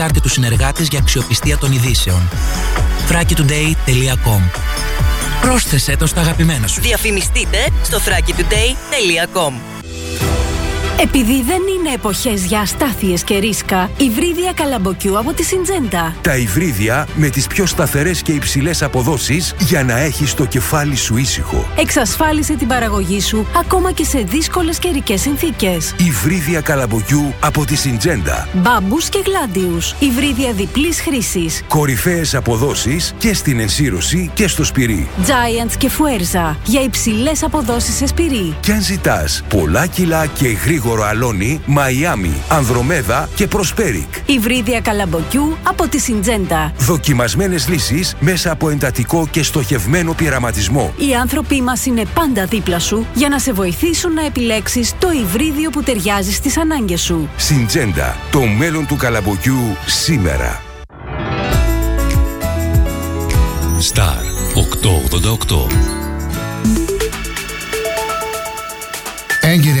Τάρτε τους συνεργάτες για αξιοπιστία των ειδήσεων. thrakitoday.com Πρόσθεσέ το στα αγαπημένα σου. Διαφημιστείτε στο thrakitoday.com επειδή δεν είναι εποχές για αστάθειες και ρίσκα, υβρίδια καλαμποκιού από τη Συντζέντα. Τα υβρίδια με τις πιο σταθερές και υψηλές αποδόσεις για να έχεις το κεφάλι σου ήσυχο. Εξασφάλισε την παραγωγή σου ακόμα και σε δύσκολες καιρικές συνθήκες. Υβρίδια καλαμποκιού από τη Συντζέντα. Μπάμπους και γλάντιους. Υβρίδια διπλής χρήσης. Κορυφαίες αποδόσεις και στην ενσύρωση και στο σπυρί. Giants και Fuerza για υψηλές αποδόσεις σε σπυρί. Και αν ζητάς πολλά κιλά και γρήγορα γρήγορο αλόνι, Μαϊάμι, Ανδρομέδα και Προσπέρικ. Υβρίδια καλαμποκιού από τη Συντζέντα. Δοκιμασμένες λύσεις μέσα από εντατικό και στοχευμένο πειραματισμό. Οι άνθρωποι μας είναι πάντα δίπλα σου για να σε βοηθήσουν να επιλέξεις το υβρίδιο που ταιριάζει στις ανάγκες σου. Συντζέντα. Το μέλλον του καλαμποκιού σήμερα. Star 888 Έγκυρη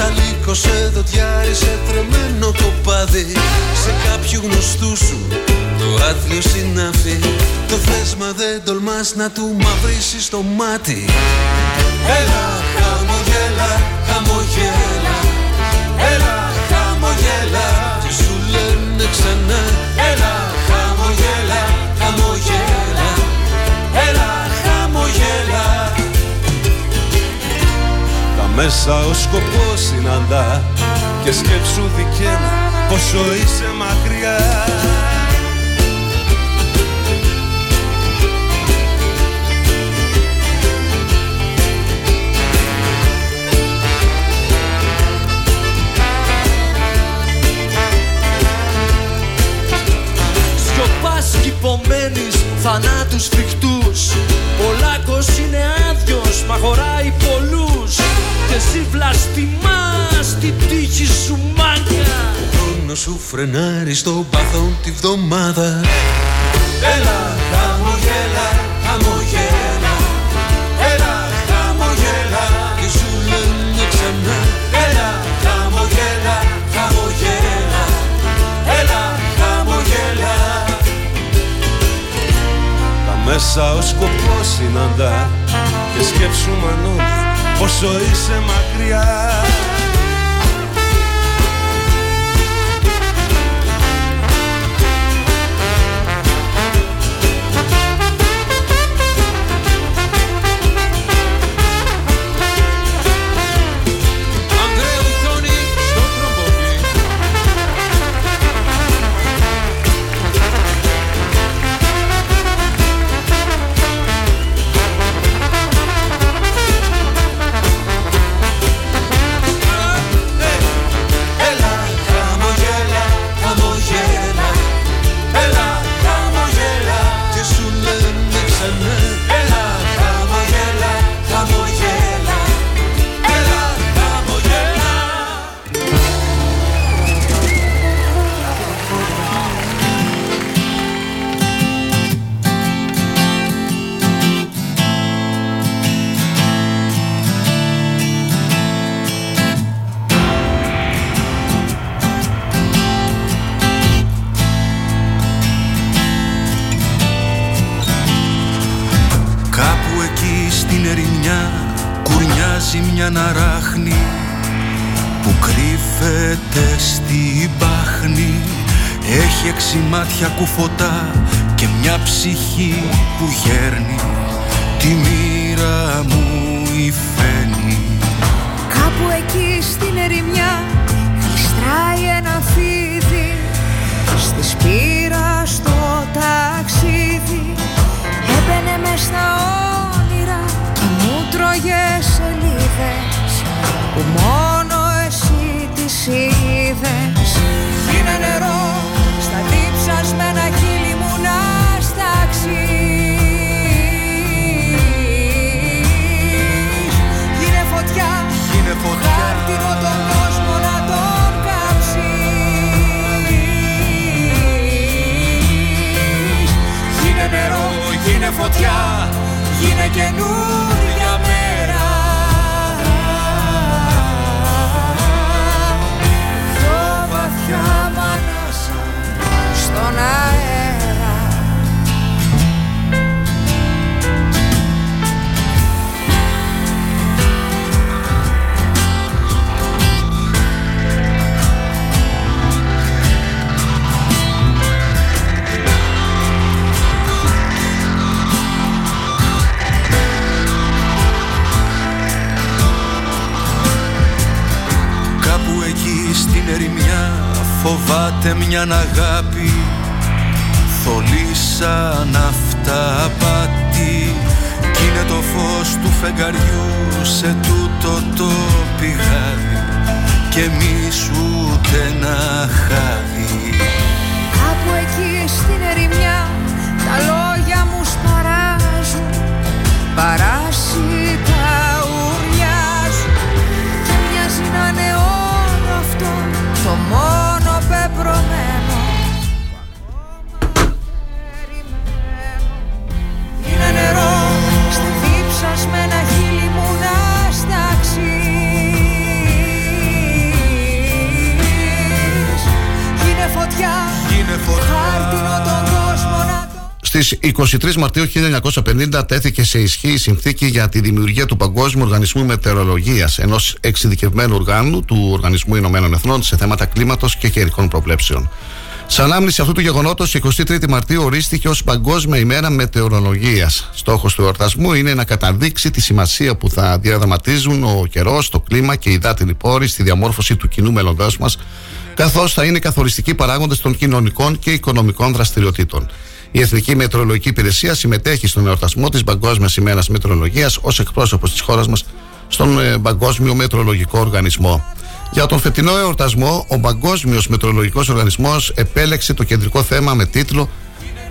Σαν λύκο σε δοντιάρι σε τρεμένο κοπάδι Σε κάποιου γνωστού σου το άθλιο συνάφι Το θέσμα δεν τολμάς να του μαυρίσεις το μάτι. Έλα χαμογέλα, χαμογέλα. Έλα χαμογέλα. Και σου λένε ξανά μέσα ο σκοπός συναντά και σκέψου δικαίνα πόσο είσαι μακριά. Σιωπάς κυπομένεις θανάτους φρικτούς. Ο λάκκος είναι άδειος μα χωράει πολλούς και εσύ βλαστημάς την τύχη σου μάγκα Μόνο σου φρενάρει στο παθόν τη βδομάδα. Έλα χαμογέλα, χαμογέλα. Έλα χαμογέλα. Και σου λένε ξανά. Έλα χαμογέλα, χαμογέλα. Έλα χαμογέλα. Τα μέσα ο σκοπός συναντά και σκέψου μανώδη όσο είσαι μακριά 23 Μαρτίου 1950 τέθηκε σε ισχύ η συνθήκη για τη δημιουργία του Παγκόσμιου Οργανισμού Μετεωρολογίας, ενός εξειδικευμένου οργάνου του Οργανισμού Ηνωμένων Εθνών σε θέματα κλίματος και καιρικών προβλέψεων. Σαν ανάμνηση αυτού του γεγονότος, η 23η Μαρτίου ορίστηκε ως Παγκόσμια ημέρα μετεωρολογίας. Στόχος του εορτασμού είναι να καταδείξει τη σημασία που θα διαδραματίζουν ο καιρός, το κλίμα και οι δάτινοι πόροι στη διαμόρφωση του κοινού μέλλοντός μας, καθώς θα είναι καθοριστικοί παράγοντες των κοινωνικών και οικονομικών δραστηριοτήτων. Η Εθνική Μετεωρολογική Υπηρεσία συμμετέχει στον εορτασμό της Παγκόσμιας ημέρα Μετεωρολογίας ως εκπρόσωπος της χώρας μας στον ε, Παγκόσμιο Μετεωρολογικό Οργανισμό. Για τον φετινό εορτασμό, ο Παγκόσμιος Μετεωρολογικός Οργανισμός επέλεξε το κεντρικό θέμα με τίτλο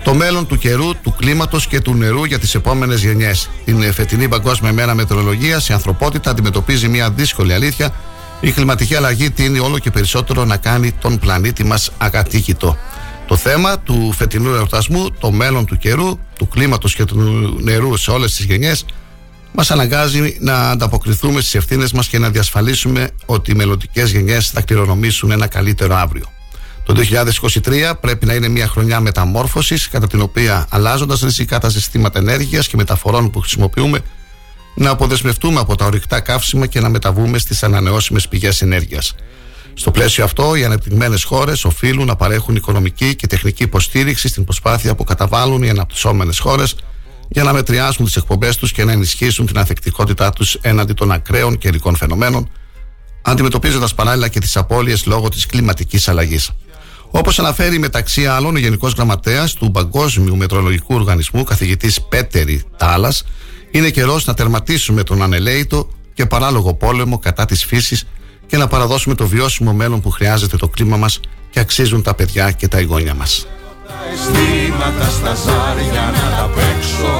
Το μέλλον του καιρού, του κλίματος και του νερού για τις επόμενες γενιές. Την ε, φετινή Παγκόσμια ημέρα Μετεωρολογίας, η ανθρωπότητα αντιμετωπίζει μια δύσκολη αλήθεια. Η κλιματική αλλαγή τίνει όλο και περισσότερο να κάνει τον πλανήτη μας ακατοίκητο. Το θέμα του φετινού εορτασμού, το μέλλον του καιρού, του κλίματος και του νερού σε όλες τις γενιές, μας αναγκάζει να ανταποκριθούμε στις ευθύνες μας και να διασφαλίσουμε ότι οι μελλοντικές γενιές θα κληρονομήσουν ένα καλύτερο αύριο. Το 2023 πρέπει να είναι μια χρονιά μεταμόρφωσης, κατά την οποία αλλάζοντας ριζικά τα συστήματα ενέργειας και μεταφορών που χρησιμοποιούμε, να αποδεσμευτούμε από τα ορυκτά καύσιμα και να μεταβούμε στις ανανεώσιμες πηγές ενέργειας. Στο πλαίσιο αυτό, οι ανεπτυγμένες χώρες οφείλουν να παρέχουν οικονομική και τεχνική υποστήριξη στην προσπάθεια που καταβάλουν οι αναπτυσσόμενες χώρες για να μετριάσουν τις εκπομπές τους και να ενισχύσουν την ανθεκτικότητά τους έναντι των ακραίων καιρικών φαινομένων, αντιμετωπίζοντας παράλληλα και τις απώλειες λόγω της κλιματικής αλλαγής. Όπως αναφέρει μεταξύ άλλων ο Γενικός Γραμματέας του Παγκόσμιου Μετρολογικού Οργανισμού, καθηγητής Πέτερη Τάλα, είναι καιρός να τερματίσουμε τον ανελαίητο και παράλογο πόλεμο κατά της φύσης και να παραδώσουμε το βιώσιμο μέλλον που χρειάζεται το κλίμα μας και αξίζουν τα παιδιά και τα εγγόνια μας. Τα αισθήματα στα ζάρια να τα παίξω.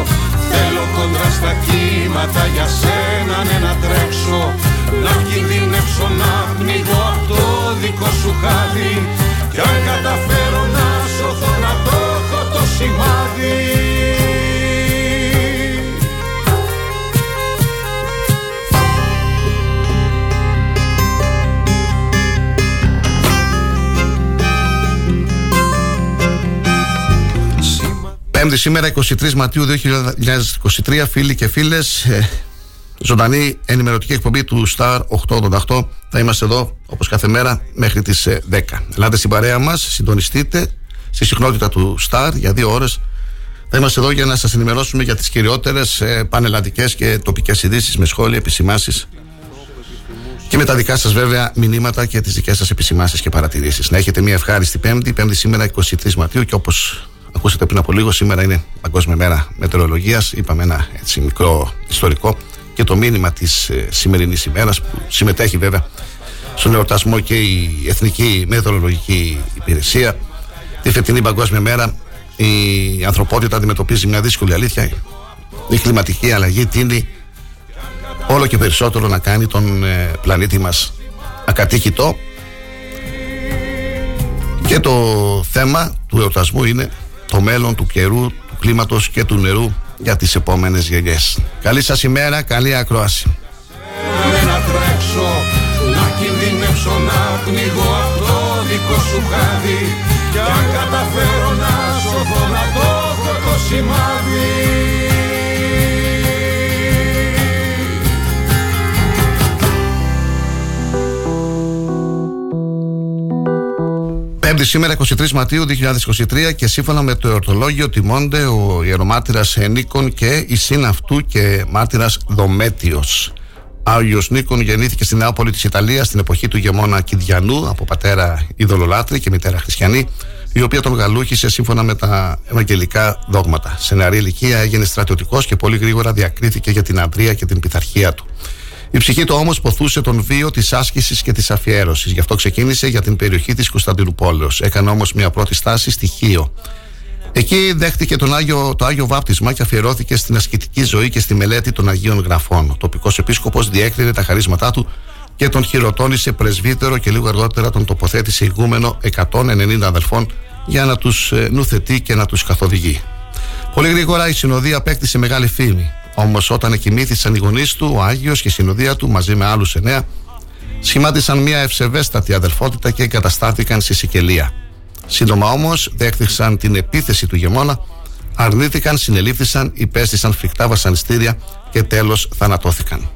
Θέλω κοντρά στα κύματα για σένα ναι να τρέξω. Να κινδυνεύσω να πνιγώ απ' το δικό σου χάδι. Κι αν καταφέρω να σωθώ να το έχω το σημάδι Πέμπτη σήμερα 23 Μαρτίου 2023 φίλοι και φίλες ε, Ζωντανή ενημερωτική εκπομπή του Star 888 Θα είμαστε εδώ όπως κάθε μέρα μέχρι τις ε, 10 Ελάτε στην παρέα μας, συντονιστείτε Στη συχνότητα του Star για δύο ώρες. Θα είμαστε εδώ για να σας ενημερώσουμε για τις κυριότερες ε, πανελλαδικές και τοπικές ειδήσεις με σχόλια, επισημάσεις και με τα δικά σας βέβαια μηνύματα και τις δικές σας επισημάσεις και παρατηρήσεις. Να έχετε μια ευχάριστη Πέμπτη, Πέμπτη σήμερα 23 Μαρτίου και όπως ακούσατε πριν από λίγο, σήμερα είναι Παγκόσμια Μέρα Μετεωρολογίας. Είπαμε ένα έτσι μικρό ιστορικό και το μήνυμα της ε, σημερινής ημέρας που συμμετέχει βέβαια στον εορτασμό και η Εθνική Μετεωρολογική Υπηρεσία. Τη φετινή Παγκόσμια Μέρα η ανθρωπότητα αντιμετωπίζει μια δύσκολη αλήθεια. Η κλιματική αλλαγή τίνει όλο και περισσότερο να κάνει τον ε, πλανήτη μας ακατοίκητο και το θέμα του εορτασμού είναι το μέλλον του καιρού, του κλίματος και του νερού για τις επόμενες γενιές. Καλή σας ημέρα, καλή ακρόαση. Να τρέξω, να κινδυνεύσω, να πνιγώ αυτό δικό σου χάδι Κι αν καταφέρω να σωθώ να το έχω το σημάδι Πέμπτη σήμερα 23 Μαρτίου 2023 και σύμφωνα με το εορτολόγιο τιμώνται ο ιερομάτυρας Νίκον και η σύν αυτού και μάρτυρας Δομέτιος. Άγιος Νίκον γεννήθηκε στην Νεάπολη της Ιταλίας στην εποχή του γεμόνα Κιδιανού από πατέρα ειδωλολάτρη και μητέρα χριστιανή η οποία τον γαλούχησε σύμφωνα με τα ευαγγελικά δόγματα. Σε νεαρή ηλικία έγινε στρατιωτικός και πολύ γρήγορα διακρίθηκε για την αντρία και την πειθαρχία του. Η ψυχή του όμως ποθούσε τον βίο της άσκησης και της αφιέρωσης. Γι' αυτό ξεκίνησε για την περιοχή της Κωνσταντινούπολεω. Έκανε όμως μια πρώτη στάση στη Χίο. Εκεί δέχτηκε τον Άγιο, το Άγιο Βάπτισμα και αφιερώθηκε στην ασκητική ζωή και στη μελέτη των Αγίων Γραφών. Ο τοπικός επίσκοπος διέκρινε τα χαρίσματά του και τον χειροτώνησε πρεσβύτερο και λίγο αργότερα τον τοποθέτησε ηγούμενο 190 αδελφών για να τους ε, νουθετεί και να τους καθοδηγεί. Πολύ γρήγορα η συνοδεία απέκτησε μεγάλη φήμη. Όμως, όταν εκοιμήθησαν οι γονείς του, ο Άγιος και η συνοδεία του μαζί με άλλους εννέα σχημάτισαν μια ευσεβέστατη αδελφότητα και εγκαταστάθηκαν στη Σικελία. Σύντομα όμως δέχτηκαν την επίθεση του γεμόνα, αρνήθηκαν, συνελήφθησαν, υπέστησαν φρικτά βασανιστήρια και τέλος θανατώθηκαν.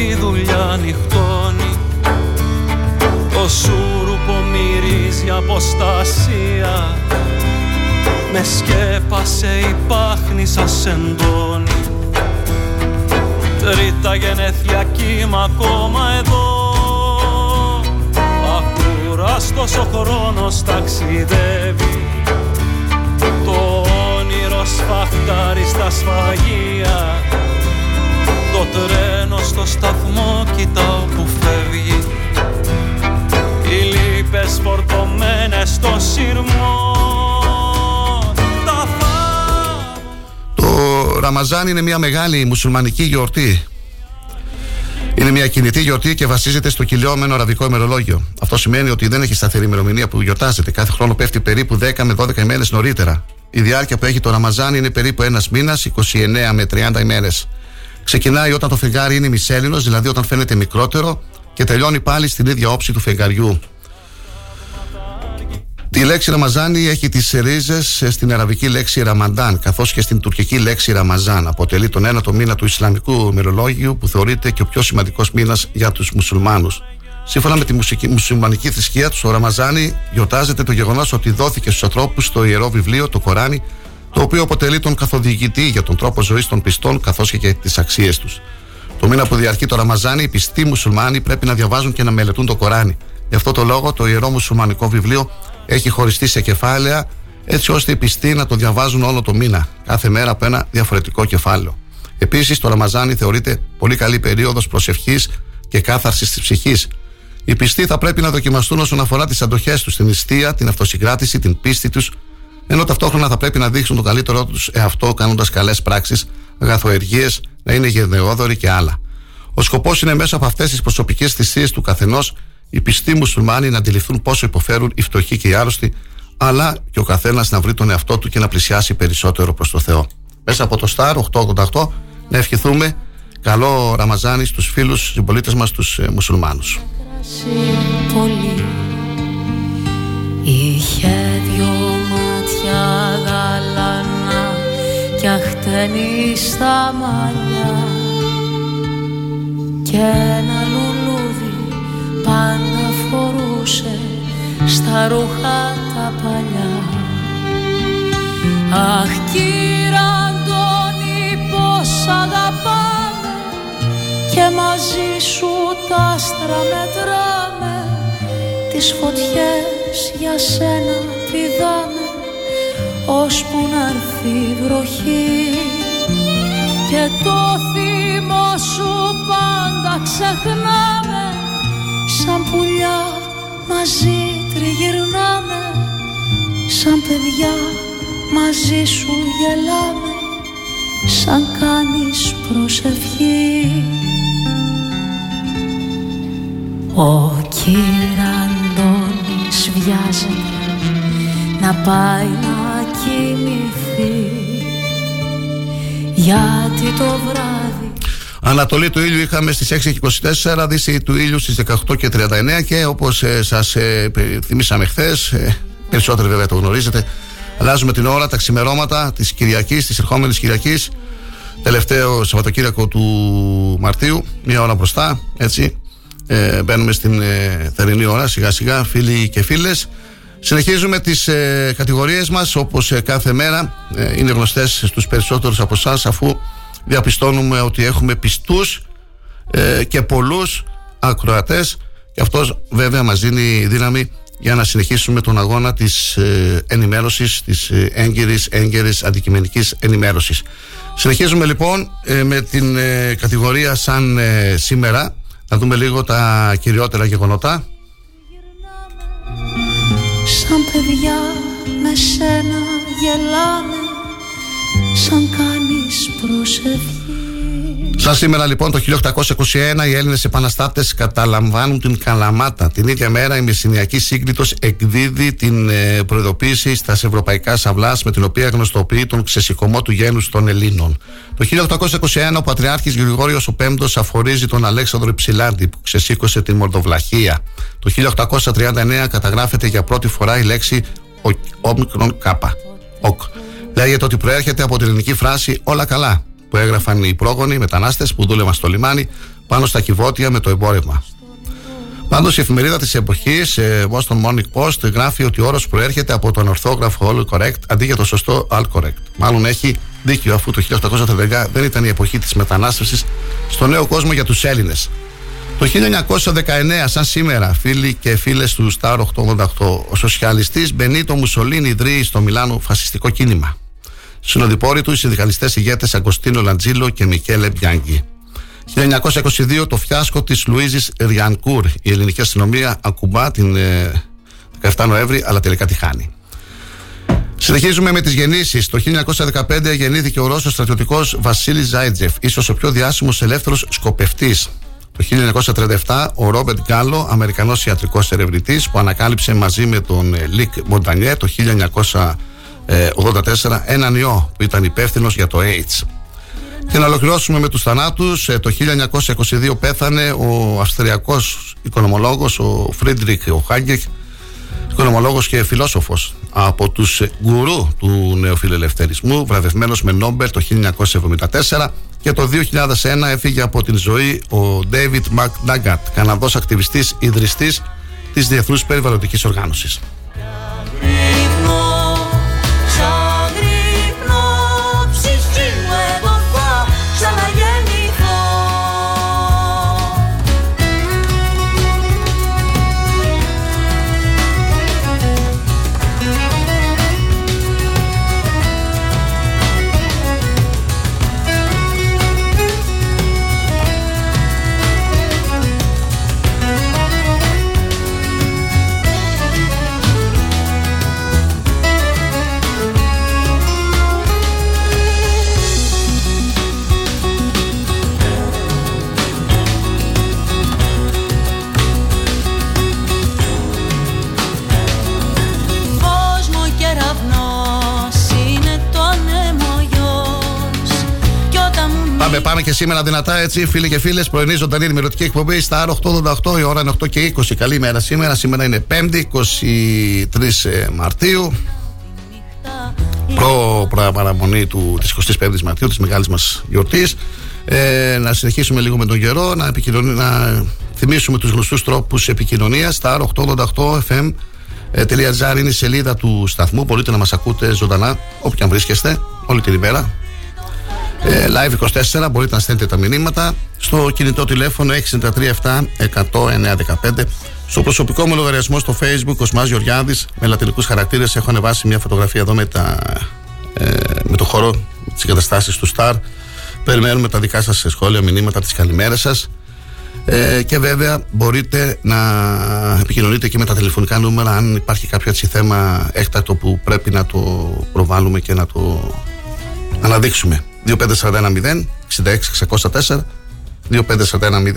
Στη δουλειά νυχτώνει Το σούρουπο μυρίζει αποστασία. Με σκέπασε η πάχνη σας εντώνει Τρίτα γενέθλια κύμα ακόμα εδώ. Ακούραστος ο χρόνος ταξιδεύει. Το όνειρο σφαχτάρει στα σφαγεία το τρένο στο σταθμό κοιτάω που φεύγει Οι λύπες φορτωμένες στο σειρμό Το Ραμαζάν είναι μια μεγάλη μουσουλμανική γιορτή είναι μια κινητή γιορτή και βασίζεται στο κυλιόμενο αραβικό ημερολόγιο. Αυτό σημαίνει ότι δεν έχει σταθερή ημερομηνία που γιορτάζεται. Κάθε χρόνο πέφτει περίπου 10 με 12 ημέρες νωρίτερα. Η διάρκεια που έχει το Ραμαζάν είναι περίπου ένας μήνας, 29 με 30 ημέρες. Ξεκινάει όταν το φεγγάρι είναι μισέλινος, δηλαδή όταν φαίνεται μικρότερο, και τελειώνει πάλι στην ίδια όψη του φεγγαριού. Τη λέξη Ραμαζάνι έχει τις ρίζες στην αραβική λέξη Ραμαντάν, καθώς και στην τουρκική λέξη Ραμαζάν. Αποτελεί τον ένατο μήνα του Ισλαμικού ημερολόγιου, που θεωρείται και ο πιο σημαντικός μήνας για τους μουσουλμάνους. Σύμφωνα με τη μουσουλμανική θρησκεία τους, ο Ραμαζάνι γιορτάζεται το γεγονός ότι δόθηκε στους ανθρώπους το ιερό βιβλίο, το Κοράνι, το οποίο αποτελεί τον καθοδηγητή για τον τρόπο ζωής των πιστών καθώς και για τις αξίες τους. Το μήνα που διαρκεί το Ραμαζάνι, οι πιστοί μουσουλμάνοι πρέπει να διαβάζουν και να μελετούν το Κοράνι. Γι' αυτό το λόγο το ιερό μουσουλμανικό βιβλίο έχει χωριστεί σε κεφάλαια, έτσι ώστε οι πιστοί να το διαβάζουν όλο το μήνα, κάθε μέρα από ένα διαφορετικό κεφάλαιο. Επίσης, το Ραμαζάνι θεωρείται πολύ καλή περίοδος προσευχής και κάθαρσης της ψυχής. Οι πιστοί θα πρέπει να δοκιμαστούν όσον αφορά τις αντοχές τους, την νηστεία, την αυτοσυγκράτηση, την πίστη τους ενώ ταυτόχρονα θα πρέπει να δείξουν το καλύτερό τους εαυτό κάνοντας καλές πράξεις, αγαθοεργίες, να είναι γενναιόδοροι και άλλα. Ο σκοπός είναι μέσα από αυτές τις προσωπικές θυσίες του καθενός οι πιστοί μουσουλμάνοι να αντιληφθούν πόσο υποφέρουν οι φτωχοί και οι άρρωστοι, αλλά και ο καθένας να βρει τον εαυτό του και να πλησιάσει περισσότερο προς το Θεό. Μέσα από το Star 888 να ευχηθούμε καλό Ραμαζάνι στους φίλους συμπολίτες μας τους ε, μουσουλμάνους. πολύ Είχε δυο μάτια γαλάνα κι αχτενή στα μαλλιά. Και ένα λουλούδι πάντα φορούσε στα ρούχα τα παλιά. Αχ κύρα Αντώνη πως αγαπάμε και μαζί σου τα άστρα μετράμε τις φωτιές για σένα πηδάμε ώσπου να έρθει η βροχή. Και το θυμό σου πάντα ξεχνάμε σαν πουλιά μαζί τριγυρνάμε σαν παιδιά μαζί σου γελάμε σαν κάνεις προσευχή. Ο Αντώνης βιάζεται να πάει να κοιμηθεί γιατί το βράδυ Ανατολή του ήλιου είχαμε στις 6 και 24, δύση του ήλιου στις 18 και 39 και όπως ε, σας ε, θυμήσαμε χθες, ε, περισσότεροι βέβαια το γνωρίζετε, αλλάζουμε την ώρα, τα ξημερώματα της Κυριακής, της ερχόμενης Κυριακής, τελευταίο Σαββατοκύριακο του Μαρτίου, μία ώρα μπροστά, έτσι, ε, μπαίνουμε στην ε, θερινή ώρα σιγά σιγά φίλοι και φίλες Συνεχίζουμε τις ε, κατηγορίες μας όπως ε, κάθε μέρα ε, είναι γνωστές στους περισσότερους από εσάς αφού διαπιστώνουμε ότι έχουμε πιστούς ε, και πολλούς ακροατές και αυτός βέβαια μας δίνει δύναμη για να συνεχίσουμε τον αγώνα της ε, ενημέρωσης, της ε, έγκυρης, έγκαιρης αντικειμενικής ενημέρωσης. Συνεχίζουμε λοιπόν με την κατηγορία σαν σήμερα να δούμε λίγο τα κυριότερα γεγονότα. Σαν παιδιά με σένα γελάμε Σαν κάνεις προσευχή Σαν σήμερα λοιπόν το 1821 οι Έλληνες επαναστάτες καταλαμβάνουν την Καλαμάτα. Την ίδια μέρα η Μεσσηνιακή Σύγκριτος εκδίδει την ε, προειδοποίηση στα ευρωπαϊκά σαυλάς με την οποία γνωστοποιεί τον ξεσηκωμό του γένους των Ελλήνων. Το 1821 ο Πατριάρχης Γρηγόριος ο Πέμπτος αφορίζει τον Αλέξανδρο Υψηλάντη που ξεσήκωσε την Μορδοβλαχία. Το 1839 καταγράφεται για πρώτη φορά η λέξη όμικρον κάπα. Λέγεται ότι προέρχεται από την ελληνική φράση όλα καλά που έγραφαν οι πρόγονοι μετανάστες που δούλευαν στο λιμάνι πάνω στα κυβότια με το εμπόρευμα. Πάντως η εφημερίδα της εποχής, Boston Morning Post, γράφει ότι ο όρος προέρχεται από τον ορθόγραφο All Correct αντί για το σωστό All Correct. Μάλλον έχει δίκιο αφού το 1830 δεν ήταν η εποχή της μετανάστευσης στο νέο κόσμο για τους Έλληνες. Το 1919, σαν σήμερα, φίλοι και φίλες του Star 888, ο σοσιαλιστής Μπενίτο Μουσολίνη ιδρύει στο Μιλάνο φασιστικό κίνημα. Συνοδοιπόροι του οι συνδικαλιστές ηγέτες Αγκοστίνο Λαντζίλο και Μικέλε Μπιάνγκη. 1922 το φιάσκο της Λουίζης Ριανκούρ. Η ελληνική αστυνομία ακουμπά την 17 ε, Νοέμβρη, αλλά τελικά τη χάνει. Συνεχίζουμε με τις γεννήσεις. Το 1915 γεννήθηκε ο Ρώσος στρατιωτικός Βασίλι Ζάιτσεφ, ίσως ο πιο διάσημος ελεύθερος σκοπευτής. Το 1937 ο Ρόμπερτ Γκάλο, Αμερικανός ιατρικός ερευνητής, που ανακάλυψε μαζί με τον ε, Λυκ Μοντανιέ το 1984 έναν ιό που ήταν υπεύθυνος για το AIDS. Και να ολοκληρώσουμε με τους θανάτους. Ε, το 1922 πέθανε ο αυστριακός οικονομολόγος, ο Φρίντριχ Χάγιεκ, οικονομολόγος και φιλόσοφος από τους γκουρού του νεοφιλελευθερισμού, βραβευμένος με Νόμπελ το 1974 και το 2001 έφυγε από την ζωή ο Ντέιβιντ Μακ Καναδός ακτιβιστής ιδρυστής της Διεθνούς Περιβαλλοντικής Οργάνωσης. Σήμερα δυνατά έτσι, φίλοι και φίλες. Πρωινή ζωντανή ενημερωτική εκπομπή στα 888, η ώρα είναι 8 και 20. Καλή μέρα σήμερα. Σήμερα είναι 5η, 23 Μαρτίου. Προ παραμονή του, της 25ης Μαρτίου, της μεγάλης μας γιορτής. Ε, να συνεχίσουμε λίγο με τον καιρό, να, να θυμίσουμε τους γνωστούς τρόπους επικοινωνίας στα 888 FM .gr είναι η σελίδα του σταθμού. Μπορείτε να μας ακούτε ζωντανά όπου και αν βρίσκεστε όλη την ημέρα. Ε, live 24 μπορείτε να στέλνετε τα μηνύματα στο κινητό τηλέφωνο 637 Στο προσωπικό μου λογαριασμό στο facebook ο Σμάς Γεωργιάδης. Με λατινικούς χαρακτήρες έχω ανεβάσει μια φωτογραφία εδώ με, τα, ε, με το χώρο τις εγκαταστάσεις του Star περιμένουμε τα δικά σας σχόλια, μηνύματα, τις καλημέρες σας. Ε, και βέβαια μπορείτε να επικοινωνείτε και με τα τηλεφωνικά νούμερα αν υπάρχει κάποιο έτσι θέμα έκτακτο που πρέπει να το προβάλλουμε και να το αναδείξουμε. 2541 66 604 2541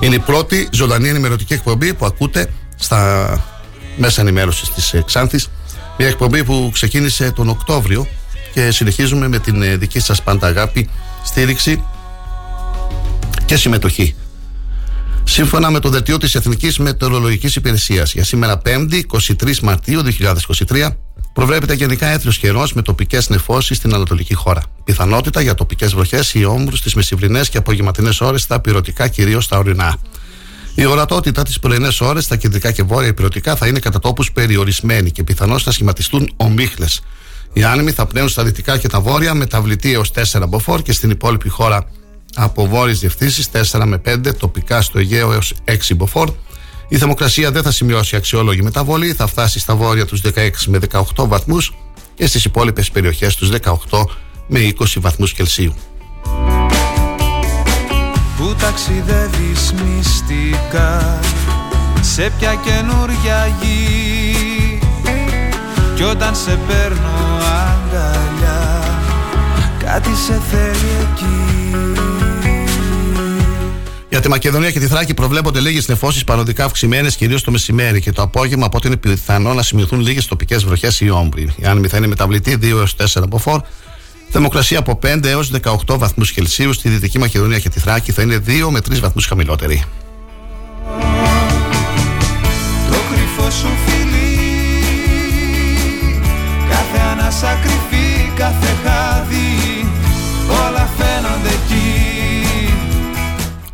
Είναι η πρώτη ζωντανή ενημερωτική εκπομπή που ακούτε στα μέσα ενημέρωσης της Ξάνθης. Μια εκπομπή που ξεκίνησε τον Οκτώβριο και συνεχίζουμε με την ε, δική σας πάντα αγάπη, στήριξη και συμμετοχή. Σύμφωνα με το δελτίο της Εθνικής Μετεωρολογικής Υπηρεσίας για σήμερα 5η 23 Μαρτίου 2023 προβλέπεται γενικά έθριο καιρός με τοπικές νεφώσεις στην Ανατολική χώρα. Πιθανότητα για τοπικές βροχές ή όμβρου στις μεσημβρινέ και απογευματινές ώρες στα πυρωτικά, κυρίως στα ορεινά. Η ορατότητα τις πρωινές ώρες στα κεντρικά και βόρεια υπηρετικά θα είναι κατά τόπους περιορισμένη και πιθανώς θα σχηματιστούν ομίχλες. Οι άνεμοι θα πνέουν στα δυτικά και τα βόρεια με ταυλιτή έως 4 μποφόρ και στην υπόλοιπη χώρα από βόρειες διευθύνσεις 4 με 5, τοπικά στο Αιγαίο έως 6 μποφόρ. Η θερμοκρασία δεν θα σημειώσει αξιόλογη μεταβολή, θα φτάσει στα βόρεια τους 16 με 18 βαθμούς και στις υπόλοιπες περιοχές τους 18 με 20 βαθμούς Κελσίου. Που ταξιδεύεις μυστικά σε ποια καινούρια γη; Κι όταν σε παίρνω αγκαλιά κάτι σε θέλει εκεί για τη Μακεδονία και τη Θράκη προβλέπονται λίγες νεφώσεις παροδικά αυξημένες κυρίως το μεσημέρι και το απόγευμα, από ό,τι είναι πιθανό να σημειωθούν λίγες τοπικές βροχές ή όμπρι. Η άνεμη θα είναι μεταβλητή 2 έως 4 από φόρ. Θερμοκρασία από 5 έως 18 βαθμούς Κελσίου. Στη Δυτική Μακεδονία και τη Θράκη θα είναι 2 με 3 βαθμούς χαμηλότερη. Το κρυφό σου φιλί, κάθε ανάσα κρυφή, κάθε χάδι,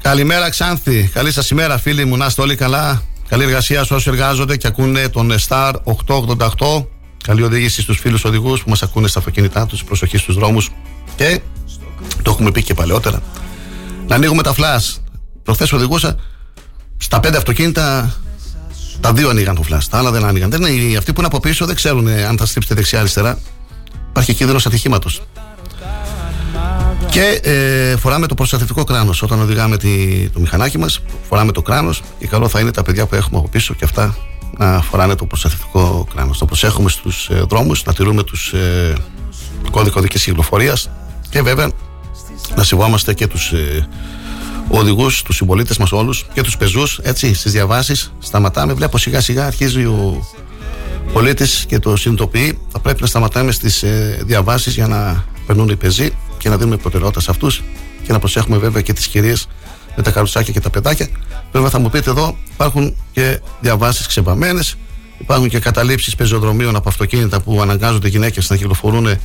Καλημέρα Ξάνθη, καλή σας ημέρα φίλοι μου, να είστε όλοι καλά. Καλή εργασία σε όσοι εργάζονται και ακούνε τον Star 888 Καλή οδήγηση στους φίλους οδηγούς που μας ακούνε στα αυτοκίνητά τους, προσοχή στους δρόμους. Και το έχουμε πει και παλαιότερα. Να ανοίγουμε τα φλάς Προχθές οδηγούσα στα πέντε αυτοκίνητα. Τα δύο ανοίγαν το φλάς, τα άλλα δεν άνοιγαν. Δεν είναι, αυτοί που είναι από πίσω δεν ξέρουν αν θα στρίψετε δεξιά-αριστερά. Υπάρχει κίνδυνος ατυχήματος. Και ε, φοράμε το προστατευτικό κράνος. Όταν οδηγάμε τη, το μηχανάκι μας, φοράμε το κράνος και καλό θα είναι τα παιδιά που έχουμε από πίσω και αυτά να φοράνε το προστατευτικό κράνος. Το προσέχουμε στους ε, δρόμους, να τηρούμε τους ε, κώδικο οδική κυκλοφορίας και βέβαια να σεβόμαστε και τους ε, οδηγούς, τους συμπολίτες μας όλους και τους πεζούς. Έτσι, στις διαβάσεις σταματάμε. Βλέπω σιγά σιγά αρχίζει ο πολίτης και το συνειδητοποιεί. Θα πρέπει να σταματάμε στις ε, διαβάσεις για να περνούν οι πεζοί και να δίνουμε προτεραιότητα σε αυτούς και να προσέχουμε βέβαια και τις κυρίες με τα καρουτσάκια και τα παιδάκια. Βέβαια θα μου πείτε εδώ υπάρχουν και διαβάσεις ξεπαμένε, υπάρχουν και καταλήψεις πεζοδρομίων από αυτοκίνητα που αναγκάζονται γυναίκες να κυκλοφορούν ε,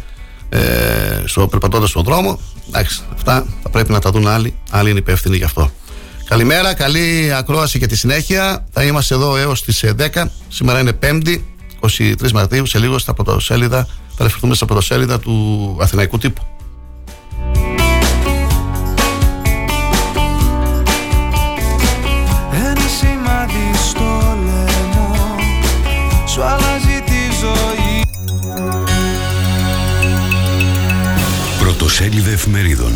στο περπατώντας στον δρόμο. Εντάξει, αυτά θα πρέπει να τα δουν άλλοι. Άλλοι είναι υπεύθυνοι γι' αυτό. Καλημέρα, καλή ακρόαση και τη συνέχεια. Θα είμαστε εδώ έως τις 10. Σήμερα είναι 5η, 23 Μαρτίου. Σε λίγο στα πρωτοσέλιδα θα ρεφερθούμε στα πρωτοσέλιδα του Αθηναϊκού τύπου. Πρωτοσέλιδα εφημερίδων.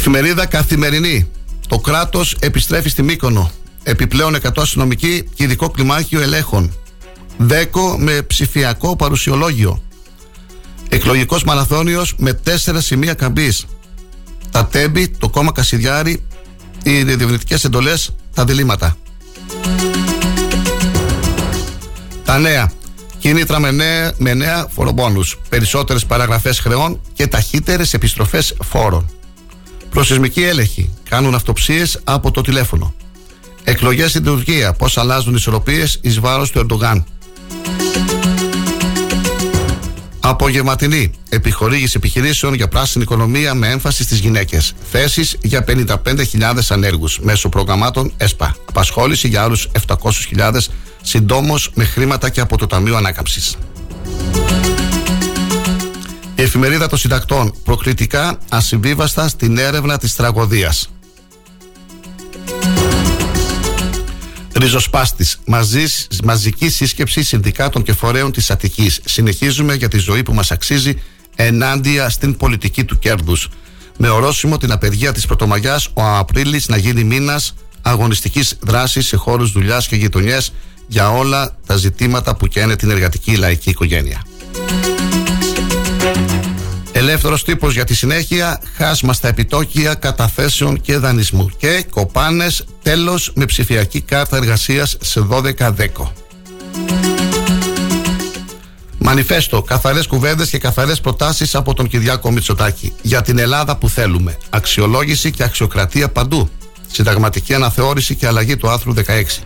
Εφημερίδα Καθημερινή. Το κράτος επιστρέφει στη Μύκονο. Επιπλέον 100 αστυνομικοί και ειδικό κλιμάκιο ελέγχων. Δέκο με ψηφιακό παρουσιολόγιο. Εκλογικός μαραθώνιος με τέσσερα σημεία καμπής. Τα τέμπη, το κόμμα Κασιδιάρη, οι διευρυντικές εντολές, τα διλήμματα. Τα νέα. Κίνητρα με νέα, με νέα φορομπόνους. Περισσότερες παραγραφές χρεών και ταχύτερες επιστροφές φόρων. Προσυσμική έλεγχη. Κάνουν αυτοψίες από το τηλέφωνο. Εκλογές στην Τουρκία. Πώς αλλάζουν οι ισορροπίες εις βάρος του Ερντογάν. Απογευματινή. Επιχορήγηση επιχειρήσεων για πράσινη οικονομία με έμφαση στις γυναίκες. Θέσεις για 55.000 ανέργους μέσω προγραμμάτων ΕΣΠΑ. Απασχόληση για άλλους 700.000 συντόμως με χρήματα και από το Ταμείο Ανάκαμψης. Η εφημερίδα των συντακτών προκλητικά ασυμβίβαστα στην έρευνα της τραγωδίας. Ριζοσπάστης. Μαζική σύσκεψη συνδικάτων και φορέων της Αττικής. Συνεχίζουμε για τη ζωή που μας αξίζει ενάντια στην πολιτική του κέρδους. Με ορόσημο την απεργία της Πρωτομαγιάς ο Απρίλης να γίνει μήνας αγωνιστικής δράσης σε χώρους δουλειάς και γειτονιές για όλα τα ζητήματα που καίνε την εργατική λαϊκή οικογένεια. Ελεύθερος τύπος για τη συνέχεια, χάσμα στα επιτόκια καταθέσεων και δανεισμού. Και κοπάνες τέλος με ψηφιακή κάρτα εργασίας σε 12 δέκο. Μανιφέστο, καθαρές κουβέντες και καθαρές προτάσεις από τον Κυριάκο Μητσοτάκη. Για την Ελλάδα που θέλουμε. Αξιολόγηση και αξιοκρατία παντού. Συνταγματική αναθεώρηση και αλλαγή του άρθρου 16.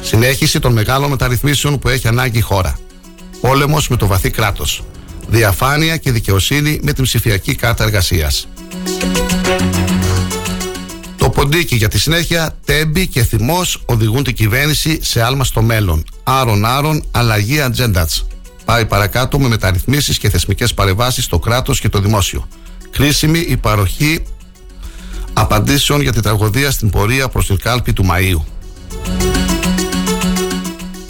Συνέχιση των μεγάλων μεταρρυθμίσεων που έχει ανάγκη η χώρα. Πόλεμος με το βαθύ κράτος διαφάνεια και δικαιοσύνη με την ψηφιακή κάρτα εργασίας. Το ποντίκι για τη συνέχεια, τέμπη και θυμός οδηγούν την κυβέρνηση σε άλμα στο μέλλον. Άρον-άρον, αλλαγή ατζέντα. Πάει παρακάτω με μεταρρυθμίσεις και θεσμικές παρεμβάσεις στο κράτος και το δημόσιο. Κρίσιμη η παροχή απαντήσεων για την τραγωδία στην πορεία προς την κάλπη του Μαΐου.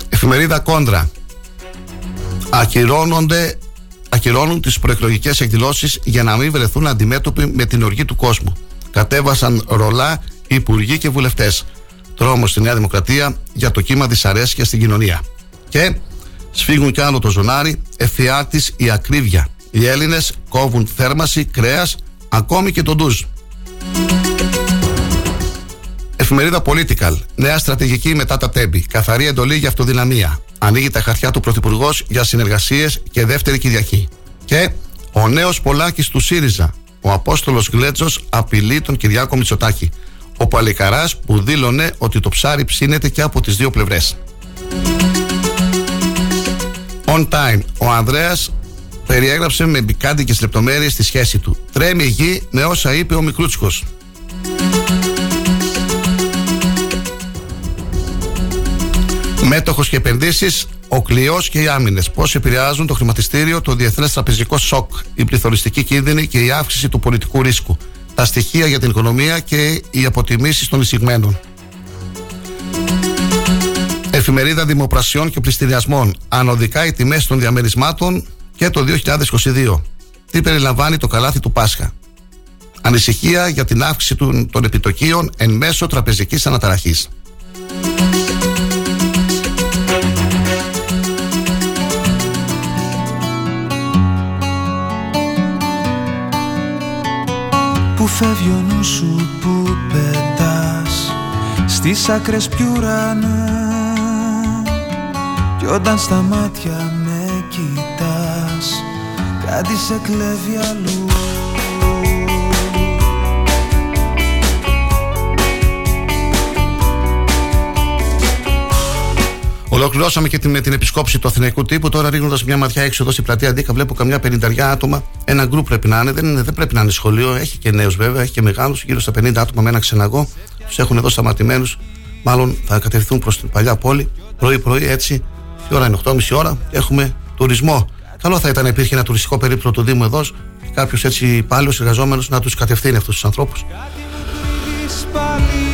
Εφημερίδα Κόντρα. Ακυρώνονται ακυρώνουν τις προεκλογικές εκδηλώσεις για να μην βρεθούν αντιμέτωποι με την οργή του κόσμου. Κατέβασαν ρολά υπουργοί και βουλευτές. Τρόμος στη Νέα Δημοκρατία για το κύμα δυσαρέσκεια στην κοινωνία. Και σφίγγουν κι άλλο το ζωνάρι, ευθιάτη η ακρίβεια. Οι Έλληνες κόβουν θέρμαση, κρέας, ακόμη και τον ντουζ. Εφημερίδα Political. Νέα στρατηγική μετά τα τέμπη. Καθαρή εντολή για αυτοδυναμία. Ανοίγει τα χαρτιά του Πρωθυπουργός για συνεργασίες και δεύτερη Κυριακή. Και ο νέος Πολάκης του ΣΥΡΙΖΑ. Ο Απόστολος Γλέτζο απειλεί τον Κυριάκο Μητσοτάκη. Ο Παλικαράς που δήλωνε ότι το ψάρι ψήνεται και από τις δύο πλευρές. On time. Ο Ανδρέας περιέγραψε με μπικάντικες λεπτομέρειες τη σχέση του. Τρέμει η γη με όσα είπε ο Μικρούτσικος. Μέτοχος και επενδύσεις, ο κλειός και οι άμυνες. Πώς επηρεάζουν το χρηματιστήριο, το διεθνές τραπεζικό σοκ, η πληθωριστική κίνδυνη και η αύξηση του πολιτικού ρίσκου. Τα στοιχεία για την οικονομία και οι αποτιμήσεις των εισηγμένων. Εφημερίδα Δημοπρασιών και Πληστηριασμών. Ανωδικά οι τιμές των διαμερισμάτων και το 2022. Τι περιλαμβάνει το καλάθι του Πάσχα; Ανησυχία για την αύξηση των επιτοκίων εν μέσω τραπεζικής αναταραχής. Φεύγει ο νους σου που πετάς Στις άκρες πιου Κι όταν στα μάτια με κοιτάς Κάτι σε κλέβει αλλού Ολοκληρώσαμε και την, με την επισκόψη του Αθηναϊκού τύπου. Τώρα ρίχνοντας μια ματιά έξω εδώ στην πλατεία Αντίκα, βλέπω καμιά πενηνταριά άτομα. Ένα γκρουπ πρέπει να είναι. Δεν, δεν πρέπει να είναι σχολείο. Έχει και νέους βέβαια, έχει και μεγάλους. Γύρω στα 50 άτομα με ένα ξεναγό. Τους έχουν εδώ σταματημένους. Μάλλον θα κατευθυνθούν προς την παλιά πόλη. Πρωί-πρωί έτσι. Η ώρα είναι 8.30 ώρα. Έχουμε τουρισμό. Καλό θα ήταν να υπήρχε ένα τουριστικό περίπτωμα του Δήμου εδώ. Κάποιος έτσι υπάλληλος εργαζόμενος να τους κατευθύνει αυτούς τους ανθρώπους.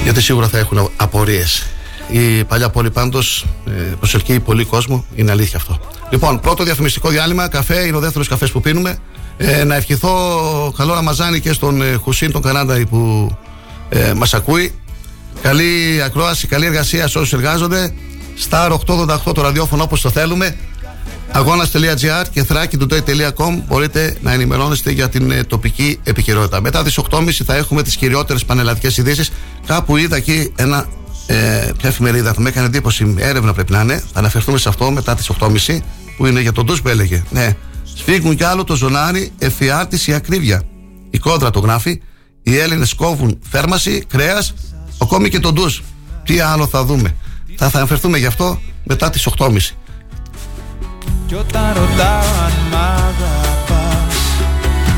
Γιατί σίγουρα θα έχουν απορίες. Η παλιά πόλη πάντως ε, προσελκύει πολύ κόσμο, είναι αλήθεια αυτό. Λοιπόν, πρώτο διαφημιστικό διάλειμμα, καφέ, είναι ο δεύτερος καφές που πίνουμε. Ε, να ευχηθώ καλό Ραμαζάνι και στον ε, Χουσίν τον Κανάντα που ε, μας ακούει. Καλή ακρόαση, καλή εργασία σε όσους εργάζονται. Star 888 το ραδιόφωνο όπως το θέλουμε. Αγώνα.gr και thrakitoday.com μπορείτε να ενημερώνεστε για την ε, τοπική επικαιρότητα. Μετά τις 8.30 θα έχουμε τις κυριότερες πανελλαδικές ειδήσεις. Κάπου είδα εκεί ένα. Ε, ποια εφημερίδα θα με έκανε εντύπωση, έρευνα πρέπει να είναι. Θα αναφερθούμε σε αυτό μετά τις 8.30 που είναι για τον Ντου που έλεγε. Ναι, σφίγγουν κι άλλο το ζωνάρι, εφιάρτηση, ακρίβεια. Η κόντρα το γράφει. Οι Έλληνες κόβουν θέρμαση, κρέας, ακόμη και τον Ντου. Τι άλλο θα δούμε. Θα, θα αναφερθούμε γι' αυτό μετά τις 8.30. Κι όταν ρωτάω αν μ' αγαπάς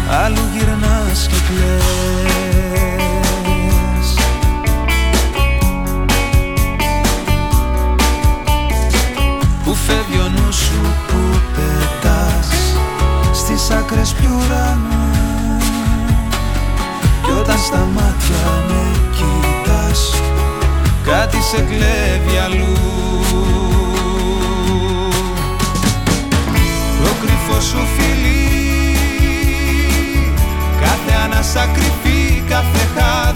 Αλλού γυρνάς και κλαις Που φεύγει ο νους σου που πετάς Στις άκρες πιου ουρανού. Κι όταν στα μάτια με κοιτάς Κάτι σε κλέβει αλλού. Το κρυφό σου φιλί Κάθε ανάσα κρυφή, κάθε χάδι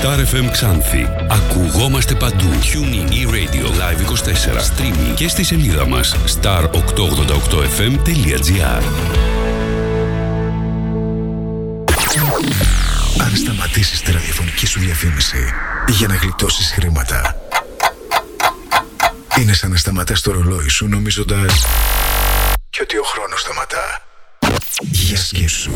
Star FM Ξάνθη. Ακουγόμαστε παντού. Tuning e-radio live 24. Streaming και στη σελίδα μας star888fm.gr Αν σταματήσεις τη ραδιοφωνική σου διαφήμιση για να γλιτώσεις χρήματα είναι σαν να σταματάς το ρολόι σου νομίζοντας και ότι ο χρόνος σταματά. Για σκέψου.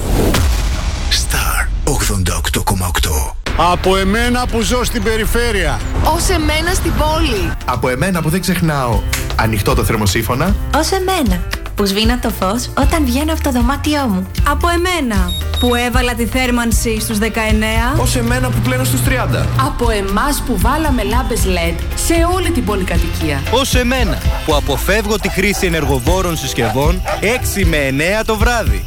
Star 88,8 Από εμένα που ζω στην περιφέρεια. Ως εμένα στην πόλη. Από εμένα που δεν ξεχνάω ανοιχτό το θερμοσύφωνα. Ως εμένα που σβήνω το φως όταν βγαίνω από το δωμάτιό μου. Από εμένα που έβαλα τη θέρμανση στους 19. Ως εμένα που πλένω στους 30. Από εμάς που βάλαμε λάμπες LED σε όλη την πολυκατοικία. Ως εμένα που αποφεύγω τη χρήση ενεργοβόρων συσκευών 6 με 9 το βράδυ.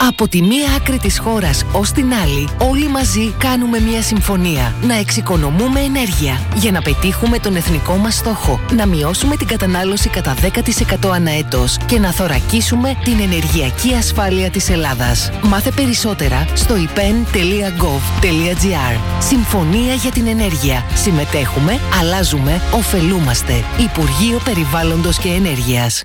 Από τη μία άκρη της χώρας ως την άλλη, όλοι μαζί κάνουμε μία συμφωνία. Να εξοικονομούμε ενέργεια για να πετύχουμε τον εθνικό μας στόχο. Να μειώσουμε την κατανάλωση κατά 10% ανά έτος και να θωρακίσουμε την ενεργειακή ασφάλεια της Ελλάδας. Μάθε περισσότερα στο ipen.gov.gr Συμφωνία για την ενέργεια. Συμμετέχουμε, αλλάζουμε, ωφελούμαστε. Υπουργείο Περιβάλλοντος και Ενέργειας.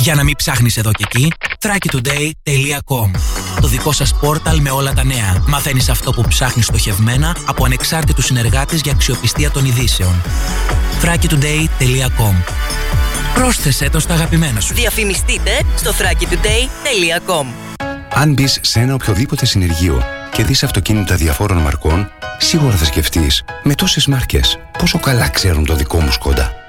Για να μην ψάχνεις εδώ και εκεί, thrakitoday.com Το δικό σας πόρταλ με όλα τα νέα. Μαθαίνεις αυτό που ψάχνεις στοχευμένα από ανεξάρτητους συνεργάτες για αξιοπιστία των ειδήσεων. thrakitoday.com Πρόσθεσέ το στα αγαπημένα σου. Διαφημιστείτε στο thrakitoday.com Αν μπεις σε ένα οποιοδήποτε συνεργείο και δεις αυτοκίνητα διαφόρων μαρκών, σίγουρα θα σκεφτείς με τόσες μάρκες πόσο καλά ξέρουν το δικό μου σκόντα.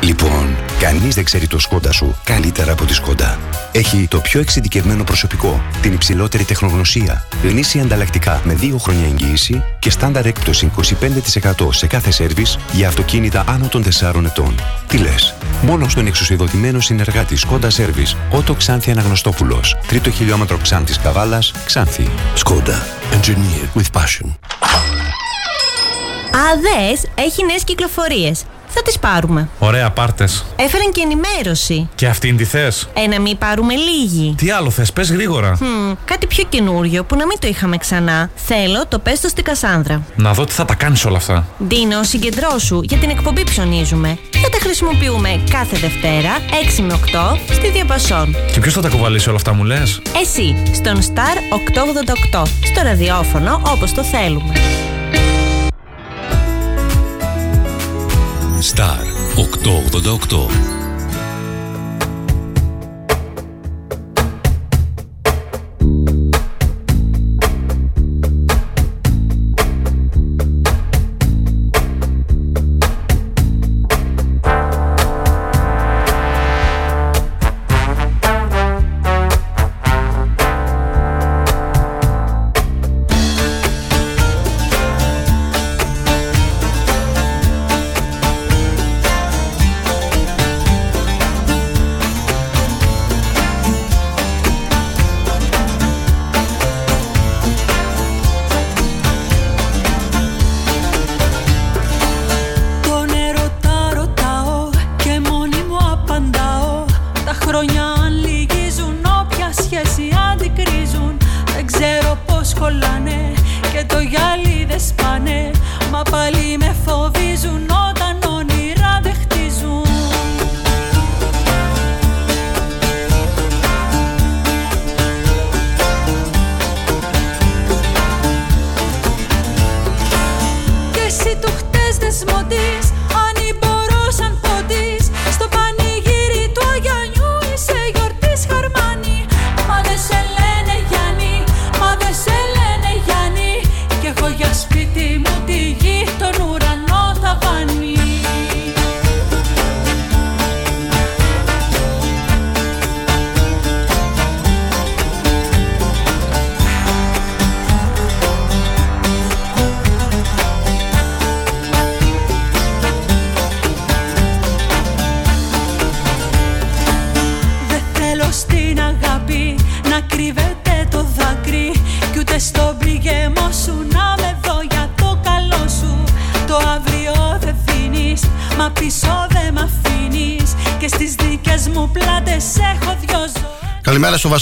Λοιπόν, κανείς δεν ξέρει το σκόντα σου καλύτερα από τη σκόντα. Έχει το πιο εξειδικευμένο προσωπικό, την υψηλότερη τεχνογνωσία, γνήσια ανταλλακτικά με 2 χρόνια εγγύηση και στάνταρ έκπτωση 25% σε κάθε σέρβις για αυτοκίνητα άνω των 4 ετών. Τι λες, μόνο στον εξουσιοδοτημένο συνεργάτη Σκόντα Σέρβις, Ότο Ξάνθη Αναγνωστόπουλος, τρίτο χιλιόμετρο Ξάνθης Καβάλας, Ξάνθη. Σκόντα. Engineer with passion. ΑΔΕΣ έχει νέες κυκλοφορίες. Θα τις πάρουμε. Ωραία, πάρτες. Έφεραν και ενημέρωση. Και αυτήν τη θες; Ε, να μην πάρουμε λίγη. Τι άλλο θες, πες γρήγορα. Χμ, κάτι πιο καινούριο που να μην το είχαμε ξανά. Θέλω το πέστο στην Κασάνδρα. Να δω τι θα τα κάνεις όλα αυτά. Ντίνο, συγκεντρώσου για την εκπομπή ψωνίζουμε. Θα τα χρησιμοποιούμε κάθε Δευτέρα 6 με 8 στη Διαπασόν. Και ποιος θα τα κουβαλήσει όλα αυτά, μου λες; Εσύ, στον Star 888, στο ραδιόφωνο όπως το θέλουμε. Star 888.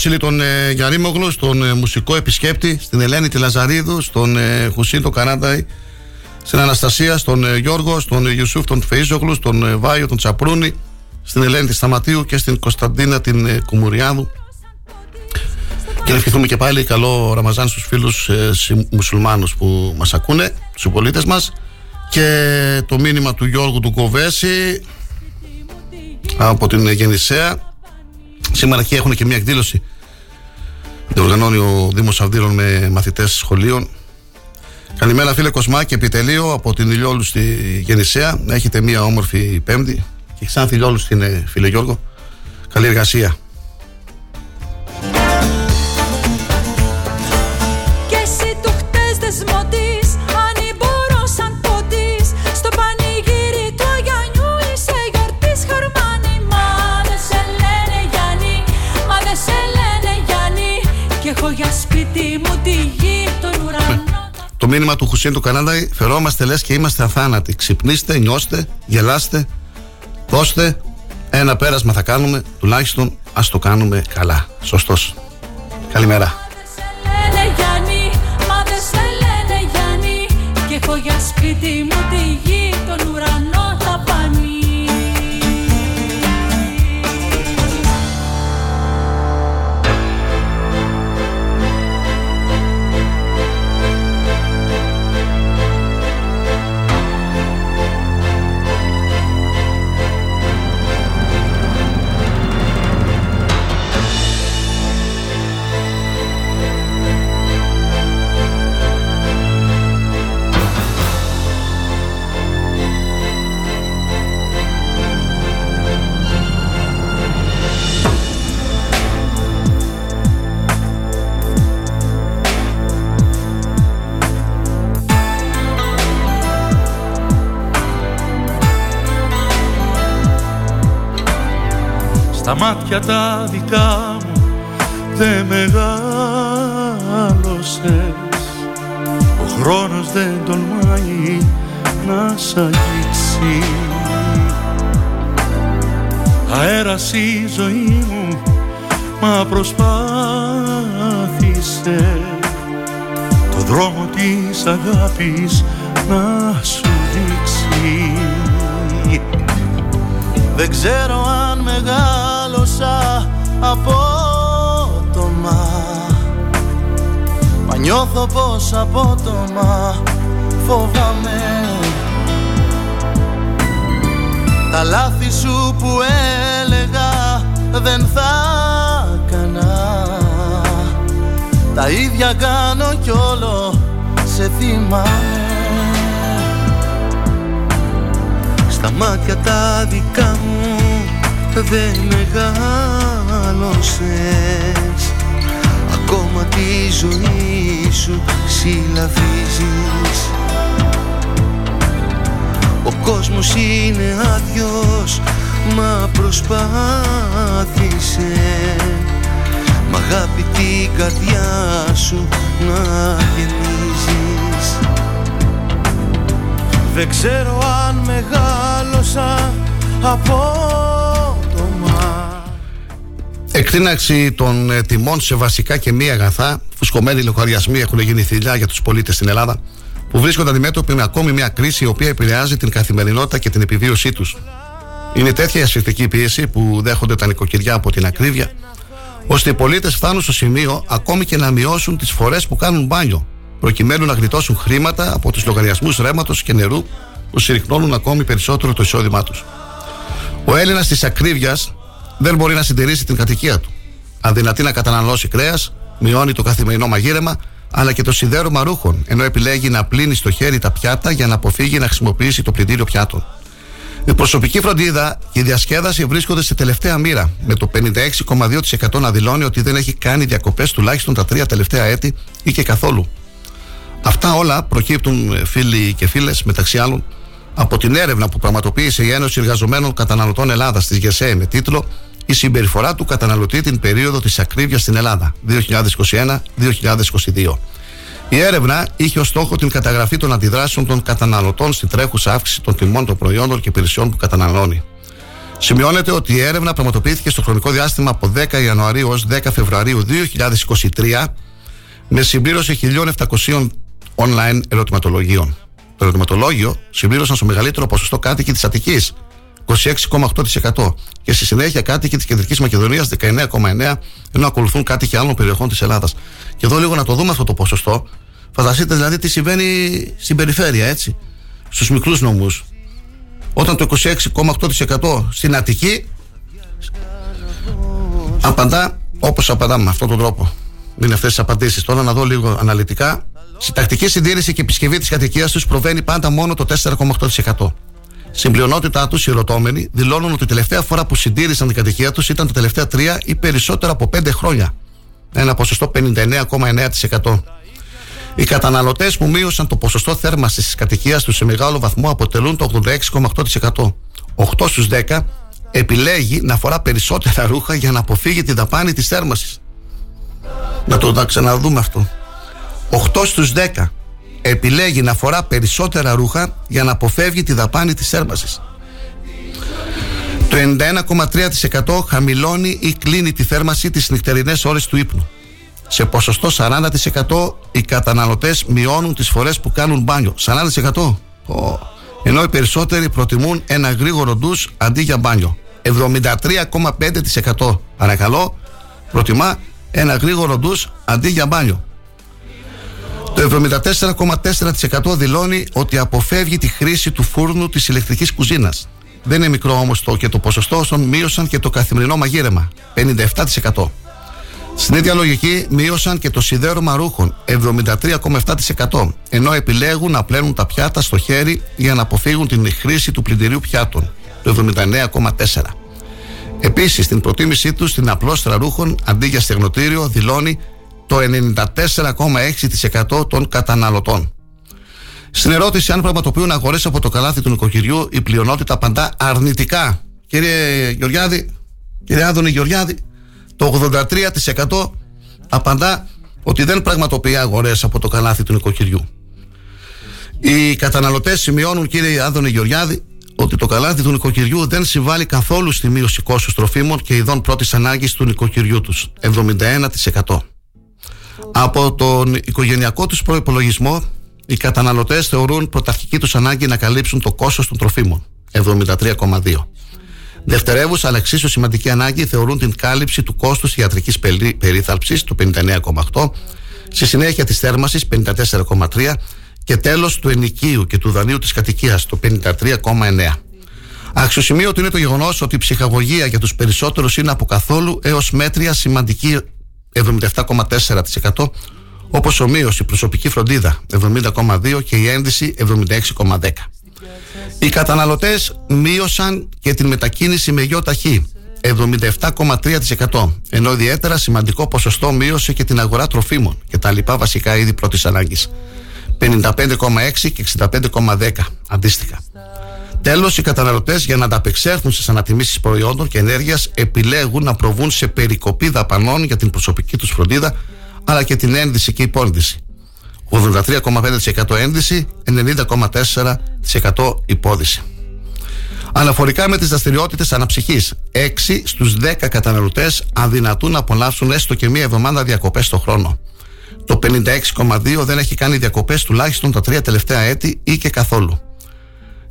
Βασίλη τον ε, Γιαρίμογλου, στον ε, μουσικό επισκέπτη, στην Ελένη τη Λαζαρίδου, στον ε, Χουσίν τον Κανάνταϊ, στην Αναστασία, στον ε, Γιώργο, στον ε, Ιουσούφ τον Φεΐζογλου, στον ε, Βάιο τον Τσαπρούνη, στην Ελένη τη Σταματίου και στην Κωνσταντίνα την ε, Κουμουριάδου. Και να ευχηθούμε και πάλι καλό Ραμαζάν στους φίλους ε, συ- μουσουλμάνους που μας ακούνε, στους πολίτες μας. Και το μήνυμα του Γιώργου του Κοβέση από την ε, Γεννησέα. Σήμερα εκεί έχουν και μια εκδήλωση. Το οργανώνει ο Δήμος Αυδείρων με μαθητές σχολείων. Καλημέρα φίλε Κοσμάκη, επιτελείο από την Ηλιόλου στη Γεννησέα. Να έχετε μια όμορφη Πέμπτη. Και ξανά Ηλιόλου στην ε, φίλε Γιώργο. Καλή εργασία. Το μήνυμα του Χουσίν του Κανάδα φερόμαστε λες και είμαστε αθάνατοι. Ξυπνήστε, νιώστε, γελάστε, δώστε. Ένα πέρασμα θα κάνουμε, τουλάχιστον ας το κάνουμε καλά. Σωστός. Καλημέρα. λένε Γιάννη Μα δεν σε λένε Γιάννη Κι έχω για σπίτι μου τη γη Στα μάτια τα δικά μου δεν μεγάλωσες. Ο χρόνος δεν τολμάει να σ' αγγίξει. Αέρας η ζωή μου μα προσπάθησε. Το δρόμο της αγάπης να σου δείξει. Δεν ξέρω αν μεγάλωσα απότομα Μα. Νιώθω πως απότομα φοβάμαι. Τα λάθη σου που έλεγα δεν θα έκανα. Τα ίδια κάνω κι όλο σε θυμάμαι. Στα μάτια τα δικά μου δεν μεγάλωσες. Ακόμα τη ζωή σου συλλαβίζεις. Ο κόσμος είναι άδειος μα προσπάθησε. Μ' αγάπη την καρδιά σου να γεμίζεις. Δεν ξέρω αν μεγάλωσα απότομα Εκτείναξη των ε, τιμών σε βασικά και μη αγαθά, φουσκωμένοι λογαριασμοί έχουν γίνει θηλιά για τους πολίτες στην Ελλάδα, που βρίσκονται αντιμέτωποι με ακόμη μια κρίση η οποία επηρεάζει την καθημερινότητα και την επιβίωσή τους. Είναι τέτοια η ασφυκτική πίεση που δέχονται τα νοικοκυριά από την ακρίβεια, ώστε οι πολίτες φτάνουν στο σημείο ακόμη και να μειώσουν τις φορές που κάνουν μπάνιο, προκειμένου να γλιτώσουν χρήματα από τους λογαριασμούς ρεύματος και νερού που συρρυκνώνουν ακόμη περισσότερο το εισόδημά τους. Ο Έλληνας της ακρίβειας δεν μπορεί να συντηρήσει την κατοικία του. Αδυνατεί να καταναλώσει κρέας, μειώνει το καθημερινό μαγείρεμα, αλλά και το σιδέρωμα ρούχων, ενώ επιλέγει να πλύνει στο χέρι τα πιάτα για να αποφύγει να χρησιμοποιήσει το πλυντήριο πιάτων. Η προσωπική φροντίδα και η διασκέδαση βρίσκονται σε τελευταία μοίρα, με το 56,2% να δηλώνει ότι δεν έχει κάνει διακοπές τουλάχιστον τα τρία τελευταία έτη ή και καθόλου. Αυτά όλα προκύπτουν, ε, φίλοι και φίλες, μεταξύ άλλων, από την έρευνα που πραγματοποίησε η Ένωση Εργαζομένων Καταναλωτών Ελλάδας της ΓΕΣΕ με τίτλο Η συμπεριφορά του καταναλωτή την περίοδο της ακρίβειας στην Ελλάδα 2021-2022. Η έρευνα είχε ως στόχο την καταγραφή των αντιδράσεων των καταναλωτών στη τρέχουσα αύξηση των τιμών των προϊόντων και υπηρεσιών που καταναλώνει. Σημειώνεται ότι η έρευνα πραγματοποιήθηκε στο χρονικό διάστημα από 10 Ιανουαρίου έως 10 Φεβρουαρίου 2023 με συμπλήρωση 1.700 online ερωτηματολογίων. Το ερωτηματολόγιο συμπλήρωσαν στο μεγαλύτερο ποσοστό κάτοικοι της Αττικής, 26,8% και στη συνέχεια κάτοικοι της Κεντρικής Μακεδονίας 19,9% ενώ ακολουθούν κάτοικοι άλλων περιοχών της Ελλάδας. Και εδώ λίγο να το δούμε αυτό το ποσοστό. Φανταστείτε δηλαδή τι συμβαίνει στην περιφέρεια, έτσι. Στους μικρούς νομούς. Όταν το 26,8% στην Αττική απαντά όπως απαντάμε με αυτόν τον τρόπο. Είναι αυτές τις απαντήσεις. Τώρα να δω λίγο αναλυτικά. Στη τακτική συντήρηση και επισκευή της κατοικίας τους προβαίνει πάντα μόνο το 4,8%. Στην πλειονότητά τους, οι ερωτώμενοι δηλώνουν ότι η τελευταία φορά που συντήρησαν την κατοικία τους ήταν τα τελευταία τρία ή περισσότερα από πέντε χρόνια. Ένα ποσοστό 59,9%. Οι καταναλωτές που μείωσαν το ποσοστό θέρμανσης της κατοικίας τους σε μεγάλο βαθμό αποτελούν το 86,8%. 8 στους 10 επιλέγει να φορά περισσότερα ρούχα για να αποφύγει τη δαπάνη της θέρμανσης. Να το να ξαναδούμε αυτό. 8 στους 10 επιλέγει να φορά περισσότερα ρούχα για να αποφεύγει τη δαπάνη της θέρμασης. Το 91,3% χαμηλώνει ή κλείνει τη θέρμαση τις νυχτερινές ώρες του ύπνου. Σε ποσοστό 40% οι καταναλωτές μειώνουν τις φορές που κάνουν μπάνιο. 40%! Ενώ οι περισσότεροι προτιμούν ένα γρήγορο ντους αντί για μπάνιο. 73,5% παρακαλώ προτιμά ένα γρήγορο ντους αντί για μπάνιο. Το 74,4% δηλώνει ότι αποφεύγει τη χρήση του φούρνου της ηλεκτρικής κουζίνας. Δεν είναι μικρό όμως το και το ποσοστό όσων μείωσαν και το καθημερινό μαγείρεμα. 57%. Στην ίδια λογική μείωσαν και το σιδέρωμα ρούχων 73,7% ενώ επιλέγουν να πλένουν τα πιάτα στο χέρι για να αποφύγουν την χρήση του πλυντηρίου πιάτων το 79,4%. Επίσης στην προτίμησή τους στην απλώστρα ρούχων αντί για στεγνοτήριο δηλώνει το 94,6% των καταναλωτών. Στην ερώτηση αν πραγματοποιούν αγορές από το καλάθι του νοικοκυριού, η πλειονότητα απαντά αρνητικά. Κύριε Γεωργιάδη, κύριε Άδωνη Γεωργιάδη, το 83% απαντά ότι δεν πραγματοποιεί αγορές από το καλάθι του νοικοκυριού. Οι καταναλωτές σημειώνουν, κύριε Άδωνη Γεωργιάδη, ότι το καλάθι του νοικοκυριού δεν συμβάλλει καθόλου στη μείωση κόστους τροφίμων και ειδών πρώτης ανάγκης του νοικοκυριού τους. 71%. Από τον οικογενειακό τους προπολογισμό, οι καταναλωτές θεωρούν πρωταρχική τους ανάγκη να καλύψουν το κόστος των τροφίμων. 73,2. Δευτερεύουσα, αλλά εξίσου σημαντική ανάγκη θεωρούν την κάλυψη του κόστους ιατρικής περίθαλψης, το 59,8. Στη συνέχεια της θέρμανσης, 54,3. Και τέλος του ενοικίου και του δανείου της κατοικίας, το 53,9. Αξιοσημείωτο είναι το γεγονός ότι η ψυχαγωγία για τους περισσότερους είναι από καθόλου έως μέτρια σημαντική 77,4% όπως ομοίως η προσωπική φροντίδα 70,2% και η ένδυση 76,10%. Οι καταναλωτές μείωσαν και την μετακίνηση με γιο ταχύ 77,3% ενώ ιδιαίτερα σημαντικό ποσοστό μείωσε και την αγορά τροφίμων και τα λοιπά βασικά είδη πρώτης ανάγκης 55,6% και 65,10% αντίστοιχα. Τέλος, οι καταναλωτές για να ανταπεξέλθουν στις ανατιμήσεις προϊόντων και ενέργειας επιλέγουν να προβούν σε περικοπή δαπανών για την προσωπική τους φροντίδα αλλά και την ένδυση και υπόνδυση. 83,5% ένδυση, 90,4% υπόδυση. Αναφορικά με τις δραστηριότητες αναψυχής, 6 στους 10 καταναλωτές αδυνατούν να απολαύσουν έστω και μία εβδομάδα διακοπές το χρόνο. Το 56,2 δεν έχει κάνει διακοπές τουλάχιστον τα τρία τελευταία έτη ή και καθόλου.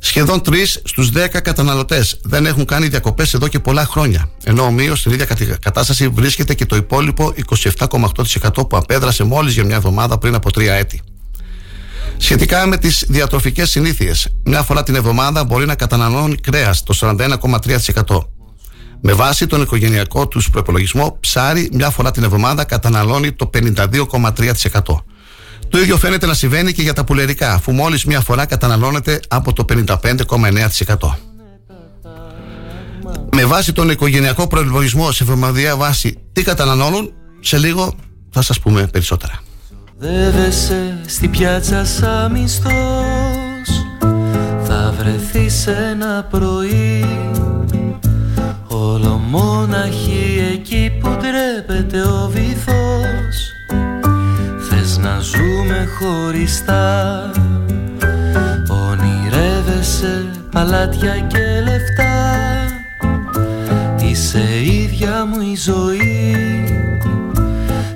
Σχεδόν 3 στους 10 καταναλωτές δεν έχουν κάνει διακοπές εδώ και πολλά χρόνια. Ενώ ομοίω στην ίδια κατάσταση βρίσκεται και το υπόλοιπο 27,8% που απέδρασε μόλις για μια εβδομάδα πριν από 3 έτη. Σχετικά με τις διατροφικές συνήθειες, μια φορά την εβδομάδα μπορεί να καταναλώνει κρέας το 41,3%. Με βάση τον οικογενειακό τους προπολογισμό, ψάρι μια φορά την εβδομάδα καταναλώνει το 52,3%. Το ίδιο φαίνεται να συμβαίνει και για τα πουλερικά, αφού μόλις μία φορά καταναλώνεται από το 55,9%. Με βάση τον οικογενειακό προϋπολογισμό σε εβδομαδιαία βάση τι καταναλώνουν, σε λίγο θα σας πούμε περισσότερα. Δεύεσαι στη πιάτσα σαν μισθός Θα βρεθείς ένα πρωί Όλο μόναχη εκεί που ντρέπεται ο βυθός να ζούμε χωριστά. Ονειρεύεσαι παλάτια και λεφτά. Είσαι ίδια μου η ζωή.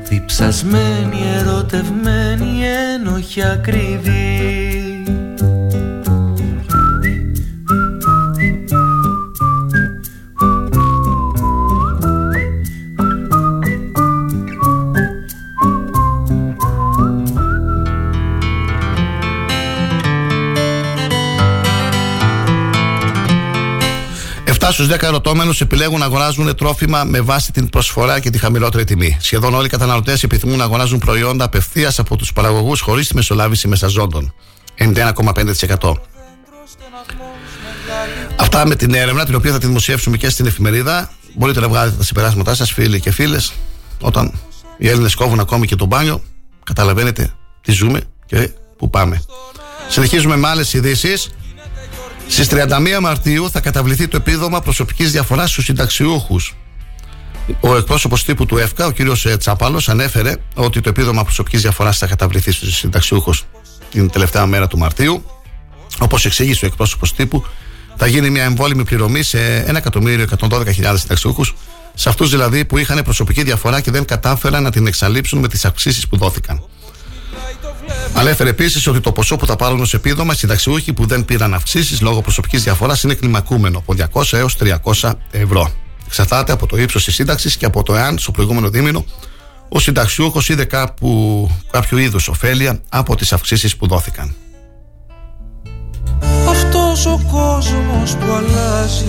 Διψασμένη, ερωτευμένη, ένοχη ακριβή στους 10 ερωτώμενους επιλέγουν να αγοράζουν τρόφιμα με βάση την προσφορά και τη χαμηλότερη τιμή. Σχεδόν όλοι οι καταναλωτές επιθυμούν να αγοράζουν προϊόντα απευθείας από τους παραγωγούς χωρίς τη μεσολάβηση μεσαζόντων. 91,5%. Αυτά με την έρευνα, την οποία θα τη δημοσιεύσουμε και στην εφημερίδα. Μπορείτε να βγάλετε τα συμπεράσματά σας, φίλοι και φίλες. Όταν οι Έλληνες κόβουν ακόμη και το μπάνιο, καταλαβαίνετε τι ζούμε και πού πάμε. Συνεχίζουμε με άλλες ειδήσεις. Στις 31 Μαρτίου θα καταβληθεί το επίδομα προσωπικής διαφοράς στους συνταξιούχους. Ο εκπρόσωπος τύπου του ΕΦΚΑ, ο κ. Τσάπαλος, ανέφερε ότι το επίδομα προσωπικής διαφοράς θα καταβληθεί στους συνταξιούχους την τελευταία μέρα του Μαρτίου. Όπως εξήγησε ο εκπρόσωπος τύπου, θα γίνει μια εμβόλυμη πληρωμή σε 1.112.000 συνταξιούχους, σε αυτούς δηλαδή που είχαν προσωπική διαφορά και δεν κατάφεραν να την εξαλείψουν με τις αυξήσεις που δόθηκαν. Ανέφερε επίσης ότι το ποσό που θα πάρουν ως επίδομα οι συνταξιούχοι που δεν πήραν αυξήσεις λόγω προσωπικής διαφοράς είναι κλιμακούμενο από 200 έως 300 ευρώ. Εξαρτάται από το ύψος της σύνταξης και από το εάν στο προηγούμενο δίμηνο ο συνταξιούχος είδε κάπου, κάποιο είδους ωφέλεια από τις αυξήσεις που δόθηκαν. Αυτός ο κόσμος που αλλάζει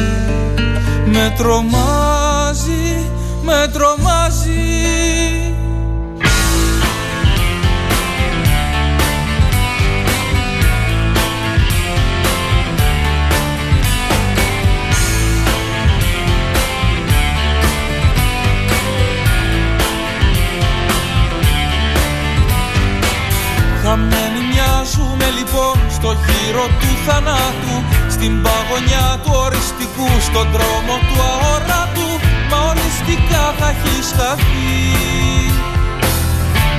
Με τρομάζει, με τρομάζει Χαμένοι μοιάζουμε λοιπόν στο χείρο του θανάτου Στην παγωνιά του οριστικού, στον δρόμο του αόρατου Μα οριστικά θα έχει χαθεί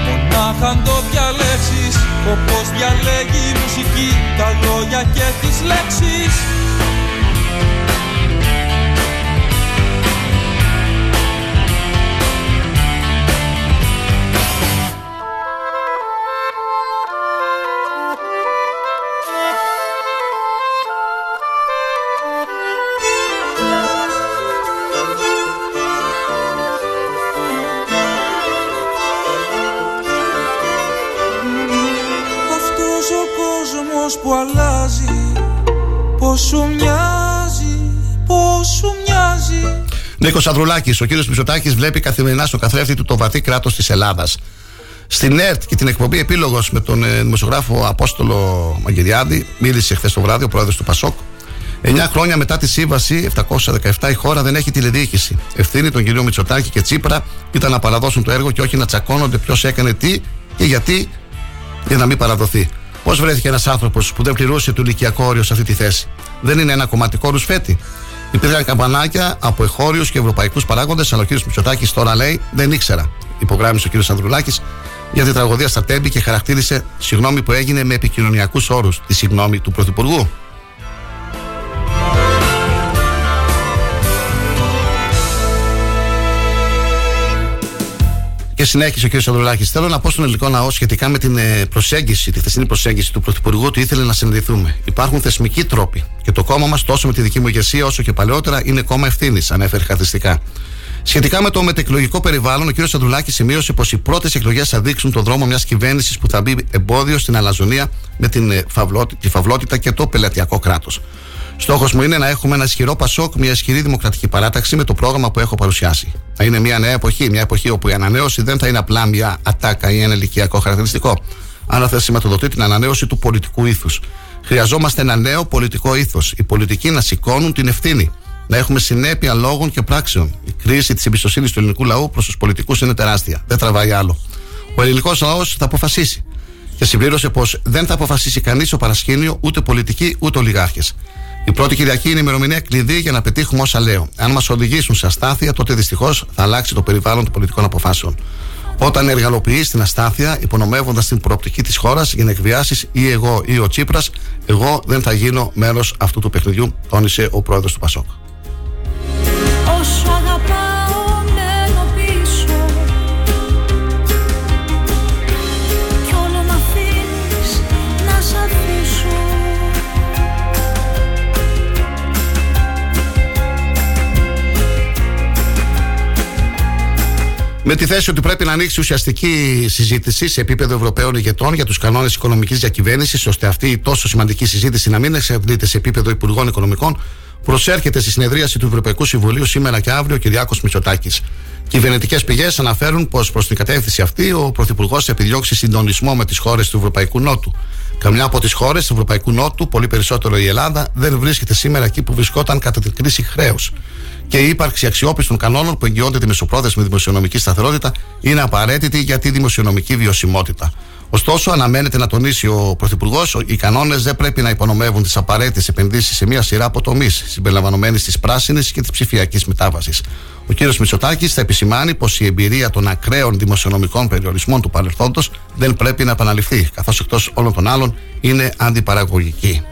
Μονάχα αν το διαλέξεις Όπως διαλέγει η μουσική Τα λόγια και τις λέξεις κόσμος που αλλάζει Πώς σου μοιάζει, πώς σου μοιάζει Νίκος Ανδρουλάκης, ο κύριος Μητσοτάκης βλέπει καθημερινά στο καθρέφτη του το βαθύ κράτος της Ελλάδας. Στην ΕΡΤ και την εκπομπή Επίλογος με τον ε, δημοσιογράφο Απόστολο Μαγκυριάδη, μίλησε χθες το βράδυ ο πρόεδρος του Πασόκ. 9 χρόνια μετά τη σύμβαση 717 η χώρα δεν έχει τηλεδιοίκηση. Ευθύνη των κυρίων Μητσοτάκη και Τσίπρα ήταν να παραδώσουν το έργο και όχι να τσακώνονται ποιος έκανε τι και γιατί για να μην παραδοθεί. Πώς βρέθηκε ένας άνθρωπος που δεν πληρούσε το ηλικιακό όριο σε αυτή τη θέση; Δεν είναι ένα κομματικό ρουσφέτη. Υπήρχαν καμπανάκια από εχώριους και ευρωπαϊκούς παράγοντες, αλλά ο κ. Μητσοτάκης τώρα λέει δεν ήξερα. Υπογράμμισε ο κ. Ανδρουλάκης για την τραγωδία στα Τέμπη και χαρακτήρισε συγγνώμη που έγινε με επικοινωνιακούς όρους τη συγγνώμη του Πρωθυπουργού. Και συνέχισε ο κ. Ανδρουλάκη. Θέλω να πω στον ελληνικό λαό σχετικά με την ε, προσέγγιση, τη χθεσινή προσέγγιση του Πρωθυπουργού ότι ήθελε να συνδεθούμε. Υπάρχουν θεσμικοί τρόποι. Και το κόμμα μας, τόσο με τη δική μου ηγεσία όσο και παλαιότερα, είναι κόμμα ευθύνης, ανέφερε χαρακτηριστικά. Σχετικά με το μετεκλογικό περιβάλλον, ο κ. Σαντουλάκης σημείωσε πως οι πρώτες εκλογές θα δείξουν τον δρόμο μιας κυβέρνησης που θα μπει εμπόδιο στην αλαζονία με την ε, φαυλότη- τη φαυλότητα και το πελατειακό κράτος. Στόχος μου είναι να έχουμε ένα ισχυρό Πασόκ, μια ισχυρή δημοκρατική παράταξη με το πρόγραμμα που έχω παρουσιάσει. Θα είναι μια νέα εποχή, μια εποχή όπου η ανανέωση δεν θα είναι απλά μια ατάκα ή ένα ηλικιακό χαρακτηριστικό, αλλά θα σηματοδοτεί την ανανέωση του πολιτικού ήθους. Χρειαζόμαστε ένα νέο πολιτικό ήθος. Οι πολιτικοί να σηκώνουν την ευθύνη. Να έχουμε συνέπεια λόγων και πράξεων. Η κρίση της εμπιστοσύνης του ελληνικού λαού προς τους πολιτικούς είναι τεράστια. Δεν τραβάει άλλο. Ο ελληνικός λαός θα αποφασίσει. Και συμπλήρωσε πως δεν θα αποφασίσει κανείς στο παρασκήνιο, ούτε πολιτικοί ούτε ολιγάρχες. Η πρώτη Κυριακή είναι η ημερομηνία κλειδί για να πετύχουμε όσα λέω. Αν μας οδηγήσουν σε αστάθεια, τότε δυστυχώς θα αλλάξει το περιβάλλον των πολιτικών αποφάσεων. Όταν εργαλοποιείς την αστάθεια, υπονομεύοντας την προοπτική της χώρας για να εκβιάσεις ή εγώ ή ο Τσίπρας, εγώ δεν θα γίνω μέρος αυτού του παιχνιδιού, τόνισε ο πρόεδρος του Πασόκ. Με τη θέση ότι πρέπει να ανοίξει ουσιαστική συζήτηση σε επίπεδο Ευρωπαίων ηγετών για τους κανόνες οικονομικής διακυβέρνησης, ώστε αυτή η τόσο σημαντική συζήτηση να μην εξαρτείται σε επίπεδο Υπουργών Οικονομικών, προσέρχεται στη συνεδρίαση του Ευρωπαϊκού Συμβουλίου σήμερα και αύριο ο Κυριάκος Μητσοτάκης. Κυβερνητικές πηγές αναφέρουν πως προς την κατεύθυνση αυτή ο Πρωθυπουργός θα επιδιώξει συντονισμό με τις χώρες του Ευρωπαϊκού Νότου. Καμιά από τις χώρες του Ευρωπαϊκού Νότου, πολύ περισσότερο η Ελλάδα, δεν βρίσκεται σήμερα εκεί που βρισκόταν κατά την κρίση χρέους. Και η ύπαρξη αξιόπιστων κανόνων που εγγυώνται τη μεσοπρόθεσμη δημοσιονομική σταθερότητα είναι απαραίτητη για τη δημοσιονομική βιωσιμότητα. Ωστόσο, αναμένεται να τονίσει ο Πρωθυπουργός, οι κανόνες δεν πρέπει να υπονομεύουν τις απαραίτητες επενδύσεις σε μια σειρά από τομείς, συμπεριλαμβανομένης της πράσινης και της ψηφιακής μετάβασης. Ο κ. Μητσοτάκης θα επισημάνει πως η εμπειρία των ακραίων δημοσιονομικών περιορισμών του παρελθόντος δεν πρέπει να επαναληφθεί, καθώς εκτός όλων των άλλων είναι αντιπαραγωγική.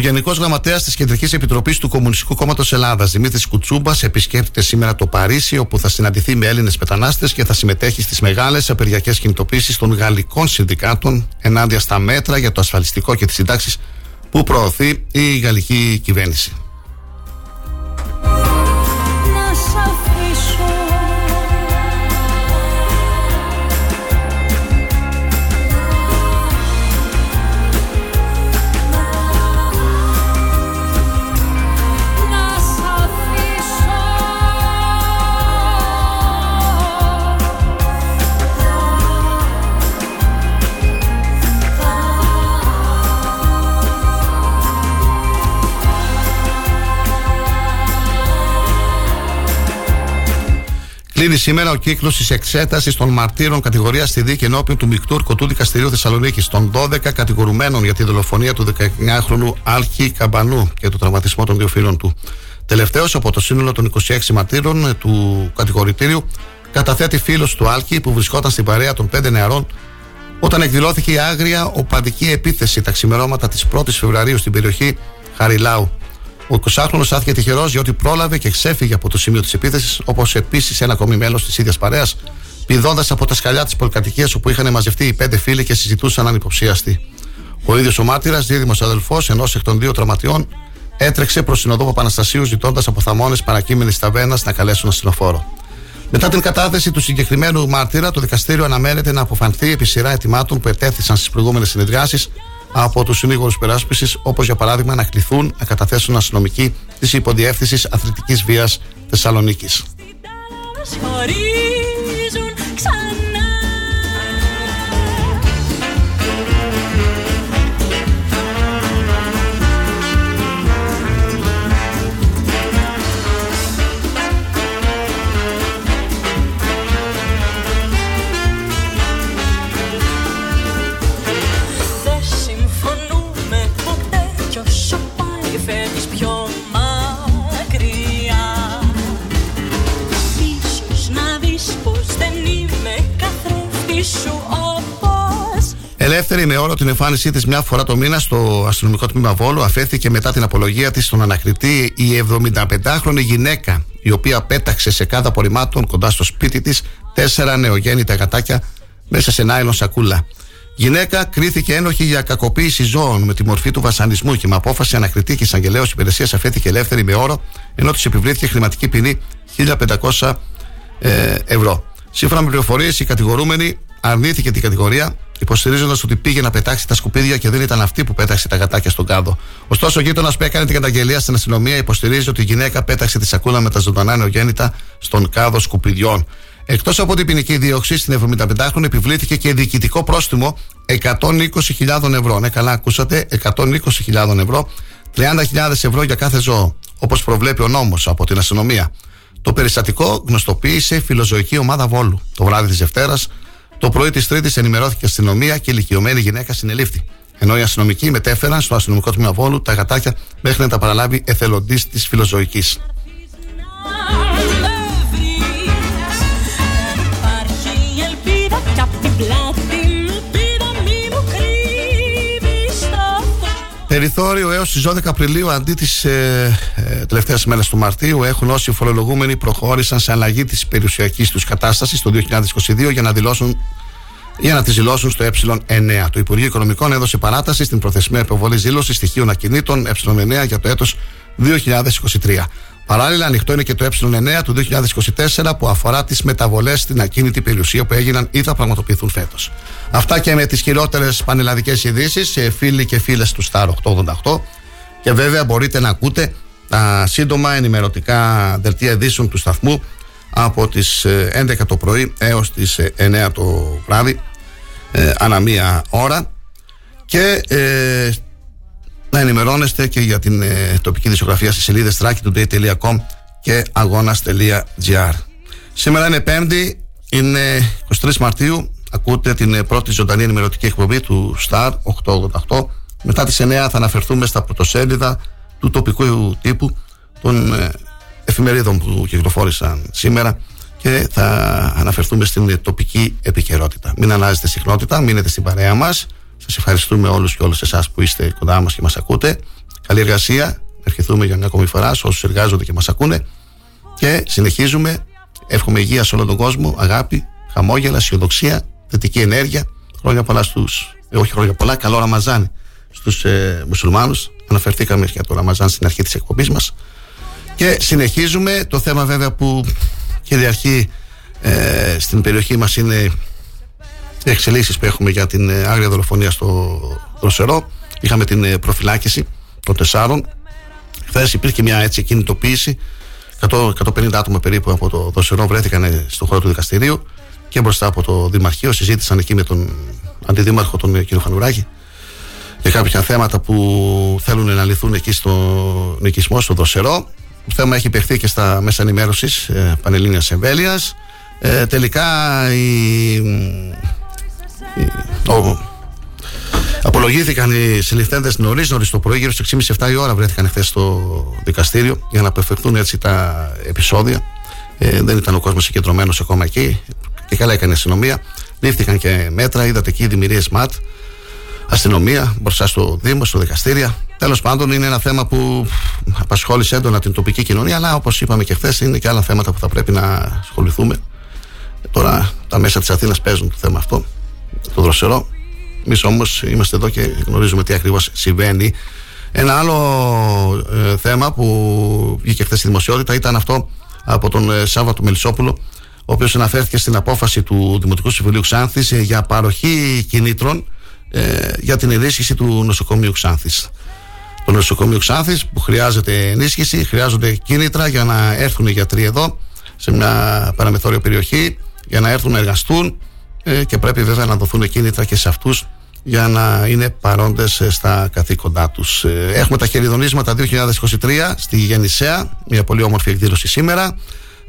Γενικός Γραμματέας της Κεντρικής Επιτροπής του Κομμουνιστικού Κόμματος Ελλάδας, Δημήτρης Κουτσούμπας, επισκέπτεται σήμερα το Παρίσι, όπου θα συναντηθεί με Έλληνες μετανάστες και θα συμμετέχει στις μεγάλες απεργιακές κινητοποίησεις των γαλλικών συνδικάτων ενάντια στα μέτρα για το ασφαλιστικό και τις συντάξεις που προωθεί η γαλλική κυβέρνηση. Κλείνει σήμερα ο κύκλος της εξέτασης των μαρτύρων κατηγορίας στη δίκη ενώπιον του Μικτού Ορκωτού Δικαστηρίου Θεσσαλονίκης των 12 κατηγορουμένων για τη δολοφονία του 19χρονου Άλκη Καμπανού και το τραυματισμό των δύο φίλων του. Τελευταίος από το σύνολο των 26 μαρτύρων ε, του κατηγορητήριου καταθέτει φίλος του Άλκη που βρισκόταν στην παρέα των 5 νεαρών όταν εκδηλώθηκε η άγρια οπαδική επίθεση τα ξημερώματα της 1η Φεβρουαρίου στην περιοχή Χαριλάου. Ο 20χρονο άθηκε τυχερός διότι πρόλαβε και ξέφυγε από το σημείο της επίθεσης, όπως επίσης ένα ακόμη μέλος της ίδιας παρέας, πηδώντας από τα σκαλιά της πολυκατοικίας όπου είχαν μαζευτεί οι πέντε φίλοι και συζητούσαν ανυποψίαστοι. Ο ίδιος ο μάρτυρας, δίδυμος αδελφός ενός εκ των δύο τραυματιών, έτρεξε προς την οδό Παπαναστασίου ζητώντας από θαμώνες παρακείμενης ταβέρνα να καλέσουν ασθενοφόρο. Μετά την κατάθεση του συγκεκριμένου μάρτυρα, το δικαστήριο αναμένεται να αποφανθεί επί σειρά ετοιμάτων που ετέθησαν στις προηγούμενες συνεδριάσεις από τους συνήγορους περάσπισης, όπως για παράδειγμα να κληθούν να καταθέσουν αστυνομικοί τη υποδιεύθυνση αθλητικής βίας Θεσσαλονίκης. Μας χωρίζουν ξανά Ελεύθερη με όλο την εμφάνισή της μια φορά το μήνα στο αστυνομικό τμήμα Βόλου, αφέθηκε μετά την απολογία της στον ανακριτή η 75χρονη γυναίκα, η οποία πέταξε σε κάθε απορριμμάτων κοντά στο σπίτι της τέσσερα νεογέννητα γατάκια μέσα σε νάιλον σακούλα. Γυναίκα κρίθηκε ένοχη για κακοποίηση ζώων με τη μορφή του βασανισμού και με απόφαση ανακριτή και εισαγγελέως υπηρεσίας αφέθηκε ελεύθερη με όρο, ενώ της επιβλήθηκε χρηματική ποινή 1500 ε, ευρώ. Σύμφωνα με πληροφορίες, η κατηγορούμενη αρνήθηκε την κατηγορία, υποστηρίζοντας ότι πήγε να πετάξει τα σκουπίδια και δεν ήταν αυτή που πέταξε τα γατάκια στον κάδο. Ωστόσο, ο γείτονας που έκανε την καταγγελία στην αστυνομία υποστηρίζει ότι η γυναίκα πέταξε τη σακούλα με τα ζωντανά νεογέννητα στον κάδο σκουπιδιών. Εκτός από την ποινική δίωξη, στην 75χρονη επιβλήθηκε και διοικητικό πρόστιμο 120.000 ευρώ. Ναι, καλά, ακούσατε, 120.000 ευρώ, 30.000 ευρώ για κάθε ζώο, όπως προβλέπει ο νόμος από την αστυνομία. Το περιστατικό γνωστοποίησε φιλοζωική ομάδα Βόλου. Το βράδυ της Δευτέρας, το πρωί της Τρίτης ενημερώθηκε η αστυνομία και η ηλικιωμένη γυναίκα συνελήφθη. Ενώ οι αστυνομικοί μετέφεραν στο αστυνομικό τμήμα Βόλου τα γατάκια μέχρι να τα παραλάβει εθελοντής της φιλοζωικής. Περιθώριο έως τις 12 Απριλίου αντί τις ε, ε, τελευταίες μέρες του Μαρτίου έχουν όσοι φορολογούμενοι προχώρησαν σε αλλαγή της περιουσιακής τους κατάστασης το 2022 για να δηλώσουν για να τη δηλώσουν στο ε9. Το Υπουργείο Οικονομικών έδωσε παράταση στην προθεσμία υποβολής δήλωσης στοιχείων ακινήτων ε9 για το έτος 2023. Παράλληλα, ανοιχτό είναι και το ε9 του 2024 που αφορά τις μεταβολές στην ακίνητη περιουσία που έγιναν ή θα πραγματοποιηθούν φέτος. Αυτά και με τις χειρότερες πανελλαδικές ειδήσεις, φίλοι και φίλες του Star 888. Και βέβαια μπορείτε να ακούτε τα σύντομα ενημερωτικά δελτία ειδήσεων του σταθμού από τις 11 το πρωί έως τις 9 το βράδυ ε, ανά μία ώρα και ε, να ενημερώνεστε και για την ε, τοπική δισογραφία στις σελίδες trackytoday.com και αγώνας.gr Σήμερα είναι Πέμπτη, είναι 23 Μαρτίου ακούτε την ε, πρώτη ζωντανή ενημερωτική εκπομπή του Star 888 μετά τις 9 θα αναφερθούμε στα πρωτοσέλιδα του τοπικού τύπου των ε, εφημερίδων που κυκλοφόρησαν σήμερα και θα αναφερθούμε στην τοπική επικαιρότητα. Μην αλλάζετε συχνότητα, μείνετε στην παρέα μας. Σας ευχαριστούμε όλους και όλες εσάς που είστε κοντά μας και μας ακούτε. Καλή εργασία. Ευχηθούμε για μια ακόμη φορά σε όσους εργάζονται και μας ακούνε. Και συνεχίζουμε. Εύχομαι υγεία σε όλο τον κόσμο, αγάπη, χαμόγελα, αισιοδοξία, θετική ενέργεια. Χρόνια πολλά στους. Ε, όχι χρόνια πολλά, καλό Ραμαζάνι στους ε, μουσουλμάνους. Αναφερθήκαμε για το Ραμαζάν στην αρχή της εκπομπής μας. Και συνεχίζουμε. Το θέμα βέβαια που κυριαρχεί ε, στην περιοχή μας είναι οι εξελίξεις που έχουμε για την ε, άγρια δολοφονία στο Δροσερό. Είχαμε την ε, προφυλάκηση των τεσσάρων. Χθες υπήρχε μια έτσι κινητοποίηση. 100, 150 άτομα περίπου από το Δροσερό βρέθηκαν στον χώρο του δικαστηρίου και μπροστά από το Δημαρχείο. Συζήτησαν εκεί με τον Αντιδήμαρχο, τον κ. Φανουράκη, για κάποια θέματα που θέλουν να λυθούν εκεί στο νοικισμό, στο Δροσερό. Το θέμα έχει παιχθεί και στα μέσα ενημέρωσης ε, Πανελλήνιας Εμβέλειας. Ε, τελικά η, η, ο, απολογήθηκαν οι συλληφθέντες νωρίς, νωρίς το πρωί, γύρω στις 6.30-7 η ώρα βρέθηκαν χθες στο δικαστήριο για να αποφευθούν έτσι τα επεισόδια. Ε, δεν ήταν ο κόσμος συγκεντρωμένος ακόμα εκεί. Και καλά έκανε η αστυνομία. Λήφθηκαν και μέτρα, είδατε εκεί δημιουργίες ΜΑΤ, αστυνομία μπροστά στο Δήμο, στο δικαστήρια. Τέλος πάντων, είναι ένα θέμα που απασχόλησε έντονα την τοπική κοινωνία, αλλά όπως είπαμε και χθες, είναι και άλλα θέματα που θα πρέπει να ασχοληθούμε. Τώρα, τα μέσα της Αθήνας παίζουν το θέμα αυτό, το δροσερό. Εμείς όμως είμαστε εδώ και γνωρίζουμε τι ακριβώς συμβαίνει. Ένα άλλο ε, θέμα που βγήκε χθες στη δημοσιότητα ήταν αυτό από τον ε, Σάββατο Μελισσόπουλο, ο οποίος αναφέρθηκε στην απόφαση του Δημοτικού Συμβουλίου Ξάνθης ε, για παροχή κινήτρων ε, για την ενίσχυση του νοσοκομείου Ξάνθης. Το νοσοκομείο Ξάνθης που χρειάζεται ενίσχυση, χρειάζονται κίνητρα για να έρθουν οι γιατροί εδώ σε μια παραμεθόριο περιοχή για να έρθουν να εργαστούν ε, και πρέπει βέβαια να δοθούν κίνητρα και σε αυτούς για να είναι παρόντες ε, στα καθήκοντά τους. Ε, έχουμε τα χεριδονίσματα 2023 στη Γεννησέα, μια πολύ όμορφη εκδήλωση σήμερα.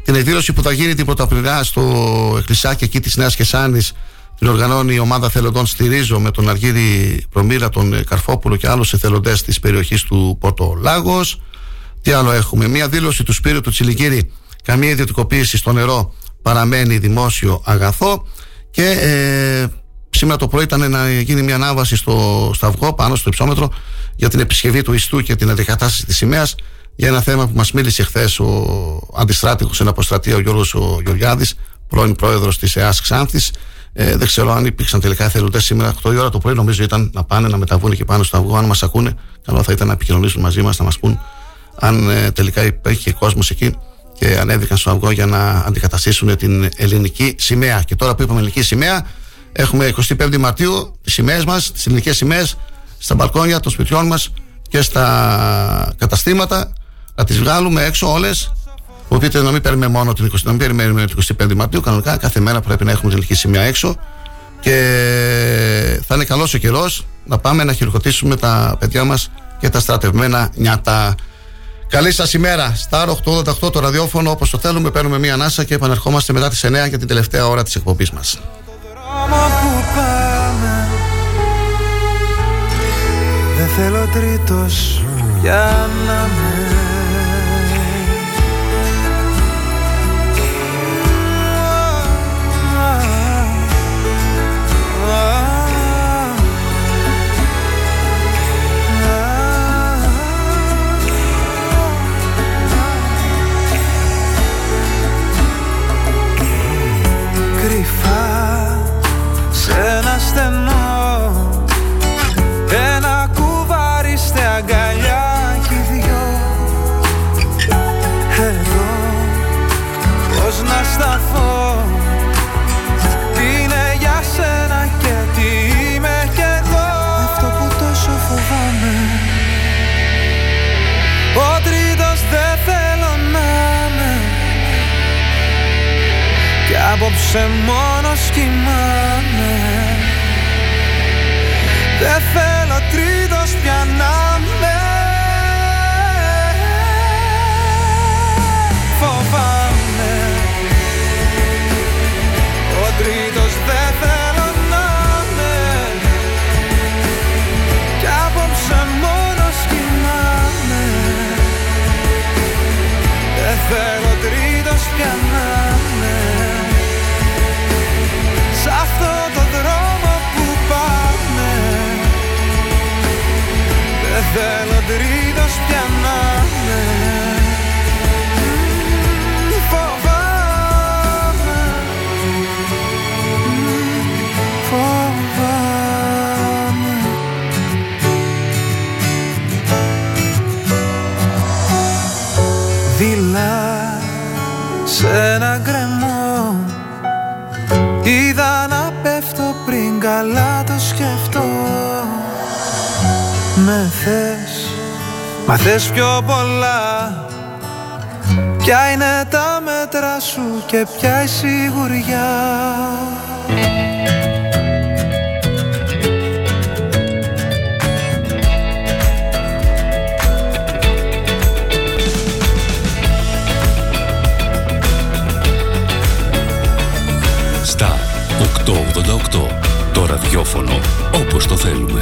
Την εκδήλωση που θα γίνει την Πρωταπριλιά στο εκκλησάκι εκεί της Νέας Κεσάνης την οργανώνει η ομάδα θελοντών Στηρίζω με τον Αργύρι Προμήρα, τον ε, Καρφόπουλο και άλλους εθελοντές της περιοχής του Πόρτο Λάγος. Τι άλλο έχουμε, μία δήλωση του Σπύρου του Τσιλικύρη. Καμία ιδιωτικοποίηση στο νερό παραμένει δημόσιο αγαθό. Και ε, σήμερα το πρωί ήταν να γίνει μια ανάβαση στο Σταυγό, πάνω στο υψόμετρο, για την επισκευή του ιστού και την αντικατάσταση της σημαίας. Για ένα θέμα που μας μίλησε χθες ο αντιστράτηγος εν αποστρατεία, ο Γιώργος Γεωργιάδης, πρώην πρόεδρος της ΕΑΣ Ξάνθης. Ε, δεν ξέρω αν υπήρξαν τελικά εθελοντές σήμερα 8 η ώρα το πρωί. Νομίζω ήταν να πάνε να μεταβούν εκεί πάνω στο αυγό. Αν μας ακούνε, καλό θα ήταν να επικοινωνήσουν μαζί μας, να μας πούν αν ε, τελικά υπήρχε κόσμος εκεί και ανέβηκαν στο αυγό για να αντικαταστήσουν την ελληνική σημαία. Και τώρα που είπαμε ελληνική σημαία, έχουμε 25 Μαρτίου τις σημαίες μας, τις ελληνικές σημαίες στα μπαλκόνια των σπιτιών μας και στα καταστήματα. Να τις βγάλουμε έξω όλες που πείτε να μην περιμένουμε μόνο την 20, να μην περιμένουμε την 25 Μαρτίου. Κανονικά κάθε μέρα πρέπει να έχουμε την ελληνική σημεία έξω και θα είναι καλός ο καιρός να πάμε να χειροκροτήσουμε τα παιδιά μας και τα στρατευμένα νιάτα. Καλή σας ημέρα. Σταρ 888 το ραδιόφωνο όπως το θέλουμε. Παίρνουμε μία ανάσα και επανερχόμαστε μετά τις 9 για την τελευταία ώρα της εκπομπής μας. Δεν θέλω τρίτος για να με Απόψε μόνος κοιμάμαι. Δεν θέλω Δεν θέλω μα θες πιο πολλά Ποια είναι τα μέτρα σου και ποια η σιγουριά Στα 888. Το ραδιόφωνο όπως το θέλουμε.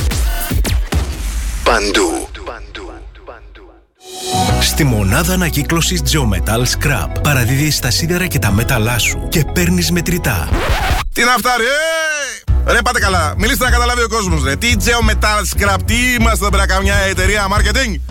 παντού. Στη μονάδα ανακύκλωσης Geometal Scrap παραδίδεις τα σίδερα και τα μέταλά σου και παίρνεις μετρητά. Τι να φτάρει, ε! Ρε πάτε καλά, μιλήστε να καταλάβει ο κόσμος ρε. Τι Geo Metal Scrap, τι είμαστε εδώ πέρα καμιά εταιρεία marketing;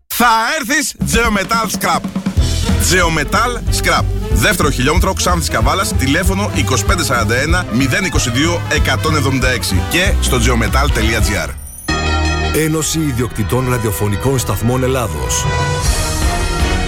Θα έρθεις Geometal Scrap. Geometal Scrap. Δεύτερο χιλιόμετρο Ξάνθης Καβάλας, τηλέφωνο 2541 022 176 και στο geometal.gr. Ένωση Ιδιοκτητών Ραδιοφωνικών Σταθμών Ελλάδος.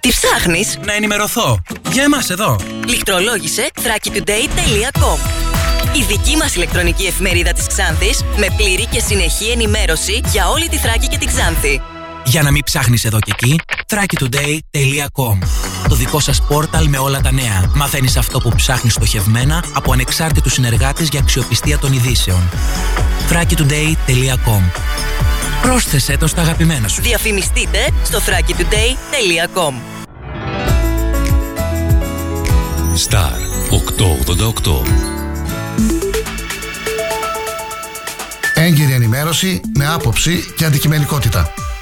Τι ψάχνεις; Να ενημερωθώ. Για εμάς εδώ. Λιχτρολόγησε thrakitoday.com Η δική μας ηλεκτρονική εφημερίδα της Ξάνθης με πλήρη και συνεχή ενημέρωση για όλη τη Θράκη και την Ξάνθη. Για να μην ψάχνεις εδώ και εκεί, thrakitoday.com Το δικό σας πόρταλ με όλα τα νέα. Μαθαίνεις αυτό που ψάχνεις στοχευμένα από ανεξάρτητους συνεργάτες για αξιοπιστία των ειδήσεων. thrakitoday.com Πρόσθεσέ το στα αγαπημένα σου. Διαφημιστείτε στο thrakitoday.com Star 888. Έγκυρη ενημέρωση με άποψη και αντικειμενικότητα.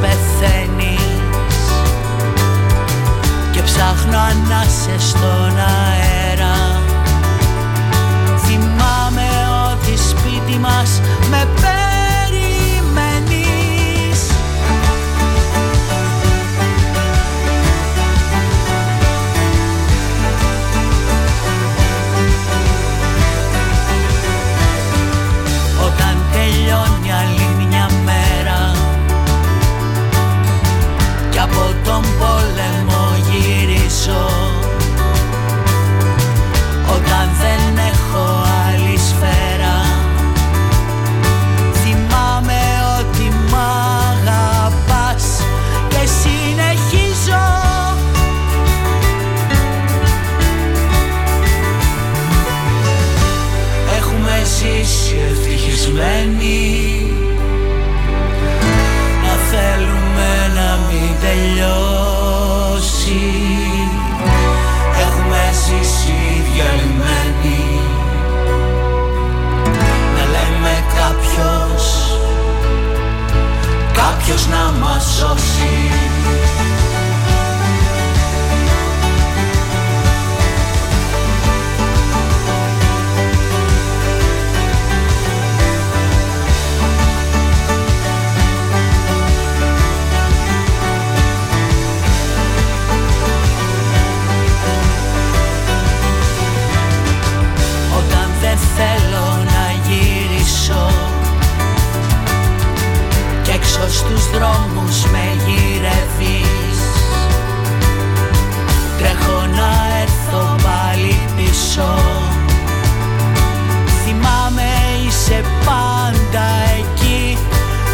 Πεθαίνεις. Και ψάχνω ανάσες στον αέρα. Θυμάμαι ότι σπίτι μας με περιμένεις нам δρόμους με γυρεύεις. Τρέχω να έρθω πάλι πίσω. Θυμάμαι είσαι πάντα εκεί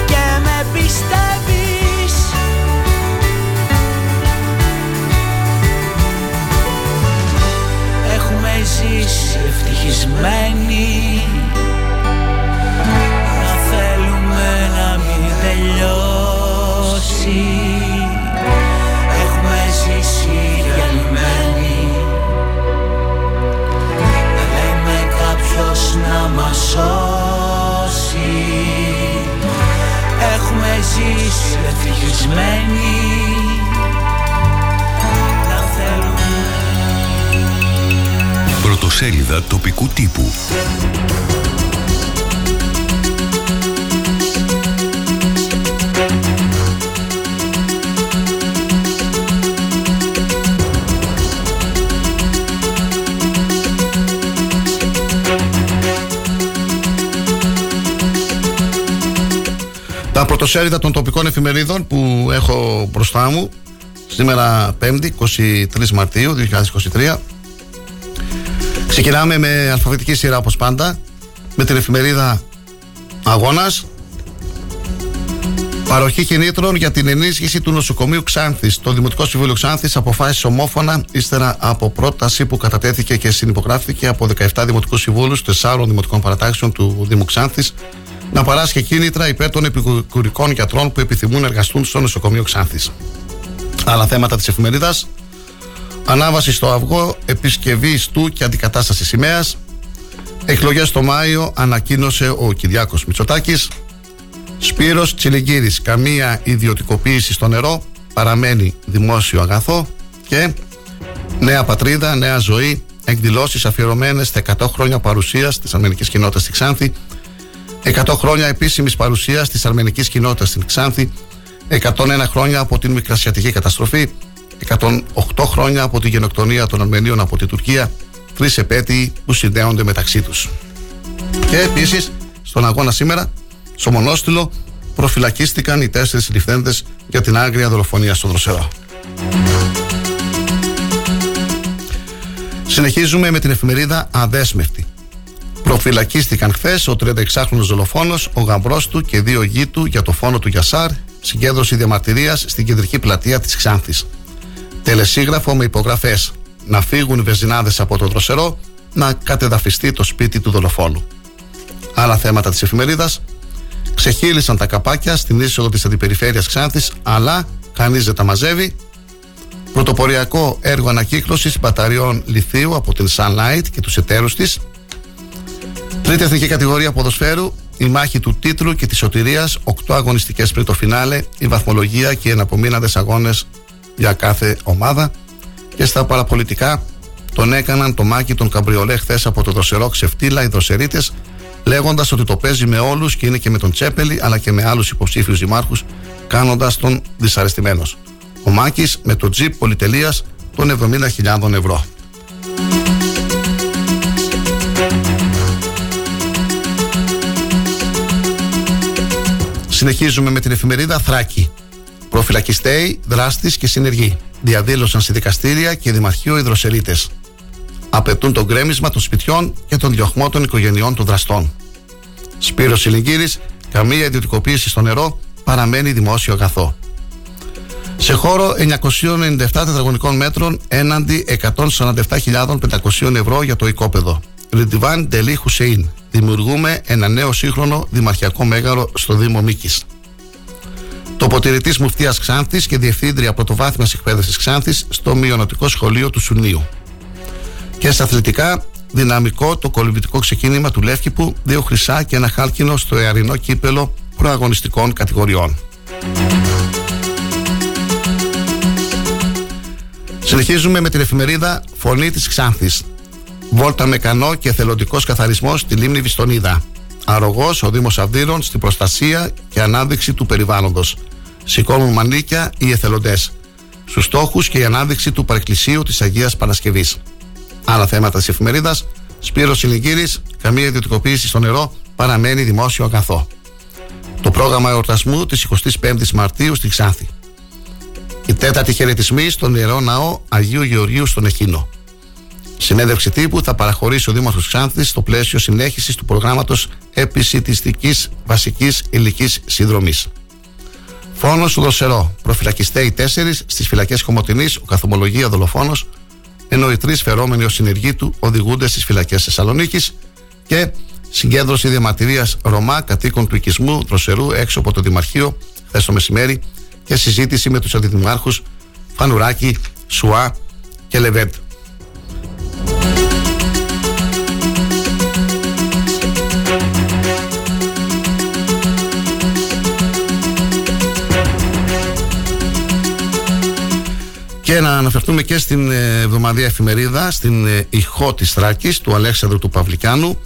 Και με πιστεύεις. Έχουμε ζήσει ευτυχισμένοι Έχουμε ζήσει ευτυχισμένοι Να θέλουμε Πρωτοσέλιδα τοπικού τύπου. Τα πρωτοσέλιδα των τοπικών εφημερίδων που έχω μπροστά μου σήμερα 5η, 23 Μαρτίου 2023. Ξεκινάμε με αλφαβητική σειρά όπως πάντα με την εφημερίδα Αγώνας Παροχή κινήτρων για την ενίσχυση του νοσοκομείου Ξάνθης. Το Δημοτικό Συμβούλιο Ξάνθης αποφάσισε ομόφωνα, ύστερα από πρόταση που κατατέθηκε και συνυπογράφηκε από 17 Δημοτικούς Συμβούλους 4 Δημοτικών Παρατάξεων του Δήμου Ξάνθης, να παράσχει κίνητρα υπέρ των επικουρικών γιατρών που επιθυμούν να εργαστούν στο νοσοκομείο Ξάνθης. Άλλα θέματα της εφημερίδας. Ανάβαση στο αυγό, επισκευή του και αντικατάσταση σημαίας. Εκλογές το Μάιο, ανακοίνωσε ο Κυριάκος Μητσοτάκης. Σπύρος Τσιλιγκύρης, καμία ιδιωτικοποίηση στο νερό, παραμένει δημόσιο αγαθό και νέα πατρίδα, νέα ζωή, εκδηλώσεις αφιερωμένες στα 100 χρόνια παρουσίας της αρμενικής κοινότητας στη Ξάνθη, 100 χρόνια επίσημης παρουσίας της αρμενικής κοινότητας στην Ξάνθη, 101 χρόνια από την Μικρασιατική καταστροφή, 108 χρόνια από τη γενοκτονία των Αρμενίων από την Τουρκία, τρεις επέτειοι που συνδέονται μεταξύ τους. Και επίσης, στον αγώνα σήμερα, στο Μονόστιλο προφυλακίστηκαν οι τέσσερις συλληφθέντε για την άγρια δολοφονία στο Δροσερό. Συνεχίζουμε με την εφημερίδα Αδέσμευτη. Προφυλακίστηκαν χθες ο 36χρονο δολοφόνος, ο γαμπρός του και δύο γη του για το φόνο του Γιασάρ, συγκέντρωση διαμαρτυρίας στην κεντρική πλατεία της Ξάνθης. Τελεσίγραφο με υπογραφές. Να φύγουν οι βεζινάδες από το δροσερό, να κατεδαφιστεί το σπίτι του δολοφόνου. Άλλα θέματα της εφημερίδας. Ξεχύλισαν τα καπάκια στην είσοδο της αντιπεριφέρειας Ξάνθης, αλλά κανείς δεν τα μαζεύει. Πρωτοποριακό έργο ανακύκλωσης μπαταριών λιθίου από την Sunlight και τους εταίρους της. Τρίτη εθνική κατηγορία ποδοσφαίρου. η μάχη του τίτλου και της σωτηρίας, 8 αγωνιστικές πριν το φινάλε, η βαθμολογία και οι εναπομείναντες αγώνες για κάθε ομάδα. Και στα παραπολιτικά τον έκαναν το μάκι των Καμπριολέ χθες από το δροσερό ξεφτύλα οι δροσερίτες, λέγοντας ότι το παίζει με όλους και είναι και με τον Τσέπελη αλλά και με άλλους υποψήφιους δημάρχους, κάνοντας τον δυσαρεστημένος. Ο Μάκης με το τζιπ πολυτελείας των 70.000 ευρώ. Συνεχίζουμε με την εφημερίδα Θράκη. Προφυλακιστέοι, δράστη και συνεργοί διαδήλωσαν σε δικαστήρια και δημαρχείο οι δροσερίτε. Απαιτούν το γκρέμισμα των σπιτιών και τον διωχμό των οικογενειών των δραστών. Σπύρος Σιλιγκύρης, καμία ιδιωτικοποίηση στο νερό παραμένει δημόσιο αγαθό. Σε χώρο 997 τετραγωνικών μέτρων έναντι 147.500 ευρώ για το οικόπεδο. Ριντιβάν Ντελή Χουσεϊν. Δημιουργούμε ένα νέο σύγχρονο δημαρχιακό μέγαρο στο Δήμο Μίκη. Τοποτηρητής Μουφτίας Ξάνθης και Διευθύντρια Πρωτοβάθμιας Εκπαίδευσης Ξάνθης στο Μειονοτικό Σχολείο του Σουνίου. Και στα αθλητικά, δυναμικό το κολυμπητικό ξεκίνημα του Λεύκηπου, δύο χρυσά και ένα χάλκινο στο εαρινό κύπελο προαγωνιστικών κατηγοριών. Συνεχίζουμε με την εφημερίδα Φωνή της Ξάνθης. Βόλτα με κανό και εθελοντικός καθαρισμός στη λίμνη Βιστονίδα. Αρρωγός ο Δήμος Αυδείρων στην προστασία και ανάδειξη του περιβάλλοντος. Σηκώνουν μανίκια οι εθελοντές. Στους στόχους και η ανάδειξη του παρεκκλησίου της Αγίας Παρασκευής. Άλλα θέματα της εφημερίδας. Σπύρος Σιλιγκύρη, καμία ιδιωτικοποίηση στο νερό παραμένει δημόσιο αγαθό. Το πρόγραμμα εορτασμού της 25η Μαρτίου στη Ξάνθη. Η τέταρτη χαιρετισμή στο νερό ναό Αγίου Γεωργίου στον Εχίνο. Συνέντευξη τύπου θα παραχωρήσει ο Δήμο Ξάνθης στο πλαίσιο συνέχισης του προγράμματος επισητιστικής βασικής υλικής συνδρομής. Φόνος του Δοσερό. Προφυλακιστέοι 4 στις φυλακές Κομωτινή, ο καθομολογία δολοφόνος, ενώ οι τρεις φερόμενοι ως συνεργοί του οδηγούνται στις φυλακές Θεσσαλονίκης και συγκέντρωση διαμαρτυρίας Ρωμά κατοίκων του οικισμού Δροσερού έξω από το Δημαρχείο χθες το μεσημέρι και συζήτηση με τους αντιδημάρχους Φανουράκη, Σουά και Λεβέντ. Και να αναφερθούμε και στην ε, εβδομαδία εφημερίδα, στην ε, ηχό της Θράκης του Αλέξανδρου του Παυλικάνου.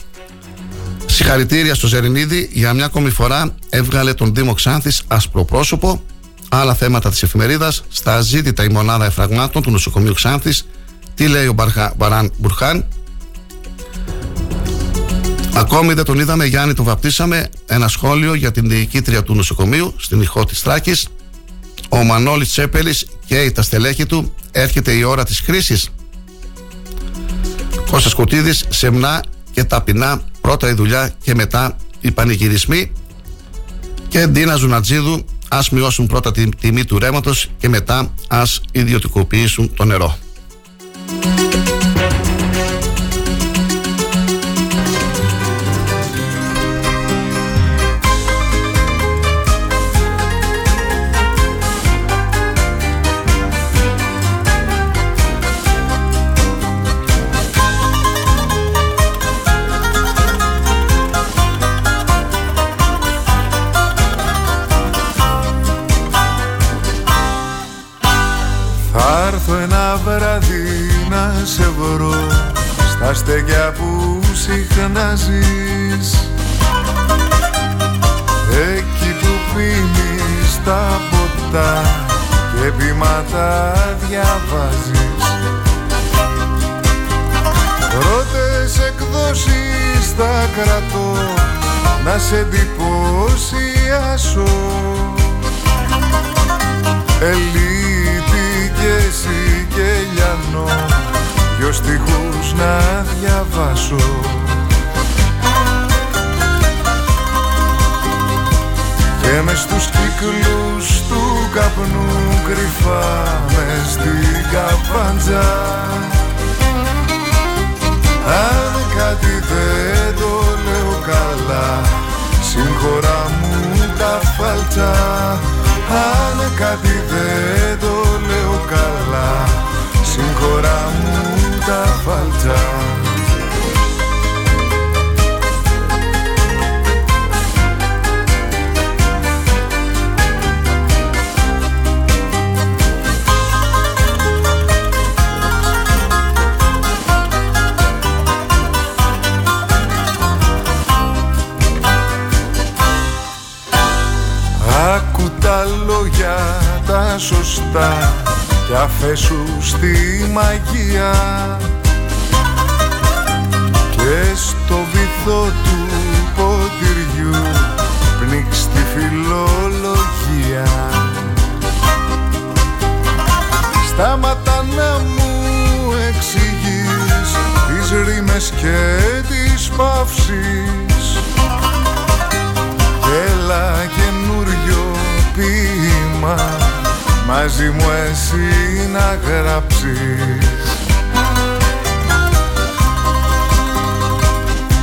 Συγχαρητήρια στο Ζερινίδη για μια ακόμη φορά έβγαλε τον Δήμο Ξάνθης ασπροπρόσωπο. Άλλα θέματα της εφημερίδας, στα αζήτητα η μονάδα εφραγμάτων του νοσοκομείου Ξάνθης. Τι λέει ο Μπαρχα, Μπαράν Μπουρχάν. Ακόμη δεν τον είδαμε, Γιάννη, τον βαπτίσαμε. Ένα σχόλιο για την διοικήτρια του νοσοκομείου στην ηχό της Θράκης. Ο Μανώλης Τσέπελης και τα στελέχη του έρχεται η ώρα της κρίσης. Κώστας Κωτίδης, σεμνά και ταπεινά πρώτα η δουλειά και μετά οι πανηγυρισμοί και Ντίνα Ζουνατζίδου ας μειώσουν πρώτα τη τιμή του ρέματος και μετά ας ιδιωτικοποιήσουν το νερό. Στα στέκια που συχνά ζεις. Εκεί που πίνεις τα ποτά Και πείματα διαβάζεις. Πρώτες εκδόσεις θα κρατώ Να σε εντυπωσιάσω Ελίτη και εσύ και Λιανό Δυο στιχούς να διαβάσω. Και μες στους κύκλους του καπνού κρυφά μες στην καπάντζα. Αν κάτι δεν το λέω καλά Συγχωρά μου τα φάλτσα. Αν κάτι δεν το λέω καλά Συγχωρά μου τα λόγια τα σωστά και αφέσου στη μαγεία και στο βυθό του ποτηριού πνίξ τη φιλολογία. Στάματα να μου εξηγείς τις ρήμες και τις παύσεις. Έλα καινούριο ποίημα μαζί μου εσύ να γράψεις.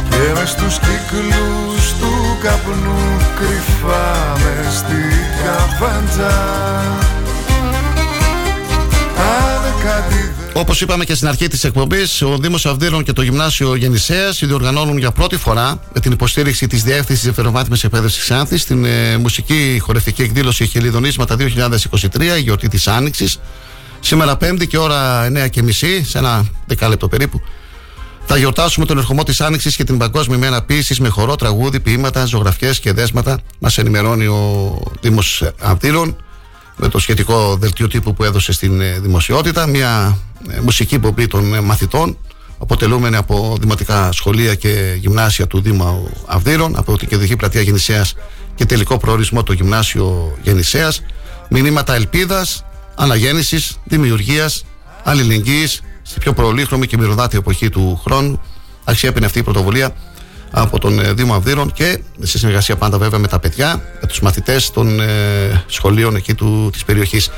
Και μες στους κύκλους του καπνού κρυφά μες στην καβάντζα. Αν κάτι Όπως είπαμε και στην αρχή της εκπομπής, ο Δήμος Αυδείρων και το Γυμνάσιο Γεννησέας διοργανώνουν για πρώτη φορά με την υποστήριξη της Διεύθυνσης Ευρωβάθμιση Εκπαίδευσης Ξάνθη την ε, μουσική χορευτική εκδήλωση Χελιδονίσματα 2023, η γιορτή της Άνοιξης. Σήμερα Πέμπτη και ώρα 9.30, σε ένα δεκάλεπτο περίπου, θα γιορτάσουμε τον ερχομό της Άνοιξης και την Παγκόσμια ημέρα ποιήση με χορό, τραγούδι, ποίηματα, ζωγραφιές και δέσματα. Μας ενημερώνει ο Δήμος Αυδείρων με το σχετικό δελτίο τύπου που έδωσε στην ε, δημοσιότητα. Μια ε, μουσική υποπή των ε, μαθητών, αποτελούμενη από δημοτικά σχολεία και γυμνάσια του Δήμου Αυδείρων, από την Κεντρική Πλατεία Γεννησέας και τελικό προορισμό το Γυμνάσιο Γεννησέας. Μηνύματα ελπίδας, αναγέννησης, δημιουργίας, αλληλεγγύης στη πιο προλήχρωμη και μυρωδάτη εποχή του χρόνου. Αξιέπαινε αυτή η πρωτοβουλία από τον ε, Δήμο Αυδείρων και σε συνεργασία πάντα βέβαια με τα παιδιά, με τους μαθητές των ε, σχολείων εκεί του, της περιοχής.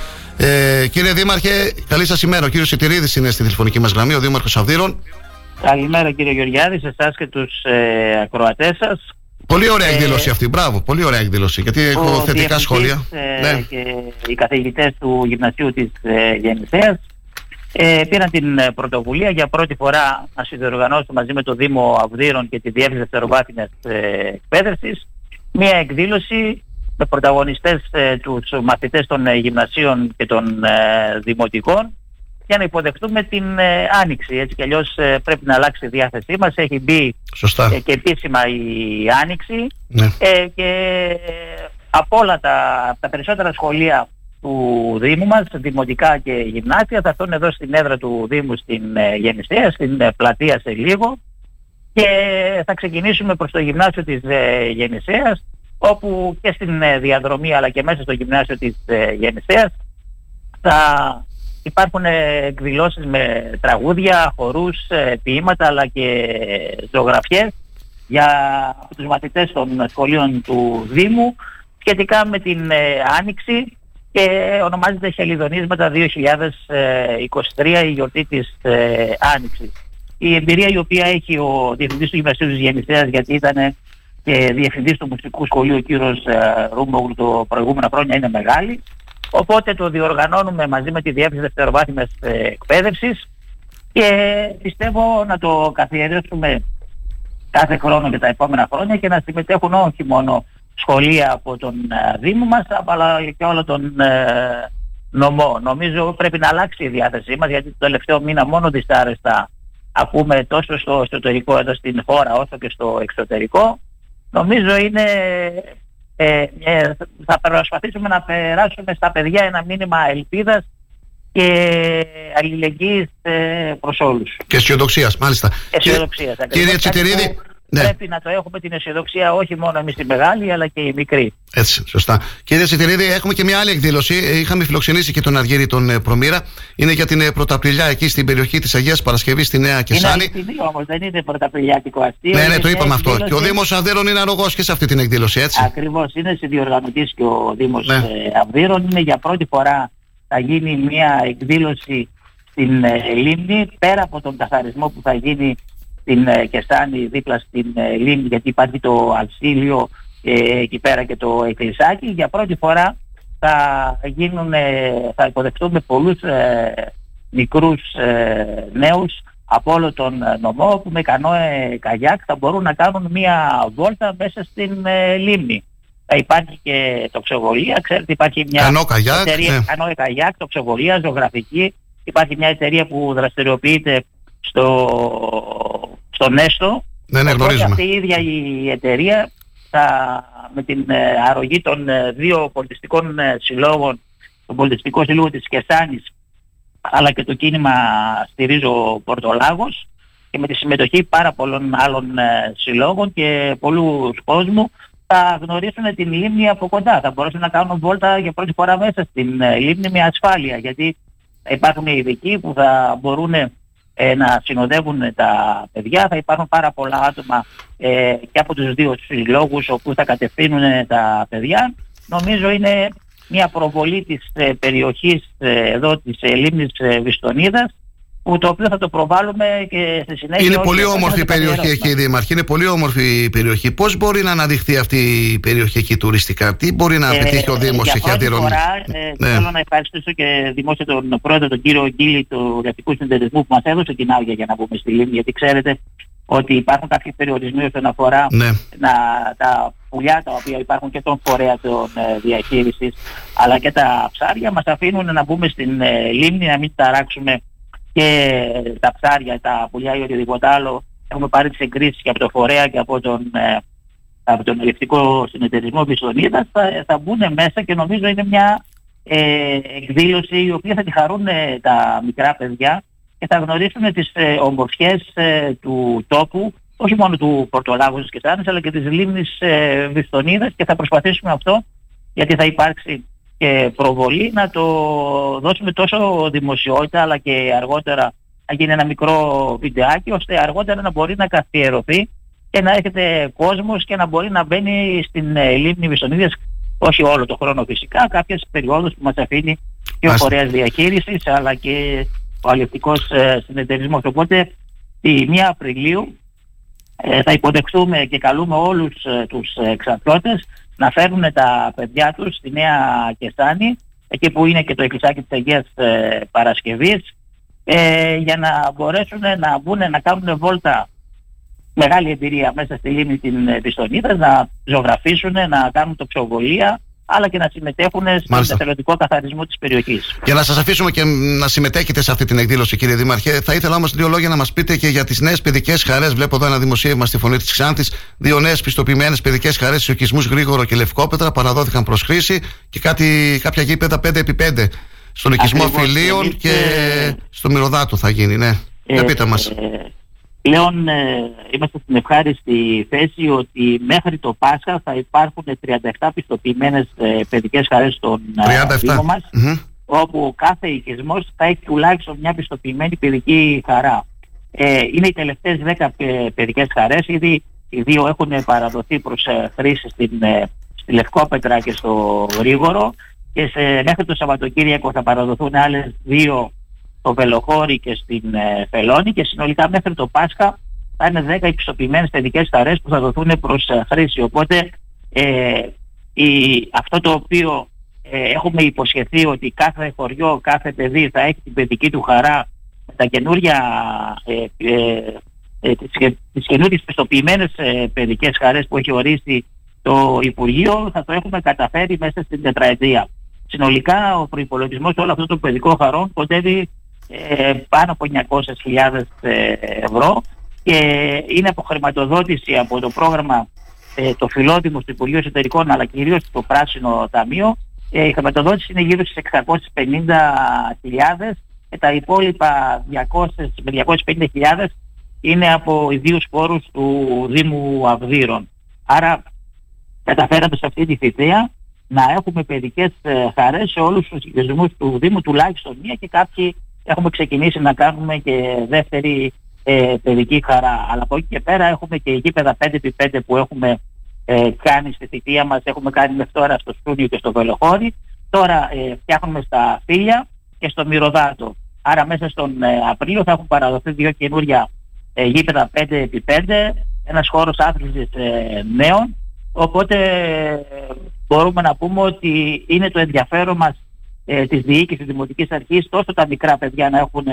Ε, κύριε Δήμαρχε, καλή σας ημέρα. Ο κύριος Σιτηρίδης είναι στη τηλεφωνική μας γραμμή, ο Δήμαρχος Αυδείρων. Καλημέρα κύριε Γεωργιάδη, σε εσάς και τους ε, ακροατές σας. Πολύ ωραία Ε, εκδήλωση αυτή, μπράβο, πολύ ωραία εκδήλωση, γιατί έχω Ο θετικά διευθυντής, σχόλια. ε, Ναι. και οι καθηγητές του Γυμνασίου της ε, Γεννησέας ε, πήραν την ε, πρωτοβουλία για πρώτη φορά να συνδιοργανώσουν μαζί με το Δήμο Αυδείρων και τη Διεύθυνση Δευτεροβάθμιας ε, Εκπαίδευσης μια εκδήλωση με πρωταγωνιστές ε, τους μαθητές των ε, γυμνασίων και των ε, δημοτικών για να υποδεχτούμε την ε, άνοιξη. Έτσι κι αλλιώς ε, πρέπει να αλλάξει η διάθεσή μας. Έχει μπει Σωστά. ε, και επίσημα η άνοιξη Ναι. ε, και από όλα τα, από τα περισσότερα σχολεία του Δήμου μας, δημοτικά και γυμνάσια, θα έρθουν εδώ στην έδρα του Δήμου στην ε, Γεννησέα, στην ε, πλατεία σε λίγο και θα ξεκινήσουμε προς το γυμνάσιο της ε, Γεννησέας όπου και στην ε, διαδρομή αλλά και μέσα στο γυμνάσιο της ε, Γεννησέας θα υπάρχουν ε, εκδηλώσεις με τραγούδια, χορούς, ε, ποίηματα αλλά και ζωγραφιές για τους μαθητές των σχολείων του Δήμου σχετικά με την ε, Άνοιξη και ονομάζεται Χελιδονίσματα 2023 η γιορτή της ε, Άνοιξης. Η εμπειρία η οποία έχει ο Διευθυντής του Γυμνασίου της Γεννησέας γιατί ήταν και Διευθυντής του Μουσικού Σχολείου ο κύριος ε, Ρούμπογλου το προηγούμενα χρόνια είναι μεγάλη. Οπότε το διοργανώνουμε μαζί με τη Διεύθυνση Δευτεροβάθμιας ε, Εκπαίδευσης και πιστεύω να το καθιερώσουμε κάθε χρόνο και τα επόμενα χρόνια και να συμμετέχουν όχι μόνο σχολεία από τον ε, Δήμο μας αλλά και όλο τον ε, νομό. Νομίζω πρέπει να αλλάξει η διάθεσή μας γιατί το τελευταίο μήνα μόνο δυσάρεστα ακούμε τόσο στο εσωτερικό εδώ στην χώρα όσο και στο εξωτερικό. Νομίζω είναι ε, ε, θα προσπαθήσουμε να περάσουμε στα παιδιά ένα μήνυμα ελπίδας και αλληλεγγύης ε, προς όλους. Και αισιοδοξίας, μάλιστα. Αισιοδοξίας. Κύριε Τσιτηρίδη, ναι. Πρέπει να το έχουμε την αισιοδοξία όχι μόνο εμείς οι μεγάλοι αλλά και οι μικροί. Έτσι, σωστά. Κύριε Σιτηρίδη, έχουμε και μια άλλη εκδήλωση. Ε, Είχαμε φιλοξενήσει και τον Αργύρι τον ε, Προμήρα. Είναι για την ε, Πρωταπριλιά εκεί στην περιοχή της Αγίας Παρασκευή στη Νέα Είναι Κεσάνη. αληθινή όμως, δεν είναι πρωταπηλιάτικο αστείο. Ναι, ναι, είναι το μια είπαμε αυτό. εκδήλωση- Και ο Δήμος Αδέρων είναι αρρωγός και σε αυτή την εκδήλωση, έτσι. Ακριβώς, είναι συνδιοργανωτής και ο Δήμος Ναι. ε, Αυδείρων. Είναι για πρώτη φορά θα γίνει μια εκδήλωση στην ε, Λίμνη, πέρα από τον καθαρισμό που θα γίνει στην ε, Κεσάνη δίπλα στην ε, Λίμνη, γιατί υπάρχει το Αλσίλιο ε, εκεί πέρα και το Εκκλησάκι. Για πρώτη φορά θα γίνουν, ε, θα υποδεχτούμε πολλούς ε, μικρούς ε, νέους από όλο τον ε, νομό που με κανόε καγιάκ θα μπορούν να κάνουν μια βόλτα μέσα στην ε, λίμνη. Θα υπάρχει και τοξοβολία, ξέρετε υπάρχει μια Κανό καγιάκ, εταιρεία ναι. κανόε καγιάκ, τοξοβολία, ζωγραφική. Υπάρχει μια εταιρεία που δραστηριοποιείται στο, στο Νέστο. Ναι, ναι, Οπότε γνωρίζουμε. αυτή η ίδια η εταιρεία θα, με την ε, αρρωγή των ε, δύο πολιτιστικών ε, συλλόγων τον πολιτιστικό σύλλογο της Κεσάνης αλλά και το κίνημα Στηρίζω Πορτολάγος και με τη συμμετοχή πάρα πολλών άλλων ε, συλλόγων και πολλούς κόσμου θα γνωρίσουν την λίμνη από κοντά. Θα μπορέσουν να κάνουν βόλτα για πρώτη φορά μέσα στην ε, λίμνη με ασφάλεια γιατί θα υπάρχουν ειδικοί που θα μπορούν ε, να συνοδεύουν τα παιδιά. Θα υπάρχουν πάρα πολλά άτομα ε, και από τους δύο συλλόγους όπου θα κατευθύνουν τα παιδιά. Νομίζω είναι μια προβολή της ε, περιοχής ε, εδώ της ε, λίμνης ε, Βιστονίδας που το οποίο θα το προβάλλουμε και στη συνέχεια... Είναι όχι πολύ μόνο όμορφη η το περιοχή καθιερώσουμε. εκεί, Δήμαρχε. Είναι πολύ όμορφη η περιοχή. Πώς μπορεί να αναδειχθεί αυτή η περιοχή εκεί τουριστικά, Τι μπορεί να πετύχει ο Δήμος για εκεί πρώτη αντιρροή. φορά ε, Ναι. θέλω να ευχαριστήσω και δημόσια τον πρόεδρο, τον κύριο Γκίλη του Ρευτικού Συνεταιρισμού που μας έδωσε την άδεια για να μπούμε στη Λίμνη γιατί ξέρετε ότι υπάρχουν κάποιοι περιορισμοί όσον αφορά Ναι. να, τα πουλιά τα οποία υπάρχουν και τον φορέα των ε, διαχείρισης αλλά και τα ψάρια μας αφήνουν να μπούμε στην ε, Λίμνη να μην ταράξουμε και τα ψάρια, τα πουλιά ή οτιδήποτε άλλο. Έχουμε πάρει τις εγκρίσεις και από το φορέα και από τον, ε, από τον ελευτικό συνεταιρισμό Βυσσονίδας θα, θα μπουν μέσα και νομίζω είναι μια ε, εκδήλωση η οποία θα τη χαρούν ε, τα μικρά παιδιά και θα γνωρίσουν τις ε, ομορφιές ε, του τόπου όχι μόνο του Πορτολάγου της Κεσάνης αλλά και της λίμνης ε, Βυστονίδας και θα προσπαθήσουμε αυτό γιατί θα υπάρξει και προβολή να το δώσουμε τόσο δημοσιότητα αλλά και αργότερα να γίνει ένα μικρό βιντεάκι ώστε αργότερα να μπορεί να καθιερωθεί και να έχετε κόσμος και να μπορεί να μπαίνει στην ε, λίμνη Βυστονίδας όχι όλο το χρόνο φυσικά, κάποιες περιόδους που μας αφήνει και ο Μάλιστα. φορέας διαχείρισης αλλά και ο αλληλευτικός ε, συνεταιρισμός. Οπότε τη 1 Απριλίου ε, θα υποδεχθούμε και καλούμε όλους ε, τους ε, εξαρτώτες να φέρουν τα παιδιά τους στη Νέα Κεστάνη εκεί που είναι και το εκκλησάκι της Αγίας ε, Παρασκευής ε, για να μπορέσουν να μπουν να κάνουν βόλτα. Μεγάλη εμπειρία μέσα στη λίμνη την ε, Πιστονίδα, να ζωγραφίσουν, να κάνουν τοξοβολία αλλά και να συμμετέχουν στον Μάλιστα. εθελοντικό καθαρισμό της περιοχής. Για να σας αφήσουμε και να συμμετέχετε σε αυτή την εκδήλωση, κύριε Δήμαρχε, θα ήθελα όμως δύο λόγια να μας πείτε και για τις νέες παιδικές χαρές. Βλέπω εδώ ένα δημοσίευμα στη φωνή της Ξάνθης. Δύο νέες πιστοποιημένες παιδικές χαρές στου οικισμού Γρήγορο και Λευκόπετρα παραδόθηκαν προς χρήση και κάτι, κάποια γήπεδα 5x5 στον οικισμό Ακριβώς. Φιλίων Εμείς, και ε, στο Μυρωδάτο θα γίνει, ναι. Για πείτε μας. Ε, πλέον ε, είμαστε στην ευχάριστη θέση ότι μέχρι το Πάσχα θα υπάρχουν 37 πιστοποιημένες ε, παιδικές χαρές στον ε, 37. Δήμο μας Μμμ. όπου κάθε οικισμός θα έχει τουλάχιστον μια πιστοποιημένη παιδική χαρά. Ε, είναι οι τελευταίες 10 παι- παιδικές χαρές, ήδη οι δύο έχουν παραδοθεί προς ε, χρήση στην, ε, στη Λευκόπετρα και στο Γρήγορο και σε, μέχρι το Σαββατοκύριακο θα παραδοθούν άλλες δύο στο Βελοχώρι και στην ε, Φελώνη και συνολικά μέχρι το Πάσχα θα είναι 10 επιστοποιημένες παιδικές χαρές που θα δοθούν προς ε, χρήση. Οπότε ε, η, αυτό το οποίο ε, έχουμε υποσχεθεί ότι κάθε χωριό, κάθε παιδί θα έχει την παιδική του χαρά με τα καινούρια ε, ε, ε, τις, και- τις καινούριες πιστοποιημένες ε, παιδικές χαρές που έχει ορίσει το Υπουργείο θα το έχουμε καταφέρει μέσα στην τετραετία. Συνολικά ο προϋπολογισμός όλο αυτό το παιδικό χαρών κοντεύει ε, πάνω από 900.000 ε, ευρώ. Και είναι από χρηματοδότηση από το πρόγραμμα ε, το Φιλόδημο του Υπουργείου Εσωτερικών αλλά κυρίως το Πράσινο Ταμείο. Ε, η χρηματοδότηση είναι γύρω στις 650.000 και τα υπόλοιπα 200 με 250.000 είναι από ιδίους πόρους του Δήμου Αυδείρων. Άρα καταφέραμε σε αυτή τη θητεία να έχουμε παιδικές ε, χαρές σε όλους τους οικισμούς του Δήμου τουλάχιστον μία και κάποιοι έχουμε ξεκινήσει να κάνουμε και δεύτερη ε, παιδική χαρά. Αλλά από εκεί και πέρα έχουμε και γήπεδα 5x5 που έχουμε ε, κάνει στη θητεία μας, έχουμε κάνει μέχρι τώρα στο Στούνιο και στο Βελοχώρι. Τώρα ε, φτιάχνουμε στα Φίλια και στο Μυρωδάτο. Άρα μέσα στον ε, Απρίλιο θα έχουν παραδοθεί δύο καινούρια ε, γήπεδα 5x5, ένας χώρος άθλησης ε, νέων. Οπότε ε, μπορούμε να πούμε ότι είναι το ενδιαφέρον μας ε, της διοίκησης της Δημοτικής Αρχής τόσο τα μικρά παιδιά να έχουν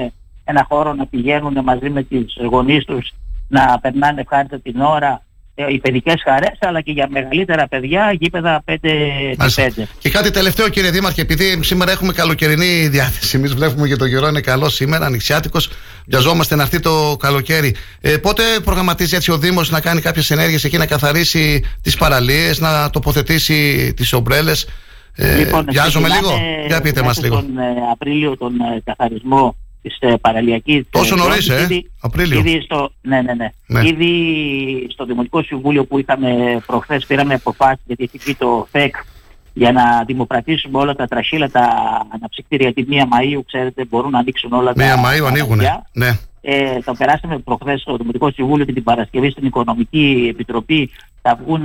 ένα χώρο να πηγαίνουν μαζί με τις γονείς τους να περνάνε ευχάριστα την ώρα ε, οι παιδικές χαρές αλλά και για μεγαλύτερα παιδιά γήπεδα 5x5. Και κάτι τελευταίο, κύριε Δήμαρχε, επειδή σήμερα έχουμε καλοκαιρινή διάθεση, εμείς βλέπουμε και το καιρό είναι καλό σήμερα, ανοιξιάτικος, βιαζόμαστε να έρθει το καλοκαίρι. Ε, πότε προγραμματίζει έτσι ο Δήμος να κάνει κάποιες ενέργειες εκεί, να καθαρίσει τις παραλίες, να τοποθετήσει τις ομπρέλες, Ε, Λοιπόν, βιάζομαι λίγο. ξεκινάμε Για πείτε μας μέσα λίγο. Τον ε, Απρίλιο τον ε, καθαρισμό της ε, παραλιακής Τόσο ε, νωρίς, ζώνης. ε. Ήδη- Απρίλιο; Ήδη στο, ναι, ναι, ναι. Ναι. Ήδη στο Δημοτικό Συμβούλιο που είχαμε προχθές πήραμε αποφάσεις γιατί έχει πει το ΦΕΚ για να δημοπρατήσουμε όλα τα τραχύλα τα αναψυκτήρια τη 1 Μαΐου, ξέρετε, μπορούν να ανοίξουν όλα τα Μία Μαΐου ανοίγουνε. μαγαζιά. Ναι. Ε, το περάσαμε προχθές στο Δημοτικό Συμβούλιο και την Παρασκευή στην Οικονομική Επιτροπή. Θα βγουν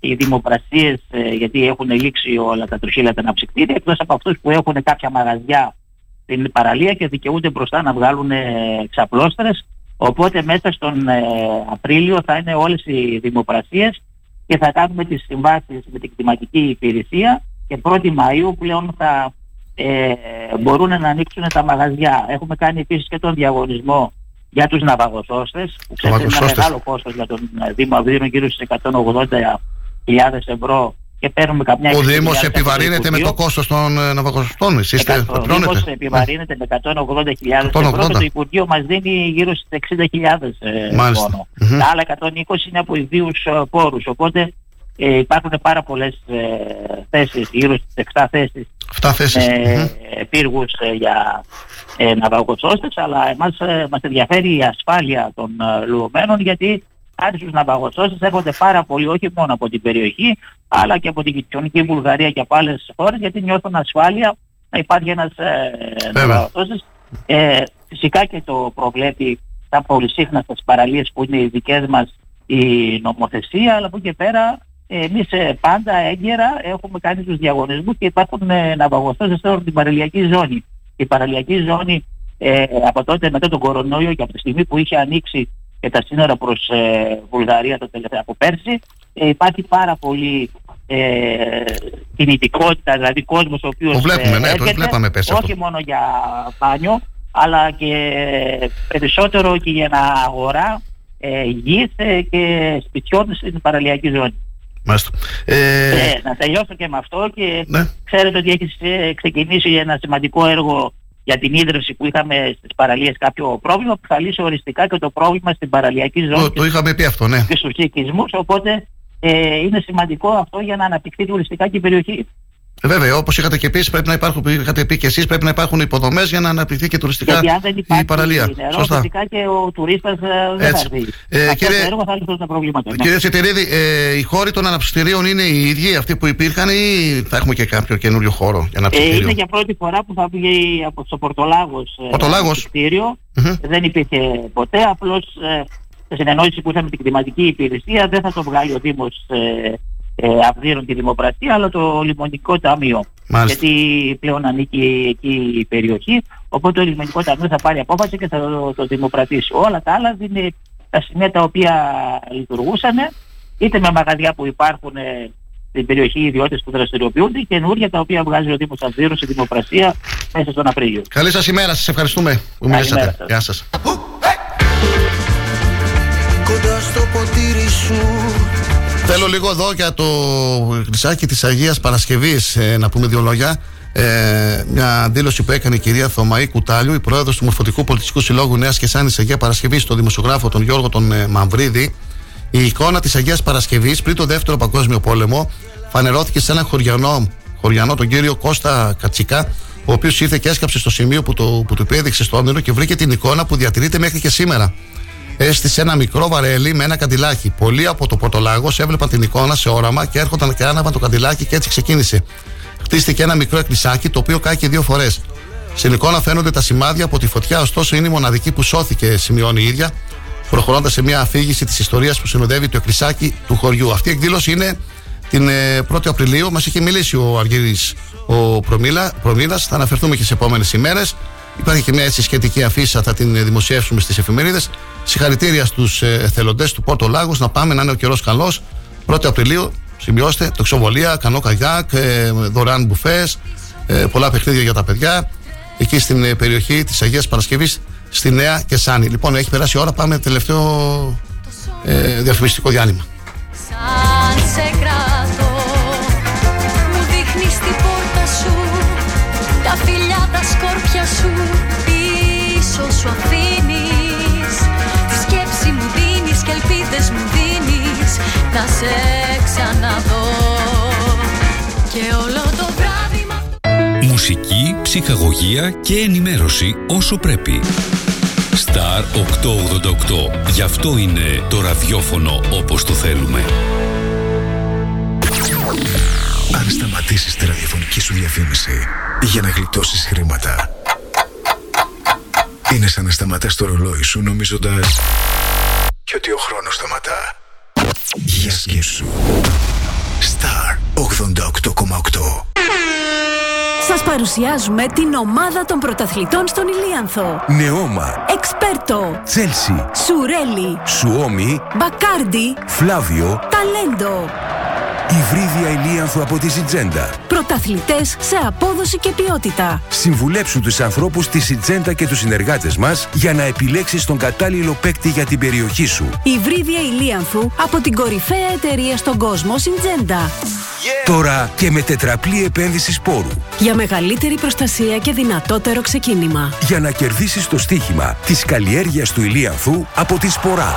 οι δημοπρασίες ε, γιατί έχουν λήξει όλα τα τροχύλα τα αναψυκτήρια εκτός από αυτούς που έχουν κάποια μαγαζιά στην παραλία και δικαιούνται μπροστά να βγάλουν ε, ξαπλώστρες. Οπότε μέσα στον ε, Απρίλιο θα είναι όλες οι δημοπρασίες και θα κάνουμε τις συμβάσεις με την κλιματική υπηρεσία και 1η Μαΐου πλέον θα ε, μπορούν να ανοίξουν τα μαγαζιά. Έχουμε κάνει επίσης και τον διαγωνισμό για τους ναυαγοσώστες που ξέρετε είναι ένα Ναυαγοσώστες. μεγάλο κόστος για τον ε, Δήμο Αυδείρου γύρω στις 180.000 ευρώ και παίρνουμε καμιά Ο 20.000 Δήμος από το επιβαρύνεται με Υπουργείο. το κόστος των ε, ναυαγοσωστών. Εσείς είστε Ο Δήμος πληρώνετε. επιβαρύνεται με 180.000 ευρώ 180. και το Υπουργείο μας δίνει γύρω στις 60.000 ε, Μάλιστα. μόνο. Μμμ. Τα άλλα 120 είναι από ιδίους ε, πόρους. Οπότε ε, υπάρχουν πάρα πολλές ε, θέσεις, γύρω στις 7 θέσεις Αυτά θέσεις. ε, Μμμ. πύργους ε, για ε, ναυαγοσώστες, αλλά εμάς ε, μας ενδιαφέρει η ασφάλεια των ε, λουωμένων γιατί χάρη στους ναυαγοσώστες έρχονται πάρα πολύ όχι μόνο από την περιοχή αλλά και από την γειτονική Βουλγαρία και από άλλες χώρες γιατί νιώθουν ασφάλεια να υπάρχει ένας ε, ναυαγοσώστης. Ε, φυσικά και το προβλέπει τα πολυσύχνα στις παραλίες που είναι οι δικές μας η νομοθεσία αλλά από εκεί και πέρα εμείς ε, πάντα έγκαιρα έχουμε κάνει τους διαγωνισμούς και υπάρχουν ε, ναυαγοσώστες τώρα στην παραλιακή ζώνη. Η παραλιακή ζώνη ε, από τότε μετά τον κορονοϊό και από τη στιγμή που είχε ανοίξει και τα σύνορα προς ε, Βουλγαρία το τελευταίο από πέρσι ε, υπάρχει πάρα πολύ ε, κινητικότητα, δηλαδή κόσμος ο οποίος Το βλέπουμε, ναι, το έρχεται, βλέπαμε πέρσι όχι αυτό. μόνο για μπάνιο αλλά και περισσότερο και για να αγορά ε, γης ε, και σπιτιών στην παραλιακή ζώνη. Μάλιστα. Ε, Ε, να τελειώσω και με αυτό και Ναι. ξέρετε ότι έχεις ε, ξεκινήσει ένα σημαντικό έργο για την ίδρυυση που είχαμε στις παραλίες κάποιο πρόβλημα που θα λύσει οριστικά και το πρόβλημα στην παραλιακή ζώνη το, το είχαμε πει αυτό, ναι. και στους οικισμούς οπότε ε, είναι σημαντικό αυτό για να αναπτυχθεί τουριστικά και η περιοχή. Ε, Βέβαια, όπως είχατε και πει, πρέπει να υπάρχουν, είχατε πει και εσείς, πρέπει να υπάρχουν υποδομές για να αναπτυχθεί και τουριστικά Γιατί αν δεν η υπάρχει παραλία. νερό, Σωστά. φυσικά και ο τουρίστας ε, δεν Έτσι. θα έρθει. Ε, αυτό κύριε- το έργο θα λυθούν τα προβλήματα. ναι. Κύριε Σιτηρίδη, ε, οι χώροι των αναψυκτηρίων είναι οι ίδιοι αυτοί που υπήρχαν ή θα έχουμε και κάποιο καινούριο χώρο για Ε, αναψυκτήριο. είναι για πρώτη φορά που θα βγει από το Πορτολάγος ε, Πορτολάγος. κτίριο. Μμμ. Δεν υπήρχε ποτέ, απλώς ε, σε συνεννόηση που είχαμε με την κλιματική υπηρεσία δεν θα το βγάλει ο Δήμος ε, ε, Αυδείρων τη Δημοπρασία αλλά το Λιμονικό Ταμείο. Μάλιστα. Γιατί πλέον ανήκει εκεί η περιοχή, οπότε το Λιμονικό Ταμείο θα πάρει απόφαση και θα το, το δημοπρατήσει. Όλα τα άλλα είναι τα σημεία τα οποία λειτουργούσαν είτε με μαγαζιά που υπάρχουν ε, στην περιοχή οι ιδιώτες που δραστηριοποιούνται και καινούργια τα οποία βγάζει ο Δήμος Αυδείρους στη δημοπρασία μέσα στον Απρίλιο. Καλή σας ημέρα, σας ευχαριστούμε που μιλήσατε. Καλημέρα σας. Γεια σας. Κοντά στο ποτήρι σου Θέλω λίγο εδώ για το χρυσάκι της Αγίας Παρασκευής ε, να πούμε δύο λόγια. Ε, μια δήλωση που έκανε η κυρία Θωμαή Κουτάλιου, η πρόεδρος του Μορφωτικού Πολιτιστικού Συλλόγου Νέας και Σάνης Αγία Παρασκευής, στο δημοσιογράφο τον Γιώργο τον ε, Μαμβρίδη. Η εικόνα της Αγίας Παρασκευής πριν το δεύτερο παγκόσμιο πόλεμο φανερώθηκε σε έναν χωριανό, χωριανό τον κύριο Κώστα Κατσικά, ο οποίος ήρθε και έσκαψε στο σημείο που, το, που του επέδειξε στο όνειρο και βρήκε την εικόνα που διατηρείται μέχρι και σήμερα έστησε ένα μικρό βαρέλι με ένα καντιλάκι. Πολλοί από το Πορτολάγος έβλεπαν την εικόνα σε όραμα και έρχονταν και άναβαν το καντιλάκι και έτσι ξεκίνησε. Χτίστηκε ένα μικρό εκκλησάκι το οποίο κάηκε δύο φορές. Στην εικόνα φαίνονται τα σημάδια από τη φωτιά, ωστόσο είναι η μοναδική που σώθηκε, σημειώνει η ίδια, προχωρώντας σε μια αφήγηση της ιστορίας που συνοδεύει το εκκλησάκι του χωριού. Αυτή η εκδήλωση είναι την ε, 1η Απριλίου. Μας είχε μιλήσει ο Αργύρης ο Προμήλα, Προμήλας. Θα αναφερθούμε και σε επόμενες ημέρες. Υπάρχει και μια έτσι σχετική αφίσα, θα την ε, δημοσιεύσουμε στις εφημερίδες. Συγχαρητήρια στους ε, εθελοντές του Πόρτο Λάγου. Να πάμε να είναι ο καιρός καλός. 1η Απριλίου, σημειώστε, τοξοβολία, κανό καγιάκ, ε, δωρεάν μπουφές, ε, πολλά παιχνίδια για τα παιδιά. Εκεί στην ε, περιοχή της Αγίας Παρασκευής, στη Νέα Κεσάνη. Λοιπόν, έχει περάσει η ώρα, πάμε τελευταίο ε, διαφημιστικό διάλειμμα. Σαν σε κράτω Μου δείχνεις την πόρτα σου Τα φιλιά, τα σκόρπια σου Πίσω σου αφήνεις Και ελπίδες μου δίνεις Να σε ξαναδώ Και όλο το βράδυ Μουσική, ψυχαγωγία και ενημέρωση όσο πρέπει. Star 888. Γι' αυτό είναι το ραδιόφωνο όπως το θέλουμε. Αν σταματήσεις τη ραδιοφωνική σου διαφήμιση για να γλιτώσεις χρήματα, είναι σαν να σταματάς το ρολόι σου νομίζοντας και ότι ο χρόνος σταματά. Για σκέψου. Star 88,8 Σας παρουσιάζουμε την ομάδα των πρωταθλητών στον Ηλίανθο. Νεόμα, Εξπέρτο, Τσέλσι, Σουρέλι, Σουόμι, Μπακάρντι, Φλάβιο, Ταλέντο. Υβρίδια Ηλίανθου από τη Σιτζέντα. Πρωταθλητές σε απόδοση και ποιότητα. Συμβουλέψου τους ανθρώπους της Σιτζέντα και τους συνεργάτες μας για να επιλέξεις τον κατάλληλο παίκτη για την περιοχή σου. Υβρίδια Ηλίανθου από την κορυφαία εταιρεία στον κόσμο Συντζέντα. Τώρα και με τετραπλή επένδυση σπόρου. Για μεγαλύτερη προστασία και δυνατότερο ξεκίνημα. Για να κερδίσεις το στοίχημα της καλλιέργειας του Ηλίανθου από τη Σπορά.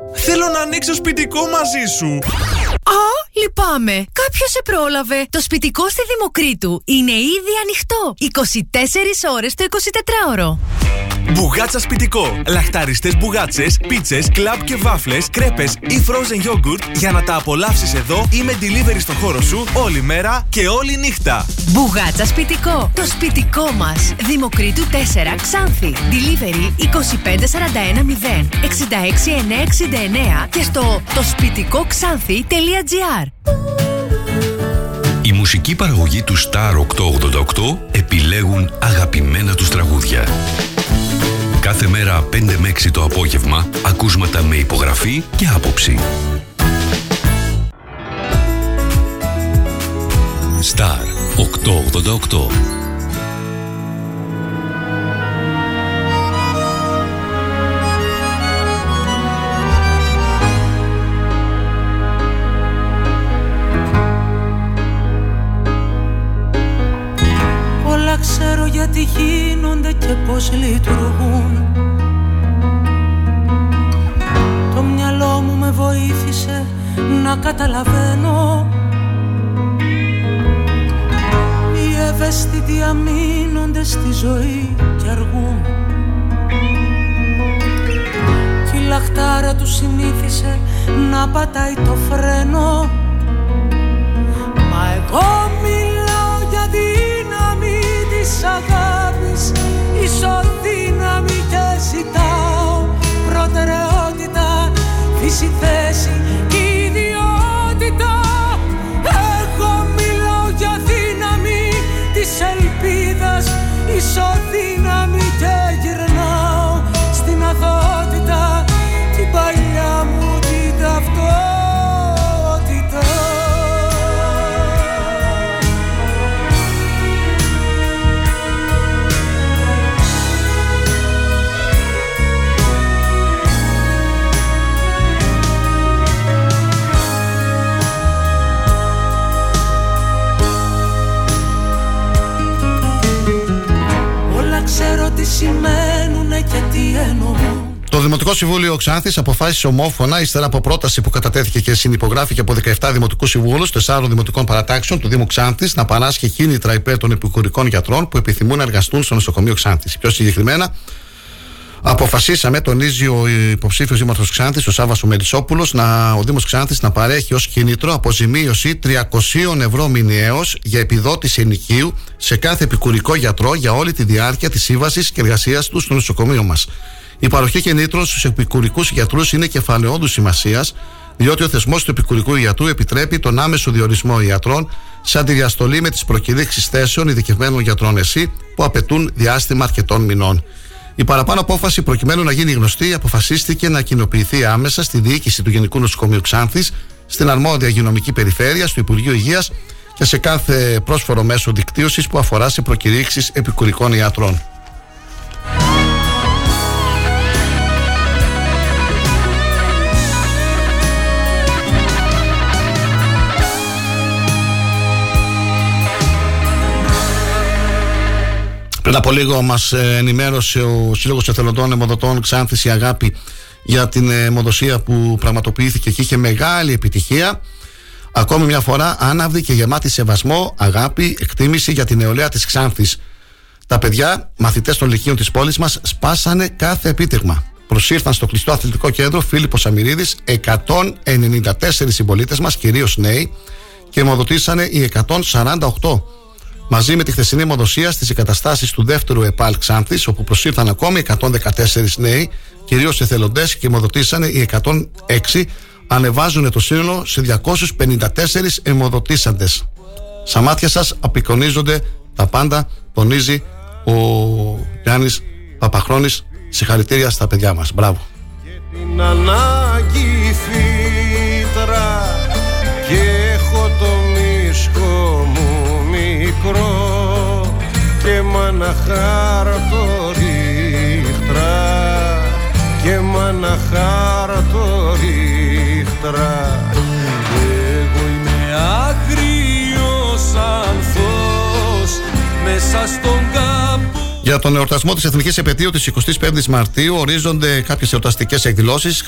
Θέλω να ανοίξω σπιτικό μαζί σου. Α, λυπάμαι. Κάποιος σε πρόλαβε. Το σπιτικό στη Δημοκρίτου είναι ήδη ανοιχτό. 24 ώρες το 24ωρο. Μπουγάτσα σπιτικό. Λαχταριστές μπουγάτσες, πίτσες, κλαμπ και βάφλες, κρέπες ή frozen yogurt για να τα απολαύσεις εδώ ή με delivery στο χώρο σου όλη μέρα και όλη νύχτα. Μπουγάτσα σπιτικό. Το σπιτικό μας. Δημοκρίτου 4 Ξάνθη. Delivery 25410 66969 και στο το σπιτικό ξάνθη.gr. Η μουσική παραγωγή του Star 888 επιλέγουν αγαπημένα τους τραγούδια. Κάθε μέρα 5 με 6 το απόγευμα ακούσματα με υπογραφή και άποψη. Star 888 ξέρω γιατί γίνονται και πως λειτουργούν. Το μυαλό μου με βοήθησε να καταλαβαίνω. Οι ευαίσθητοι αμήνονται στη ζωή και αργούν. Κι η λαχτάρα τους συνήθισε να πατάει το φρένο. Μα εγώ μιλάω για δύναμη της αγάπης Ισοδύναμη και ζητάω προτεραιότητα Φύση θέση ξέρω τι σημαίνουνε και τι εννοούν Το Δημοτικό Συμβούλιο Ξάνθης αποφάσισε ομόφωνα, ύστερα από πρόταση που κατατέθηκε και συνυπογράφηκε από 17 Δημοτικού Συμβούλους 4 Δημοτικών Παρατάξεων του Δήμου Ξάνθης, να παράσχει κίνητρα υπέρ των επικουρικών γιατρών που επιθυμούν να εργαστούν στο νοσοκομείο Ξάνθης. Πιο συγκεκριμένα, Αποφασίσαμε, τονίζει ο υποψήφιος Δήμαρχος Ξάνθης, ο Σάββας Μελισσόπουλο, να, ο Δήμο Ξάνθης να παρέχει ως κίνητρο αποζημίωση 300 ευρώ μηνιαίως για επιδότηση ενοικίου σε κάθε επικουρικό γιατρό για όλη τη διάρκεια της σύμβασης και εργασίας του στο νοσοκομείο μας. Η παροχή κινήτρων στους επικουρικούς γιατρούς είναι κεφαλαιόδου σημασίας, διότι ο θεσμός του επικουρικού γιατρού επιτρέπει τον άμεσο διορισμό ιατρών σε αντιδιαστολή με τις προκηρύξεις θέσεων ειδικευμένων γιατρών ΕΣΥ που απαιτούν διάστημα αρκετών μηνών. Η παραπάνω απόφαση, προκειμένου να γίνει γνωστή, αποφασίστηκε να κοινοποιηθεί άμεσα στη διοίκηση του Γενικού Νοσοκομείου Ξάνθης στην αρμόδια υγειονομική περιφέρεια, στο Υπουργείο Υγείας και σε κάθε πρόσφορο μέσο δικτύωσης που αφορά σε προκηρύξεις επικουρικών ιατρών. Πριν από λίγο μας ενημέρωσε ο Σύλλογος Εθελοντών Εμοδοτών Ξάνθη η Αγάπη για την αιμοδοσία που πραγματοποιήθηκε και είχε μεγάλη επιτυχία. Ακόμη μια φορά άναυδη και γεμάτη σεβασμό, αγάπη, εκτίμηση για την νεολαία της Ξάνθης. Τα παιδιά, μαθητές των λυκείων της πόλης μας, σπάσανε κάθε επίτευγμα. Προσήρθαν στο κλειστό αθλητικό κέντρο Φίλιππος Αμυρίδης 194 συμπολίτες μας, κυρίως νέοι, και αιμοδοτήσανε οι 148 μαζί με τη χθεσινή αιμοδοσία στις εγκαταστάσεις του δεύτερου ΕΠΑΛ Ξάνθης, όπου προσήρθαν ακόμη 114 νέοι, κυρίως εθελοντές, και αιμοδοτήσανε οι 106, ανεβάζουν το σύνολο σε 254 αιμοδοτήσαντες. Στα μάτια σας απεικονίζονται τα πάντα, τονίζει ο Γιάννης Παπαχρόνης. Συγχαρητήρια στα παιδιά μας. Μπράβο. την ανάγκη μάνα χάρτο ρίχτρα και μάνα χάρτο ρίχτρα. Εγώ είμαι άγριος ανθός μέσα στον κάμπο Για τον εορτασμό της Εθνικής Επαιτίου της 25η Μαρτίου ορίζονται κάποιες εορταστικές εκδηλώσεις.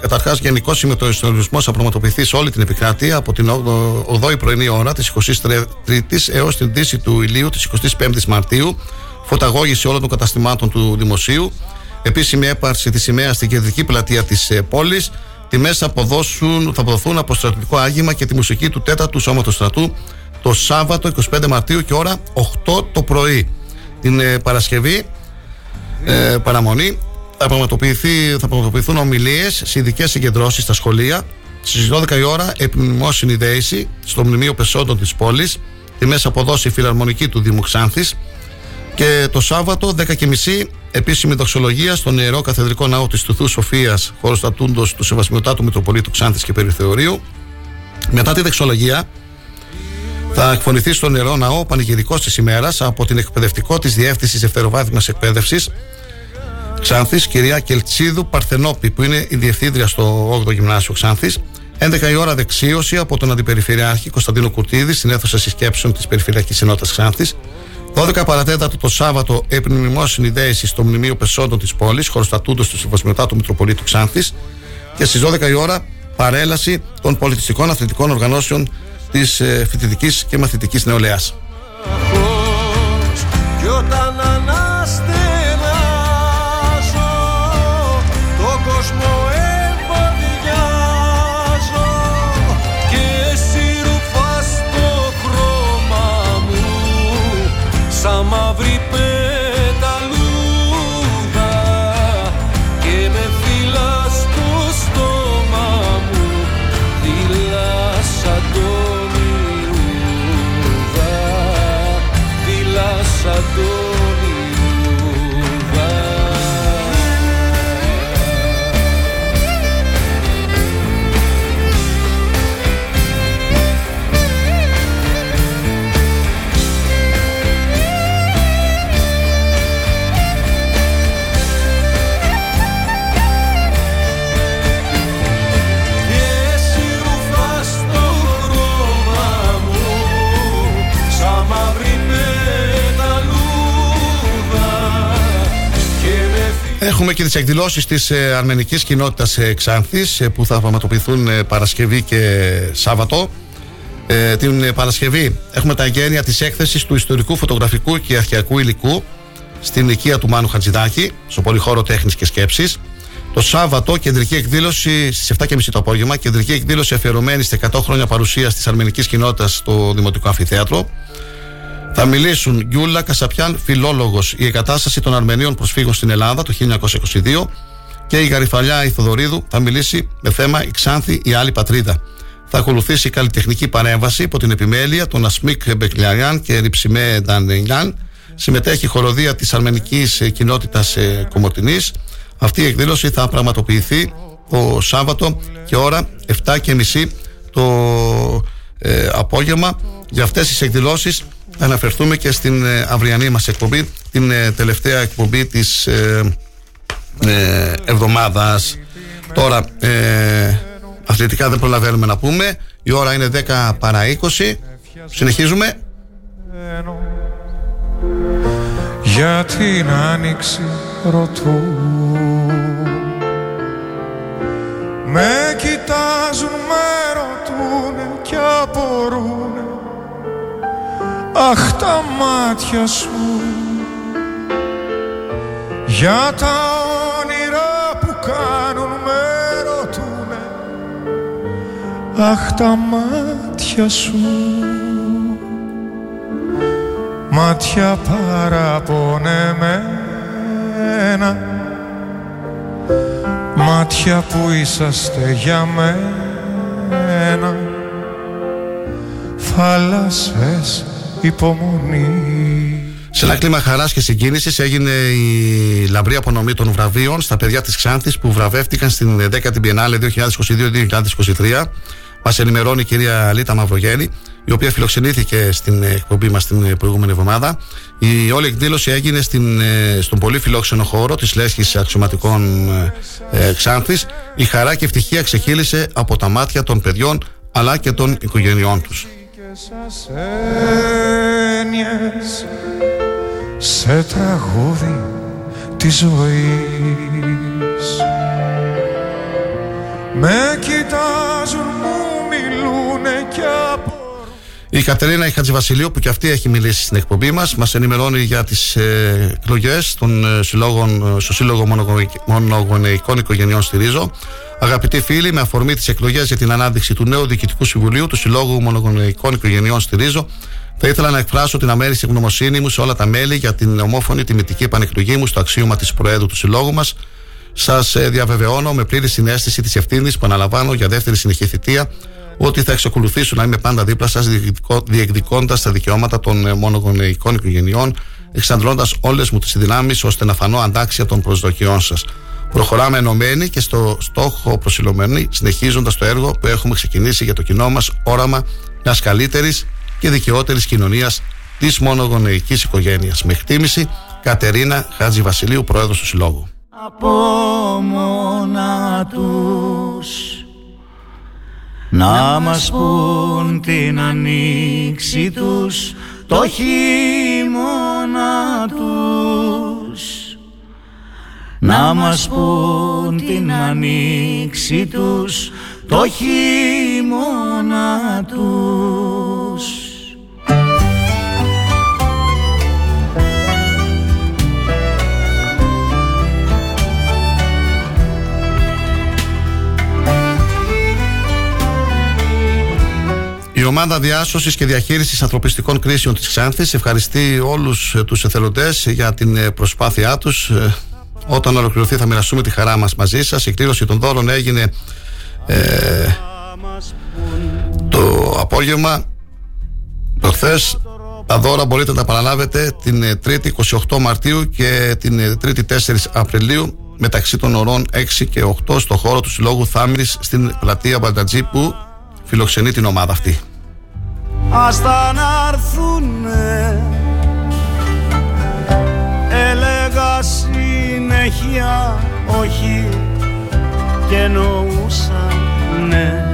Καταρχάς, γενικός συμμετοχισμό θα πραγματοποιηθεί σε όλη την επικράτεια από την 8η πρωινή ώρα της 23η έως την δύση του ηλίου της 25η Μαρτίου. Φωταγώγηση όλων των καταστημάτων του Δημοσίου. Επίσημη έπαρση της σημαίας στην κεντρική πλατεία της πόλης. Τιμές θα, αποδώσουν- θα αποδοθούν από στρατιωτικό άγημα και τη μουσική του 4ου Σώματος Στρατού το Σάββατο 25 Μαρτίου και ώρα 8 το πρωί. Την ε, Παρασκευή ε, παραμονή θα, πραγματοποιηθεί, θα πραγματοποιηθούν ομιλίες σε ειδικές συγκεντρώσεις στα σχολεία. Στις 12 η ώρα, επιμνημόσυνη δέηση στο Μνημείο Πεσόντων της πόλης. Τη μέσα αποδόση η φιλαρμονική του Δήμου Ξάνθης. Και το Σάββατο, 10.30, επίσημη δοξολογία στον ιερό καθεδρικό ναό της Τουθού Σοφίας, χώρος στατούντο του Σεβασμιωτάτου Μητροπολίτου Ξάνθης και Περιθεωρίου. Μετά τη δεξολογία, θα εκφωνηθεί στον νερό ναό ο πανηγυρικός της ημέρας από την εκπαιδευτικό της Διεύθυνσης Δευτεροβάθμιας Εκπαίδευσης Ξάνθης, κυρία Κελτσίδου Παρθενόπη, που είναι η διευθύντρια στο 8ο Γυμνάσιο Ξάνθης. 11 η ώρα δεξίωση από τον Αντιπεριφερειάρχη Κωνσταντίνο Κουρτίδη στην αίθουσα συσκέψεων της Περιφερειακής Ενότητας Ξάνθης. 12 παρατέταρτο το Σάββατο επιμνημόσυνη δέηση στο Μνημείο Πεσόντων της πόλης, χωροστατούντος του Συμβασμιωτάτου Μητροπολίτου Ξάνθης. Και στις 12 η ώρα παρέλαση των πολιτιστικών αθλητικών οργανώσεων της ε, φοιτητικής και μαθητικής νεολαίας. Έχουμε και τις εκδηλώσεις της ε, αρμενικής κοινότητας ε, Ξάνθης ε, που θα πραγματοποιηθούν ε, Παρασκευή και Σάββατο. Ε, την ε, Παρασκευή έχουμε τα εγγένεια της έκθεσης του ιστορικού, φωτογραφικού και αρχαιακού υλικού στην οικία του Μάνου Χατζηδάκη, στο Πολυχώρο Τέχνης και Σκέψης. Το Σάββατο, κεντρική εκδήλωση στις 7.30 το απόγευμα, κεντρική εκδήλωση αφιερωμένη στα 100 χρόνια παρουσίας της αρμενικής κοινότητας στο Δημοτικό Αμφιθέατρο. Θα μιλήσουν Γκιούλα Κασαπιάν, φιλόλογος, η εγκατάσταση των Αρμενίων προσφύγων στην Ελλάδα το 1922 και η Γαριφαλιά η Θοδωρίδου θα μιλήσει με θέμα η Ξάνθη, η άλλη πατρίδα. Θα ακολουθήσει η καλλιτεχνική παρέμβαση υπό την επιμέλεια των Ασμίκ Μπεκλιαριάν και Ριψιμέ Ντανελιάν. Συμμετέχει η χοροδία της αρμενικής κοινότητας Κομωτινής. Αυτή η εκδήλωση θα πραγματοποιηθεί το Σάββατο και ώρα 7 και μισή το ε, απόγευμα. Για αυτές τις εκδηλώσεις θα αναφερθούμε και στην ε, αυριανή μας εκπομπή, την ε, τελευταία εκπομπή της ε, ε, εβδομάδας. Τώρα, ε, αθλητικά δεν προλαβαίνουμε να πούμε. Η ώρα είναι 10 παρά 20. Συνεχίζουμε. Για την άνοιξη ρωτώ Με κοιτάζουν, με ρωτούνε και απορούνε Αχ τα μάτια σου. Για τα όνειρα που κάνουν με ρωτούνε. Αχ τα μάτια σου. Μάτια παραπονεμένα μάτια που είσαστε για μένα. Θάλασσες υπομονή Σε ένα κλίμα χαράς και συγκίνησης έγινε η λαμπρή απονομή των βραβείων στα παιδιά της Ξάνθης που βραβεύτηκαν στην 10η Biennale 2022-2023. Μας ενημερώνει η κυρία Λίτα Μαυρογέλη, η οποία φιλοξενήθηκε στην εκπομπή μας την προηγούμενη εβδομάδα. Η όλη εκδήλωση έγινε στην, ε, στον πολύ φιλόξενο χώρο της Λέσχης Αξιωματικών ε, Ξάνθης. Η χαρά και ευτυχία ξεχύλισε από τα μάτια των παιδιών αλλά και των οικογενειών τους. Σας έννοιες σε τραγούδι της ζωής Με κοιτάζουν, μου μιλούνε κι από Η Κατερίνα η Χατζηβασιλείου, που και αυτή έχει μιλήσει στην εκπομπή μας, μας ενημερώνει για τις ε, εκλογές των ε, συλλόγων, ε, στο Σύλλογο Μονογονεϊ- Μονογονεϊκών Οικογενειών στη Ρίζο. Αγαπητοί φίλοι, με αφορμή τις εκλογές για την ανάδειξη του νέου Διοικητικού Συμβουλίου του Συλλόγου Μονογονεϊκών Οικογενειών στη Ρίζο, θα ήθελα να εκφράσω την αμέριστη γνωμοσύνη μου σε όλα τα μέλη για την ομόφωνη τιμητική επανεκλογή μου στο αξίωμα της Προέδρου του Συλλόγου μας. Σας διαβεβαιώνω με πλήρη συνέστηση της ευθύνης που αναλαμβάνω για δεύτερη συνεχή θητεία ότι θα εξακολουθήσω να είμαι πάντα δίπλα σας, διεκδικώντας τα δικαιώματα των ε, μονογονεϊκών οικογενειών, εξαντλώντας όλες μου τις δυνάμεις ώστε να φανώ αντάξια των προσδοκιών σας. Προχωράμε ενωμένοι και στο στόχο προσιλωμένοι, συνεχίζοντας το έργο που έχουμε ξεκινήσει για το κοινό μας όραμα μιας καλύτερης και δικαιότερης κοινωνίας της μονογονεϊκής οικογένειας. Με εκτίμηση, Κατερίνα Χάτζη Βασιλείου, Πρόεδρος του Συλλόγου. από μόνα τους να μας πουν την ανοίξη τους το χειμώνα τους να μας πουν την ανοίξη τους το χειμώνα τους Η ομάδα διάσωσης και διαχείρισης ανθρωπιστικών κρίσεων της Ξάνθης ευχαριστεί όλους τους εθελοντές για την ε, προσπάθειά τους. Όταν ολοκληρωθεί, θα μοιραστούμε τη χαρά μας μαζί σας. Η κλήρωση των δώρων έγινε ε, το απόγευμα προχθές. Τα δώρα μπορείτε να τα παραλάβετε την ε, 3η 28 Μαρτίου και την ε, 3η 4 Απριλίου μεταξύ των ωρών 6 και 8 στο χώρο του Συλλόγου Θάμρης στην πλατεία Μπαντατζή που φιλοξενεί την ομάδα αυτή. Ας τα συνέχεια όχι και εννοούσα ναι.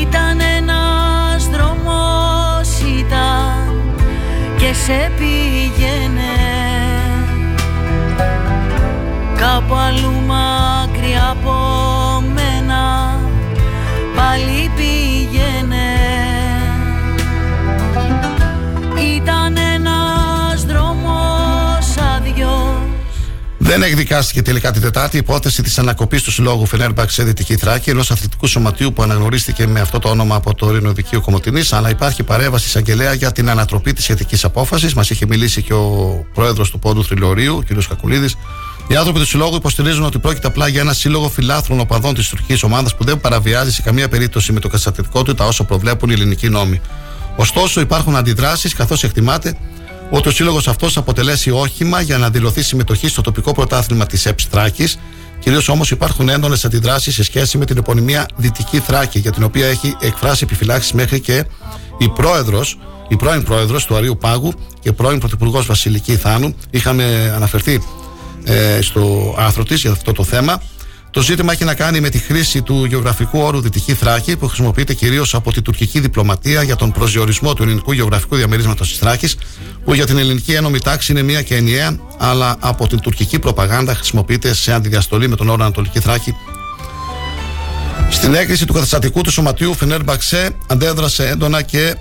Ήταν ένας δρόμος ήταν και σε πήγαινε. Κάπου αλλού μακριά από Δεν εκδικάστηκε τελικά την Τετάρτη η υπόθεση της ανακοπής του συλλόγου Φενέρμπαξ σε Δυτική Θράκη, ενός αθλητικού σωματείου που αναγνωρίστηκε με αυτό το όνομα από το Ειρηνοδικείο Κομωτινής. Αλλά υπάρχει παρέμβαση εισαγγελέα για την ανατροπή της σχετικής απόφασης. Μας είχε μιλήσει και ο πρόεδρος του Πόντου Θρυλωρίου, κ. Κακουλίδη, Οι άνθρωποι του Συλλόγου υποστηρίζουν ότι πρόκειται απλά για ένα σύλλογο φιλάθρων οπαδών της τουρκικής ομάδας που δεν παραβιάζει σε καμία περίπτωση με το καταστατικό του τα όσα προβλέπουν οι ελληνικοί νόμοι. Ωστόσο, υπάρχουν αντιδράσεις καθώς εκτιμάται ότι ο σύλλογο αυτός αποτελέσει όχημα για να δηλωθεί συμμετοχή στο τοπικό πρωτάθλημα της ΕΠΣ Θράκη. Κυρίως όμως υπάρχουν έντονες αντιδράσεις σε σχέση με την επωνυμία Δυτική Θράκη, για την οποία έχει εκφράσει επιφυλάξεις μέχρι και η πρόεδρος, η πρώην πρόεδρος του Αρίου Πάγου και πρώην πρωθυπουργός Βασιλική Θάνου. Είχαμε αναφερθεί ε, στο άρθρο της για αυτό το θέμα. Το ζήτημα έχει να κάνει με τη χρήση του γεωγραφικού όρου Δυτική Θράκη, που χρησιμοποιείται κυρίως από την τουρκική διπλωματία για τον προσδιορισμό του ελληνικού γεωγραφικού διαμερίσματος της Θράκης, που για την ελληνική ένωμη τάξη είναι μία και ενιαία, αλλά από την τουρκική προπαγάνδα χρησιμοποιείται σε αντιδιαστολή με τον όρο Ανατολική Θράκη. Στην έκρηση του καταστατικού του σωματείου Φενέρ Μπαξέ αντέδρασε έντονα και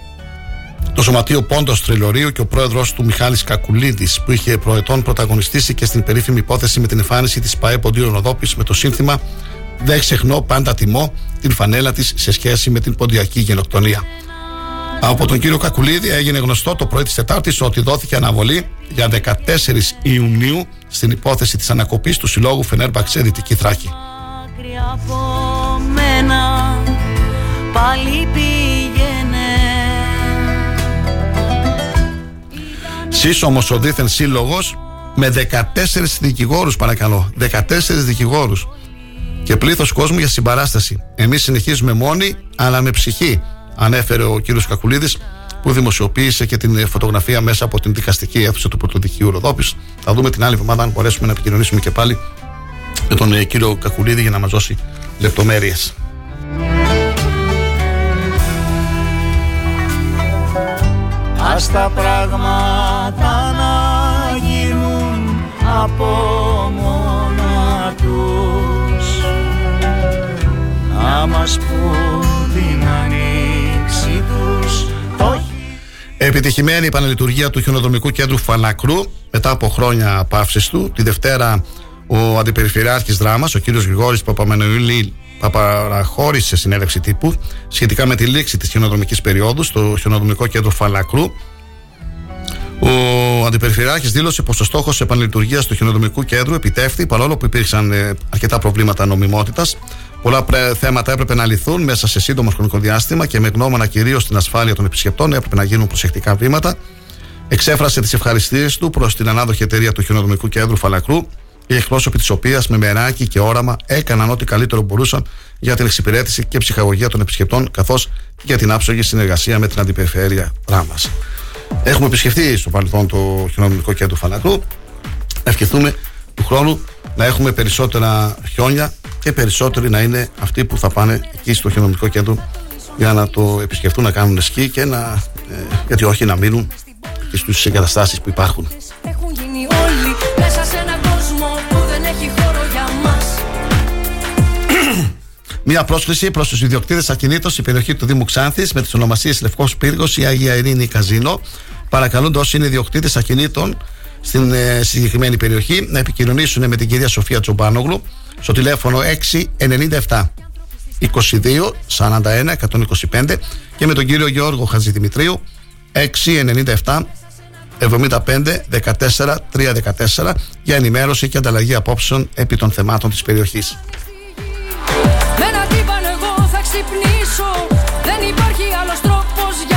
το Σωματείο Πόντος Τριλωρίου και ο πρόεδρος του Μιχάλης Κακουλίδης, που είχε προετών πρωταγωνιστήσει και στην περίφημη υπόθεση με την εμφάνιση της ΠαΕ Ποντίου Ροδόπη με το σύνθημα Δεν ξεχνώ, πάντα τιμώ την φανέλα της σε σχέση με την ποντιακή γενοκτονία. Από τον κύριο Κακουλίδη έγινε γνωστό το πρωί της Τετάρτης ότι δόθηκε αναβολή για 14 Ιουνίου στην υπόθεση της ανακοπής του Συλλόγου Φενέρ Μπαξέ Δυτική Θράκη. Μακριά από μένα πάλι Σύσσωμο ο δίθεν σύλλογος με 14 δικηγόρους, παρακαλώ. 14 δικηγόρους. Και πλήθος κόσμου για συμπαράσταση. Εμείς συνεχίζουμε μόνοι, αλλά με ψυχή, ανέφερε ο κύριος Κακουλίδης, που δημοσιοποίησε και την φωτογραφία μέσα από την δικαστική αίθουσα του Πρωτοδικείου Ροδόπης. Θα δούμε την άλλη εβδομάδα αν μπορέσουμε να επικοινωνήσουμε και πάλι με τον ε, κύριο Κακουλίδη για να μας δώσει λεπτομέρειες. Ας τα πράγματα να γίνουν από μόνα τους Να μας πούν την ανοίξη τους το Επιτυχημένη η επαναλειτουργία του χιονοδρομικού κέντρου Φαλακρού μετά από χρόνια παύσης του. Τη Δευτέρα, ο Αντιπεριφερειάρχης Δράμας, ο κ. Γρηγόρης Παπαμενουήλ, παραχώρησε συνέντευξη τύπου σχετικά με τη λήξη της χιονοδρομικής περίοδου στο χιονοδρομικό κέντρο Φαλακρού. Ο Αντιπεριφερειάρχης δήλωσε πως ο στόχος επανλειτουργία του χιονοδρομικού κέντρου επιτεύχθη παρόλο που υπήρξαν ε, αρκετά προβλήματα νομιμότητας. Πολλά πρέ- θέματα έπρεπε να λυθούν μέσα σε σύντομο χρονικό διάστημα και με γνώμονα κυρίως την ασφάλεια των επισκεπτών έπρεπε να γίνουν προσεκτικά βήματα. Εξέφρασε τις ευχαριστίες του προς την ανάδοχη εταιρεία του χιονοδρομικού κέντρου Φαλακρού, οι εκπρόσωποι της οποίας με μεράκι και όραμα έκαναν ό,τι καλύτερο μπορούσαν για την εξυπηρέτηση και ψυχαγωγία των επισκεπτών, καθώς και για την άψογη συνεργασία με την αντιπεριφέρεια Δράμα. Έχουμε επισκεφτεί στο παρελθόν το χιονοδρομικό κέντρο Φαλακρού. Να ευχηθούμε του χρόνου να έχουμε περισσότερα χιόνια και περισσότεροι να είναι αυτοί που θα πάνε εκεί στο χιονοδρομικό κέντρο για να το επισκεφτούν, να κάνουν σκι και να, ε, γιατί όχι να μείνουν και στους εγκαταστάσεις που υπάρχουν. Μία πρόσκληση προς τους ιδιοκτήτες ακινήτων στην περιοχή του Δήμου Ξάνθης με τις ονομασίες Λευκός Πύργος ή Αγία Ειρήνη Καζίνο. Παρακαλούνται όσοι είναι ιδιοκτήτες ακινήτων στην ε, συγκεκριμένη περιοχή να επικοινωνήσουν με την κυρία Σοφία Τζομπάνογλου στο τηλέφωνο 697 22 41 125 και με τον κύριο Γιώργο Χατζηδημητρίου 697 75 14 314 για ενημέρωση και ανταλλαγή απόψεων επί των θεμάτων της περιοχής. Ξυπνήσω. Δεν υπάρχει άλλος τρόπος για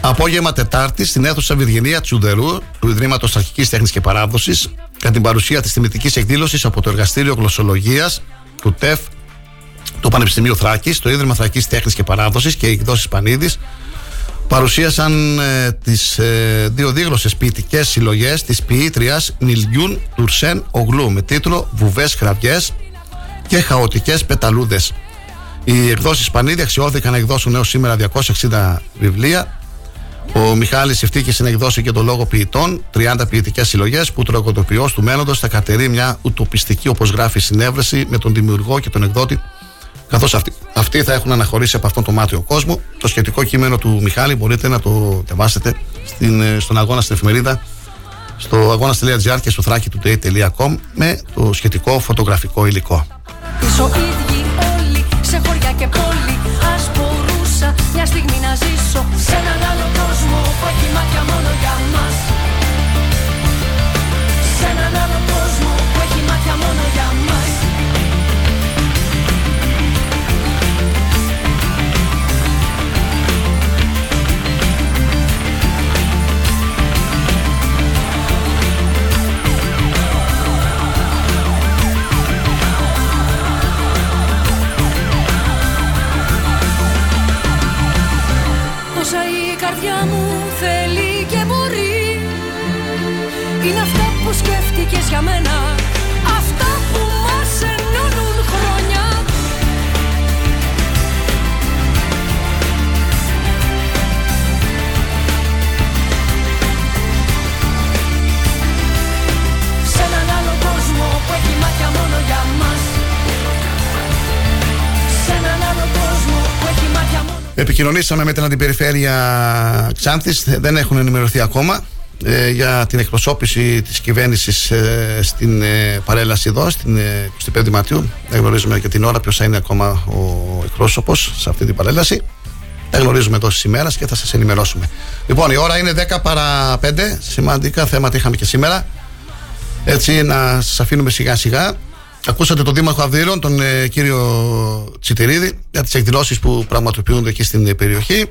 Απόγευμα Τετάρτη στην αίθουσα Βυργινία Τσουδερού του Ιδρύματος Αρχική Τέχνης και Παράδοσης κατά την παρουσία της τιμητική εκδήλωσης από το Εργαστήριο Γλωσσολογίας του ΤΕΦ του Πανεπιστημίου Θράκης, το Ίδρυμα Θρακή Τέχνης και Παράδοσης και οι εκδόσεις Πανίδης παρουσίασαν ε, τις ε, δύο δίγλωσε ποιητικές συλλογές της ποιήτριας Νιλιούν Τουρσέν Ογλού με τίτλο Βουβές Χραδιές και Χαοτικές Πεταλούδες. Οι εκδόσεις Πανίδη αξιώθηκαν να εκδώσουν έως σήμερα 260 βιβλία. Ο Μιχάλης ευτύχησε να εκδώσει και το λόγο ποιητών, 30 ποιητικές συλλογές που τραγωτοποιό του μέλλοντος θα κατερεί μια ουτοπιστική, όπως γράφει, συνέβρεση με τον δημιουργό και τον εκδότη, καθώς αυτοί, αυτοί θα έχουν αναχωρήσει από αυτόν τον μάτιο κόσμο. Το σχετικό κείμενο του Μιχάλη μπορείτε να το διαβάσετε στην, ε, στον αγώνα στην εφημερίδα στο αγώνα.gr και στο thrakitoday.com με το σχετικό φωτογραφικό υλικό. Πίσω ίδιοι όλοι σε χωριά και πόλη Ας μπορούσα μια στιγμή να ζήσω Σε έναν άλλο κόσμο. Που έχει μάτια μόνο για μας καρδιά μου θέλει και μπορεί. Είναι αυτά που σκέφτηκες για μένα Επικοινωνήσαμε με την Αντιπεριφέρεια Ξάνθης, δεν έχουν ενημερωθεί ακόμα ε, για την εκπροσώπηση της κυβέρνησης ε, στην ε, παρέλαση εδώ, στην ε, 25η Μαρτίου. Δεν γνωρίζουμε και την ώρα ποιος θα είναι ακόμα ο εκπρόσωπος σε αυτή την παρέλαση. Δεν γνωρίζουμε τόση ημέρας και θα σας ενημερώσουμε. Λοιπόν, η ώρα είναι 10 παρά 5. Σημαντικά θέματα είχαμε και σήμερα. Έτσι, να σας αφήνουμε σιγά σιγά. Ακούσατε τον Δήμαρχο Αυδείρων, τον ε, κύριο Τσιτηρίδη, για τις εκδηλώσεις που πραγματοποιούνται εκεί στην ε, περιοχή.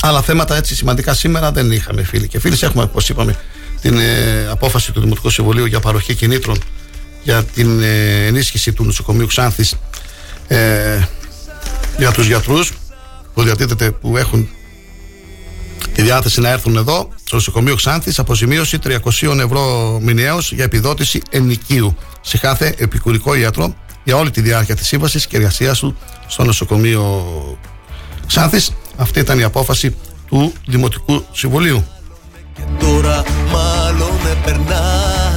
Άλλα θέματα έτσι σημαντικά σήμερα δεν είχαμε φίλοι και φίλοι. Έχουμε, όπως είπαμε, την ε, απόφαση του Δημοτικού Συμβουλίου για παροχή κινήτρων για την ε, ενίσχυση του νοσοκομείου Ξάνθης ε, για τους γιατρούς που διατίθεται που έχουν τη διάθεση να έρθουν εδώ στο νοσοκομείο Ξάνθης αποζημίωση 300 ευρώ μηνιαίως για επιδότηση ενοικίου σε κάθε επικουρικό ιατρό για όλη τη διάρκεια της σύμβασης και εργασίας του στο νοσοκομείο Ξάνθης. Αυτή ήταν η απόφαση του Δημοτικού Συμβουλίου. Τώρα μάλλον περνάς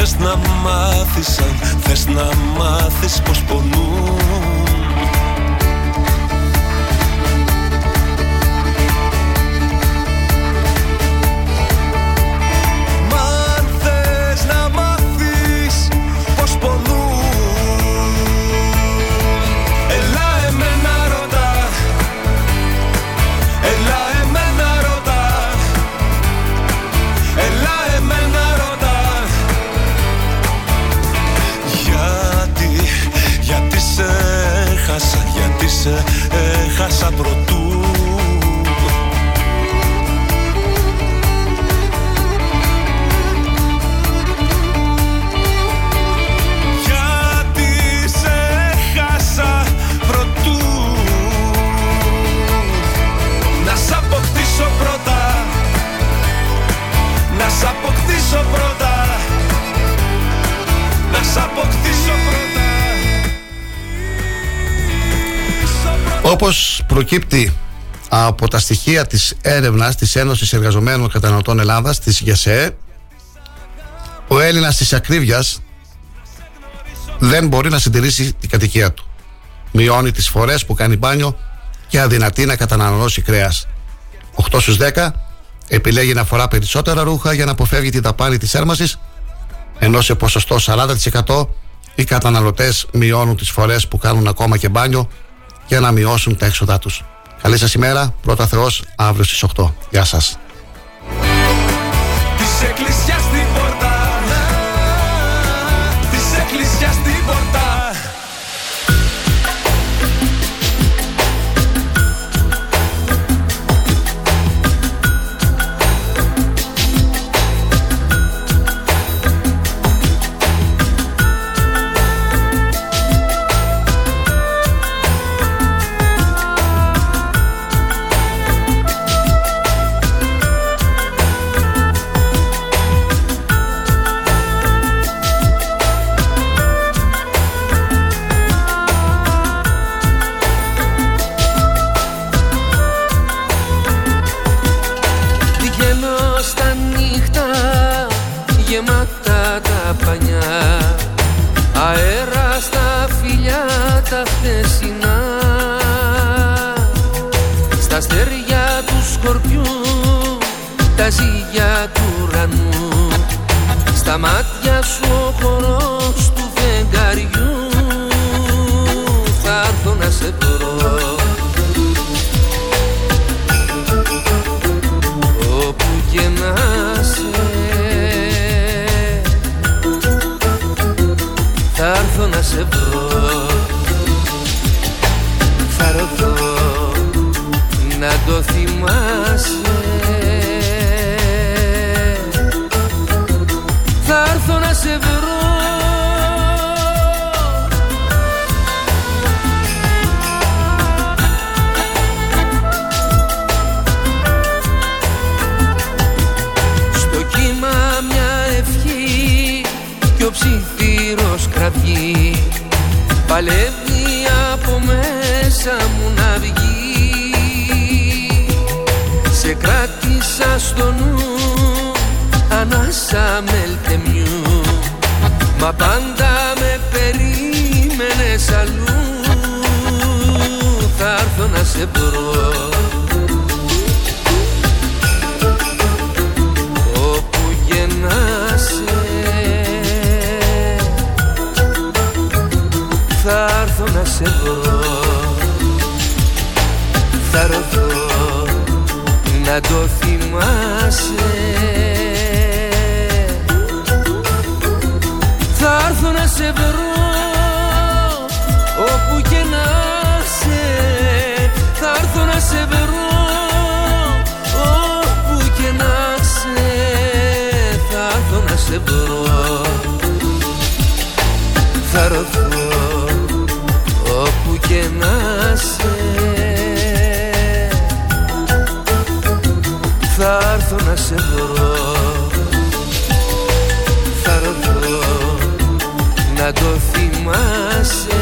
θες να μάθεις Αν θες να μάθεις πως πονούν сотрут προκύπτει από τα στοιχεία της έρευνας της Ένωσης Εργαζομένων Καταναλωτών Ελλάδας, της ΓΕΣΕ, ο Έλληνας της ακρίβειας δεν μπορεί να συντηρήσει την κατοικία του. Μειώνει τις φορές που κάνει μπάνιο και αδυνατεί να καταναλώσει κρέας. 8 στους 10 επιλέγει να φορά περισσότερα ρούχα για να αποφεύγει τη δαπάνη της έρμασης, ενώ σε ποσοστό 40% οι καταναλωτές μειώνουν τις φορές που κάνουν ακόμα και μπάνιο για να μειώσουν τα έξοδά τους. Καλή σας ημέρα, πρώτα Θεός, αύριο στις 8. Γεια σας. Στα μάτια σου ο χορός του φεγγαριού. Θα έρθω να σε βρω. Όπου και να σε. Θα έρθω να σε βρω Παλεύει από μέσα μου να βγει. Σε κράτησα στο νου ανάσα μελτεμιού Μα πάντα με περίμενες αλλού. Θα έρθω να σε βρω σε βρω Θα ρωτώ να το θυμάσαι. Θα έρθω να σε βρω όπου και να σε Θα έρθω να σε βρω όπου και να σε Θα έρθω να σε βρω και να σε. Θα έρθω να σε βρω. Θα ρωθώ να το θυμάσαι